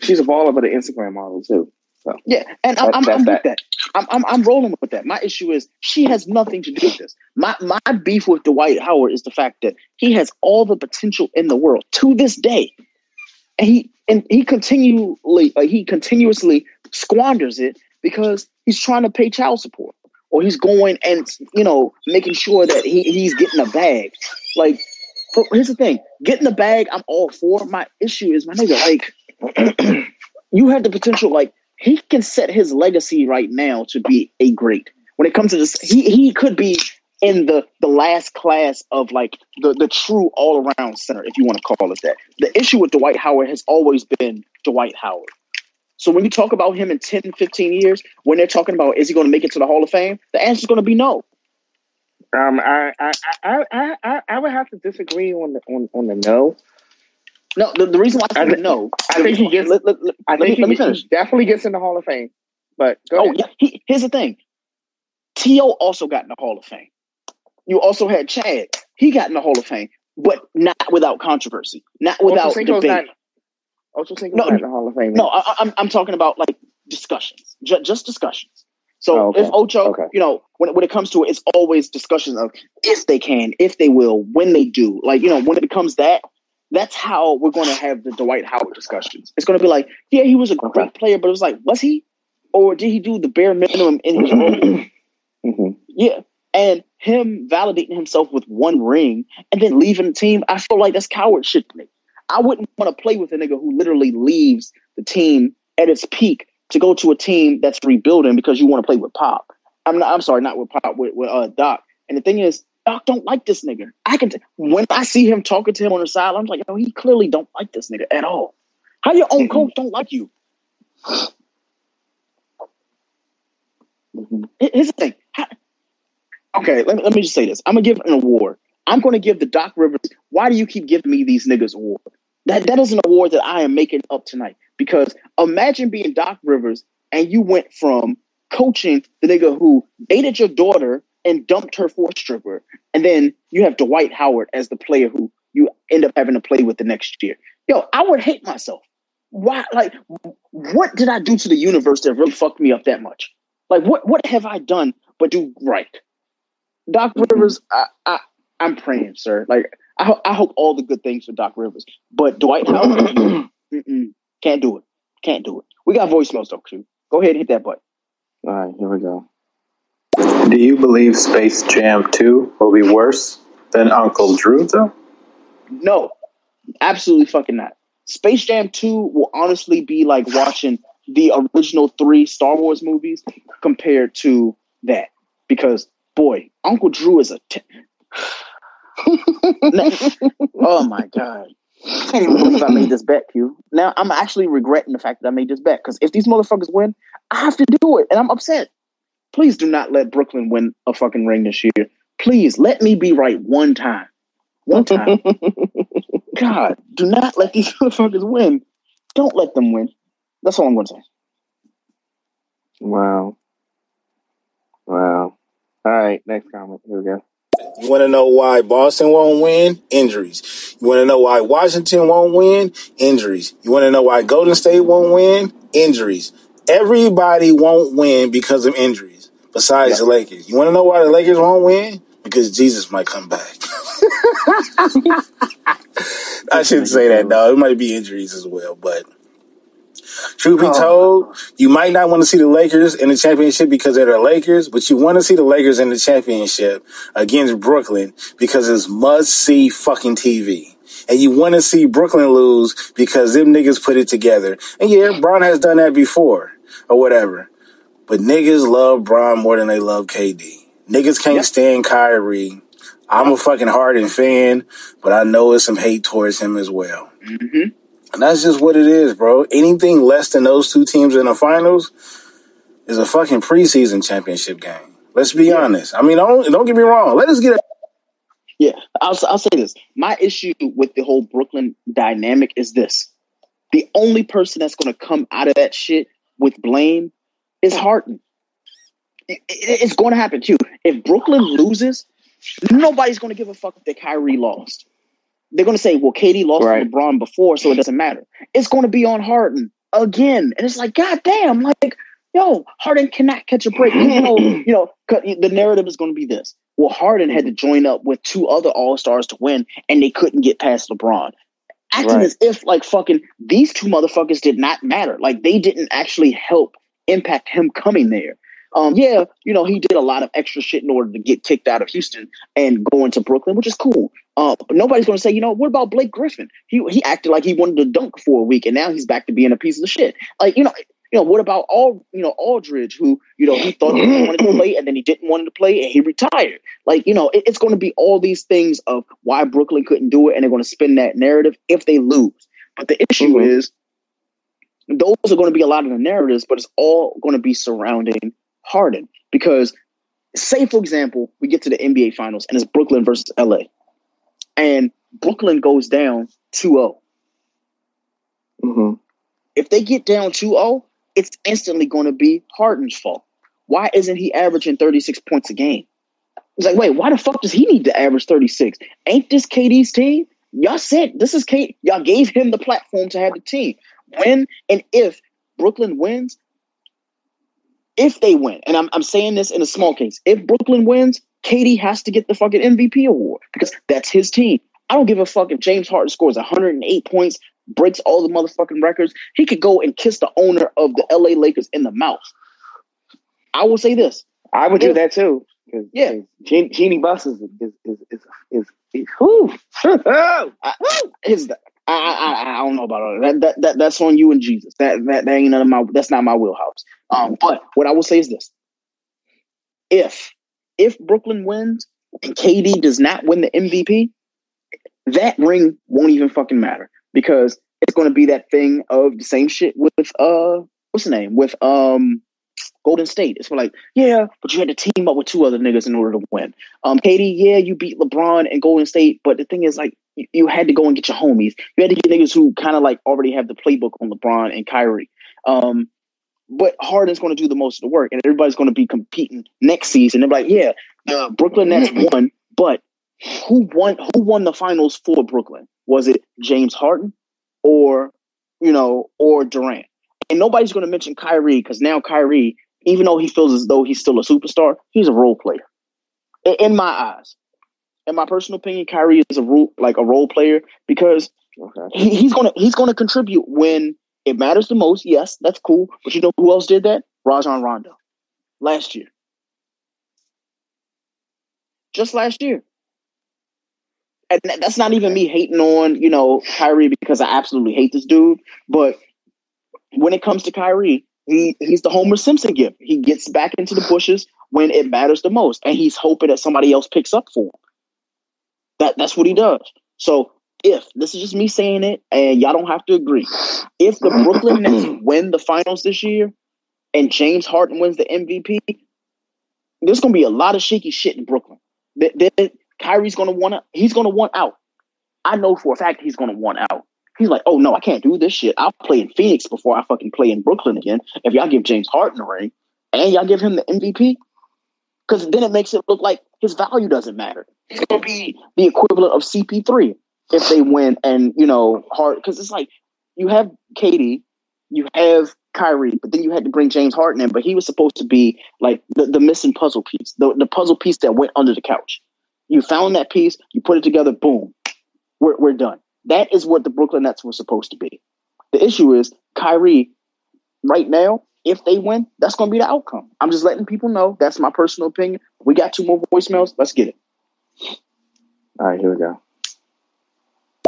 she's a baller, but an Instagram model too. So Yeah, and I'm, That- I'm, I'm with that. that. I'm, I'm I'm rolling with that. My issue is she has nothing to do with this. My my beef with Dwight Howard is the fact that he has all the potential in the world to this day, and he and he continually uh, he continuously squanders it because he's trying to pay child support or he's going and you know making sure that he, he's getting a bag. Like, here's the thing: getting a bag, I'm all for. My issue is my nigga, like you have the potential, like he can set his legacy right now to be a great. When it comes to this, he he could be in the the last class of like the the true all around center, if you want to call it that. The issue with Dwight Howard has always been Dwight Howard. So when you talk about him in 10, 15 years, when they're talking about is he going to make it to the Hall of Fame, the answer is going to be no. um, I I, I I I I would have to disagree on the on, on the no. No, the, the reason why I I say no, I think he gets. let, let, let, I let me, think let me he, finish. he definitely gets in the Hall of Fame. But go Oh, ahead. yeah. He, here's the thing. T.O. also got in the Hall of Fame. You also had Chad. He got in the Hall of Fame, but not without controversy, not without Ochocinco's debate. not. Ochocinco's No, not in the Hall of Fame. No, I, I- I'm I'm talking about like discussions, ju- just discussions. So Oh, okay. if Ocho, Okay. you know, when when it comes to it, it's always discussions of if they can, if they will, when they do. Like you know, when it becomes that, that's how we're going to have the Dwight Howard discussions. It's going to be like, yeah, he was a great Okay. player, but it was like, was he, or did he do the bare minimum in his role? hmm Yeah. And him validating himself with one ring and then leaving the team, I feel like that's coward shit to me. I wouldn't want to play with a nigga who literally leaves the team at its peak to go to a team that's rebuilding because you want to play with Pop. I'm not, I'm sorry, not with Pop, with, with uh, Doc. And the thing is, Doc don't like this nigga. I can t- when I see him talking to him on the sideline, I'm like, oh, he clearly don't like this nigga at all. How your own coach don't like you? hmm Here's the thing. How- okay, let me, let me just say this. I'm gonna give an award. I'm gonna give the Doc Rivers. Why do you keep giving me these niggas award? That that is an award that I am making up tonight. Because imagine being Doc Rivers and you went from coaching the nigga who dated your daughter and dumped her for a stripper, and then you have Dwight Howard as the player who you end up having to play with the next year. Yo, I would hate myself. Why? Like, what did I do to the universe that really fucked me up that much? Like, what what have I done but do right? Doc Rivers, I, I I'm praying, sir. Like, I I hope all the good things for Doc Rivers, but Dwight Howard, can't do it. Can't do it. We got voicemails though, Q. Go ahead and hit that button. All right, here we go. Do you believe Space Jam 2 will be worse than Uncle Drew, though? No, absolutely fucking not. Space Jam 2 will honestly be like watching the original three Star Wars movies compared to that. Because, boy, Uncle Drew is a. T- oh my God. I can't even believe I made this bet, Q. Now I'm actually regretting the fact that I made this bet because if these motherfuckers win, I have to do it, and I'm upset. Please do not let Brooklyn win a fucking ring this year. Please let me be right one time. One time. God, do not let these motherfuckers win. Don't let them win. That's all I'm going to say. Wow. Wow. All right, next comment. Here we go. You want to know why Boston won't win? Injuries. You want to know why Washington won't win? Injuries. You want to know why Golden State won't win? Injuries. Everybody won't win because of injuries, besides the Lakers. You want to know why the Lakers won't win? Because Jesus might come back. I shouldn't say that, though. It might be injuries as well, but truth be told, you might not want to see the Lakers in the championship because they're the Lakers, but you want to see the Lakers in the championship against Brooklyn because it's must see fucking TV. And you want to see Brooklyn lose because them niggas put it together. And yeah, Bron has done that before or whatever. But niggas love Bron more than they love KD. Niggas can't Yep. stand Kyrie. I'm a fucking Harden fan, but I know it's some hate towards him as well. Mm-hmm. And that's just what it is, bro. Anything less than those two teams in the finals is a fucking preseason championship game. Let's be honest. I mean, don't don't get me wrong. Let us get a Yeah, I'll, I'll say this. My issue with the whole Brooklyn dynamic is this. The only person that's going to come out of that shit with blame is Harden. It- it- it's going to happen too. If Brooklyn loses, nobody's going to give a fuck that Kyrie lost. They're going to say, well, KD lost Right. to LeBron before, so it doesn't matter. It's going to be on Harden. again. And it's like, God damn, like, yo, Harden cannot catch a break. You know, you know, the narrative is going to be this. Well, Harden had to join up with two other All Stars to win, and they couldn't get past LeBron. Acting right. as if like fucking these two motherfuckers did not matter. Like they didn't actually help impact him coming there. Um, yeah, you know, he did a lot of extra shit in order to get kicked out of Houston and going to Brooklyn, which is cool. Uh, but nobody's going to say, you know, what about Blake Griffin? He he acted like he wanted to dunk for a week, and now he's back to being a piece of shit. Like, you know, you know, what about all you know Aldridge, who you know he thought he wanted to play, and then he didn't want to play, and he retired. Like, you know, it, it's going to be all these things of why Brooklyn couldn't do it, and they're going to spin that narrative if they lose. But the issue mm-hmm. is, those are going to be a lot of the narratives, but it's all going to be surrounding Harden. Because, say, for example, we get to the NBA Finals and it's Brooklyn versus LA, and Brooklyn goes down 2 0. Mm-hmm. If they get down 2 0, it's instantly going to be Harden's fault. Why isn't he averaging 36 points a game? It's like, wait, why the fuck does he need to average 36? Ain't this KD's team? Y'all said this is KD. Y'all gave him the platform to have the team. When and if Brooklyn wins, if they win, and I'm, I'm saying this in a small case, if Brooklyn wins, KD has to get the fucking MVP award because that's his team. I don't give a fuck if James Harden scores 108 points, breaks all the motherfucking records. He could go and kiss the owner of the LA Lakers in the mouth. I will say this. I would do that too. Yeah, Jeanie Buss is is is is, is, is whew. his I, I I don't know about all that. That, that. That's on you and Jesus. That, that that ain't none of my. That's not my wheelhouse. Um, but what I will say is this: if if Brooklyn wins and KD does not win the MVP, that ring won't even fucking matter because it's going to be that thing of the same shit with uh what's the name with um Golden State. It's like, yeah, but you had to team up with two other niggas in order to win. Um, KD, yeah, you beat LeBron and Golden State, but the thing is, like, you, you had to go and get your homies. You had to get niggas who kind of like already have the playbook on LeBron and Kyrie. Um, but Harden's going to do the most of the work, and everybody's going to be competing next season. They're like, yeah, the Brooklyn Nets mm-hmm. won, but who won? Who won the finals for Brooklyn? Was it James Harden or you know or Durant? And nobody's going to mention Kyrie because now Kyrie, even though he feels as though he's still a superstar, he's a role player. In, in my eyes, in my personal opinion, Kyrie is a role like a role player because okay. he, he's gonna he's gonna contribute when it matters the most. Yes, that's cool. But you know who else did that? Rajon Rondo last year. Just last year and that's not even me hating on you know Kyrie because I absolutely hate this dude. But when it comes to Kyrie, he he's the Homer Simpson gift. He gets back into the bushes when it matters the most, and he's hoping that somebody else picks up for him. That that's what he does. So if this is just me saying it, and y'all don't have to agree, if the Brooklyn Nets win the finals this year, and James Harden wins the MVP, there's gonna be a lot of shaky shit in Brooklyn. That Kyrie's gonna want to. He's gonna want out. I know for a fact he's gonna want out. He's like, oh no, I can't do this shit. I'll play in Phoenix before I fucking play in Brooklyn again. If y'all give James Harden a ring and y'all give him the MVP, because then it makes it look like his value doesn't matter. He's gonna be the equivalent of CP3 if they win, and you know, hard because it's like you have KD, you have Kyrie, but then you had to bring James Harden in, but he was supposed to be like the, the missing puzzle piece, the, the puzzle piece that went under the couch. You found that piece, you put it together, boom, we're, we're done. That is what the Brooklyn Nets were supposed to be. The issue is Kyrie, right now, if they win, that's going to be the outcome. I'm just letting people know. That's my personal opinion. We got two more voicemails. Let's get it. All right, here we go.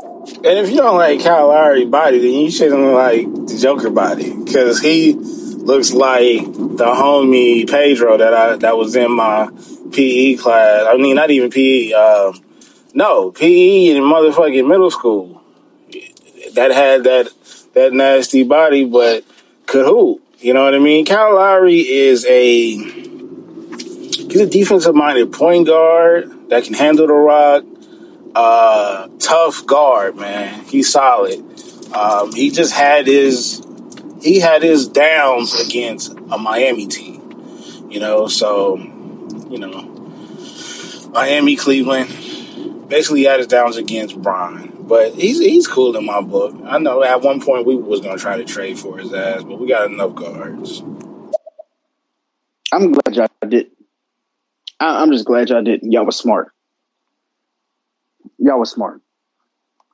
And if you don't like Kyle Lowry body, then you shouldn't like the Joker body because he looks like the homie Pedro that I that was in my PE class. I mean, not even PE. Um, no, PE in motherfucking middle school. That had that that nasty body, but could hoop. You know what I mean? Kyle Lowry is a he's a defensive minded point guard that can handle the rock. Uh, tough guard, man. He's solid. Um, he just had his he had his downs against a Miami team. You know, so you know, Miami, Cleveland. Basically, had his downs against Bron. But he's he's cool in my book. I know at one point we was gonna try to trade for his ass, but we got enough guards. I'm glad y'all did. I, I'm just glad y'all didn't. Y'all was smart. Y'all was smart.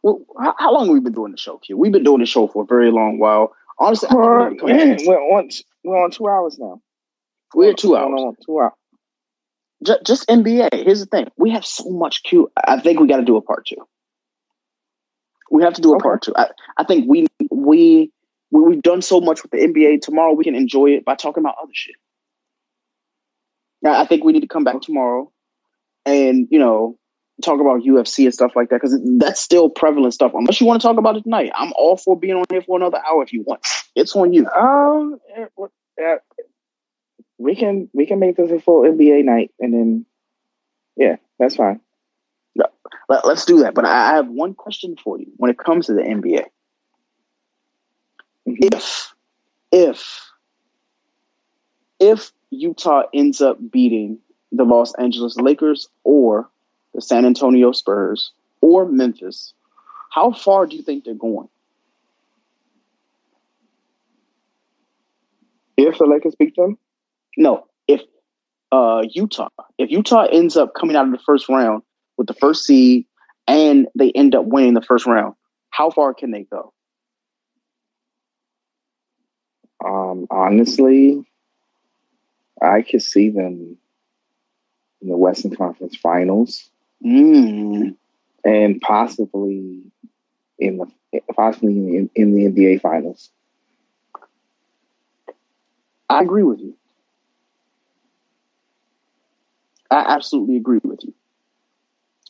Well, how, how long have we been doing the show, Q? We've been doing the show for a very long while. Honestly, I We're, we need to come we're on we're on two hours now. We're two We're hours. on two hours. Just, just NBA. Here's the thing: we have so much Q. I think we got to do a part two. We have to do a Okay. part two. I, I think we we we've done so much with the NBA. Tomorrow we can enjoy it by talking about other shit. Now, I think we need to come back tomorrow and you know talk about UFC and stuff like that because that's still prevalent stuff. Unless you want to talk about it tonight, I'm all for being on here for another hour if you want. It's on you. Um, eh, uh, we can we can make this a full NBA night, and then yeah, that's fine. No, Let, us do that. But I I have one question for you when it comes to the NBA. If, if, if Utah ends up beating the Los Angeles Lakers or the San Antonio Spurs or Memphis, how far do you think they're going? If the Lakers beat them, No, if uh, Utah, if Utah ends up coming out of the first round with the first seed and they end up winning the first round, how far can they go? um, honestly, I could see them in the Western Conference Finals Mm. and possibly in the possibly in, in the NBA Finals. I agree with you. I absolutely agree with you.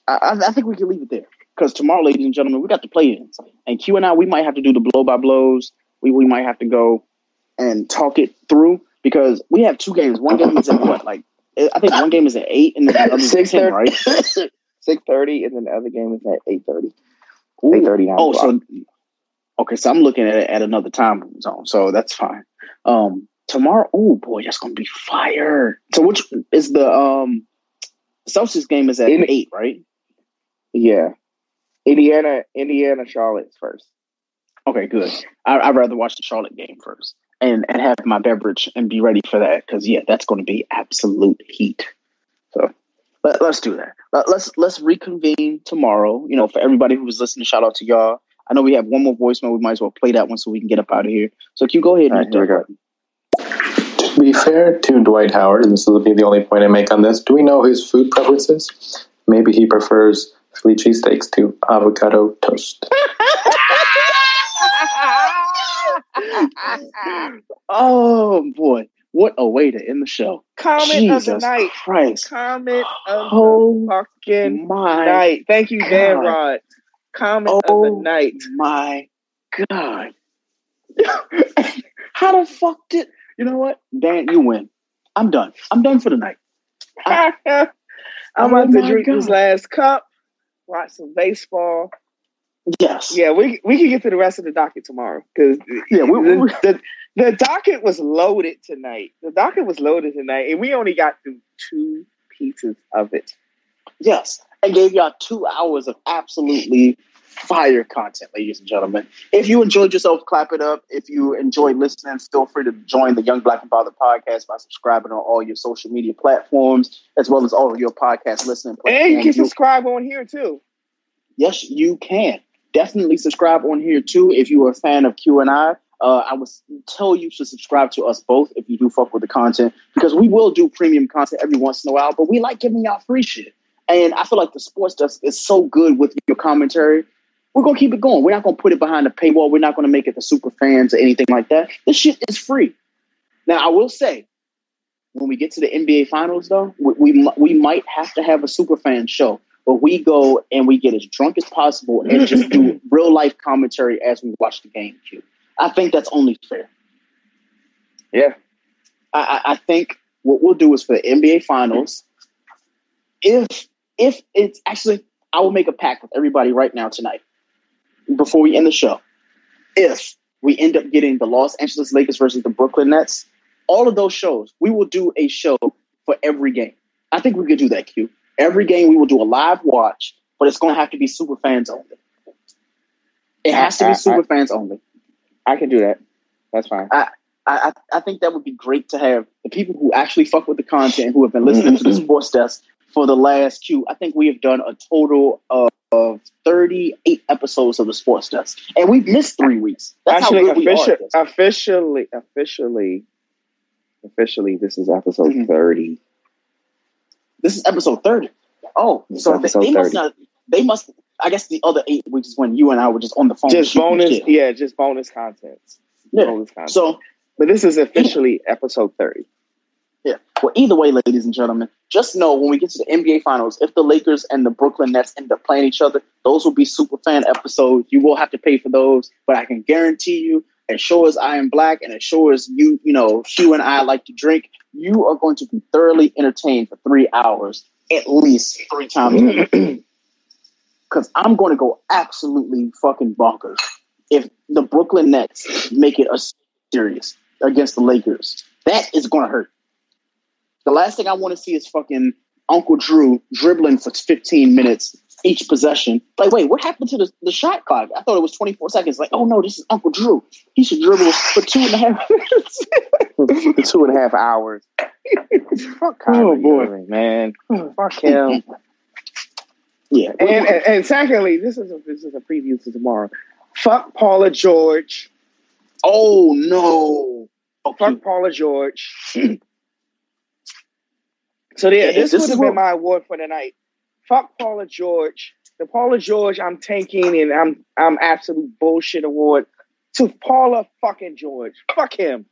I, I, think we can leave it there because tomorrow, ladies and gentlemen, we got the play-ins, and Q and I, we might have to do the blow by blows. We we might have to go and talk it through because we have two games. One game is at what, like I think one game is at eight, and the other is at ten, right? Six thirty, and then the other game is at eight thirty. Eight thirty nine. Oh, so okay, so I'm looking at it at another time zone, so that's fine. Um, tomorrow, oh boy, that's gonna be fire. So which is the um Celtics game is at In- eight, right? yeah, Indiana, Indiana, Charlotte's first. Okay, good. I, I'd rather watch the Charlotte game first and and have my beverage and be ready for that because yeah, that's going to be absolute heat. So let, let's do that. Let, let's let's reconvene tomorrow. You know, for everybody who was listening, shout out to y'all. I know we have one more voicemail. We might as well play that one so we can get up out of here. So can you go ahead and right, here we go. To be fair to Dwight Howard, and this will be the only point I make on this, do we know his food preferences? Maybe he prefers Philly cheesesteaks to avocado toast. Oh boy, what a way to end the show! Comment Jesus of the night. Christ! Comment of Oh the fucking my night. Thank you, Dan Rod. Comment of Oh. the night. my god! How the fuck did you know what? Dan, you win. I'm done. I'm done for the night. I'm Oh about to my drink this last cup, watch some baseball. Yes. Yeah, we we can get to the rest of the docket tomorrow because Yeah, we- the, we- the, the docket was loaded tonight. The docket was loaded tonight, and we only got through two pieces of it. Yes. I gave y'all two hours of absolutely fire content, ladies and gentlemen. If you enjoyed yourself, clap it up. If you enjoyed listening, feel free to join the Young Black and Father podcast by subscribing on all your social media platforms, as well as all of your podcast listening And you can subscribe on here too. Yes, you can. Definitely subscribe on here too if you are a fan of Q and I. Uh, I would tell you to subscribe to us both if you do fuck with the content because we will do premium content every once in a while, but we like giving y'all free shit. And I feel like the sports stuff is so good with your commentary. We're gonna keep it going. We're not gonna put it behind a paywall. We're not gonna make it the super fans or anything like that. This shit is free. Now I will say, when we get to the NBA finals, though, we we, we might have to have a super fan show where we go and we get as drunk as possible and just do real life commentary as we watch the game. Q. I think that's only fair. Yeah. I, I, I think what we'll do is for the NBA finals, if if it's actually, I will make a pact with everybody right now tonight before we end the show. If we end up getting the Los Angeles Lakers versus the Brooklyn Nets, all of those shows, we will do a show for every game. I think we could do that, Q. Every game we will do a live watch, but it's going to have to be super fans only. It has to be I- super fans only. I can do that. That's fine. I, I I think that would be great to have the people who actually fuck with the content who have been listening to the sports desk for the last Q. I think we have done a total of, of 38 episodes of the sports desk. And we've missed three weeks. That's Actually, how good we are official, at this. officially, officially, officially, this is episode Mhm. thirty. This is episode 30. Oh, It's so they, they must not they must I guess the other eight weeks is when you and I were just on the phone. Just bonus, yeah, just bonus content. Yeah. Bonus content. So but this is officially episode thirty. Yeah. Well, either way, ladies and gentlemen, just know when we get to the NBA Finals, if the Lakers and the Brooklyn Nets end up playing each other, those will be super fan episodes. You will have to pay for those, but I can guarantee you, as sure as I am black and as sure as you, you know, Q and I like to drink, you are going to be thoroughly entertained for three hours, at least three times. Because I'm going to go absolutely fucking bonkers if the Brooklyn Nets make it a series against the Lakers. That is going to hurt. The last thing I want to see is fucking Uncle Drew dribbling for 15 minutes each possession. Like, wait, what happened to the, the shot clock? I thought it was 24 seconds. Like, oh no, this is Uncle Drew. He should dribble for two and a half minutes. Two and a half hours. Fuck Kyrie Oh, boy. Irving, man. Fuck him. yeah. and, and and secondly, this is a this is a preview to tomorrow. Fuck Paula George. oh no. Okay. Fuck Paula George. so there, Yeah, this, this would have been my award for the night. Fuck Paula George. The Paula George I'm tanking and I'm I'm absolute bullshit award to Paula fucking George. Fuck him.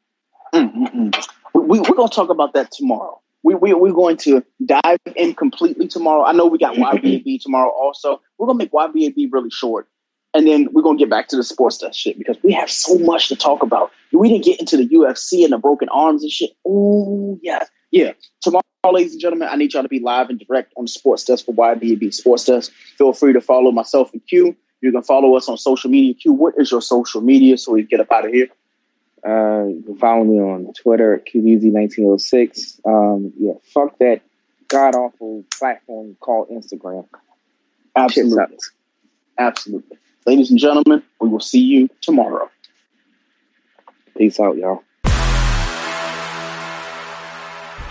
Mm-mm-mm. We, we, we're going to talk about that tomorrow. We, we, we're going to dive in completely tomorrow. I know we got YBAB tomorrow also. We're going to make YBAB really short. And then we're going to get back to the sports stuff shit because we have so much to talk about. We didn't get into the UFC and the broken arms and shit. Oh, yeah. Yeah. Tomorrow, ladies and gentlemen, I need y'all to be live and direct on sports desk for YBB Sports Desk. Feel free to follow myself and Q. You can follow us on social media. Q, what is your social media so we can get up out of here? Uh, you can follow me on Twitter at QDZ1906. Um, yeah, fuck that god awful platform called Instagram. Absolutely. Absolutely. Ladies and gentlemen, we will see you tomorrow. Peace out, y'all.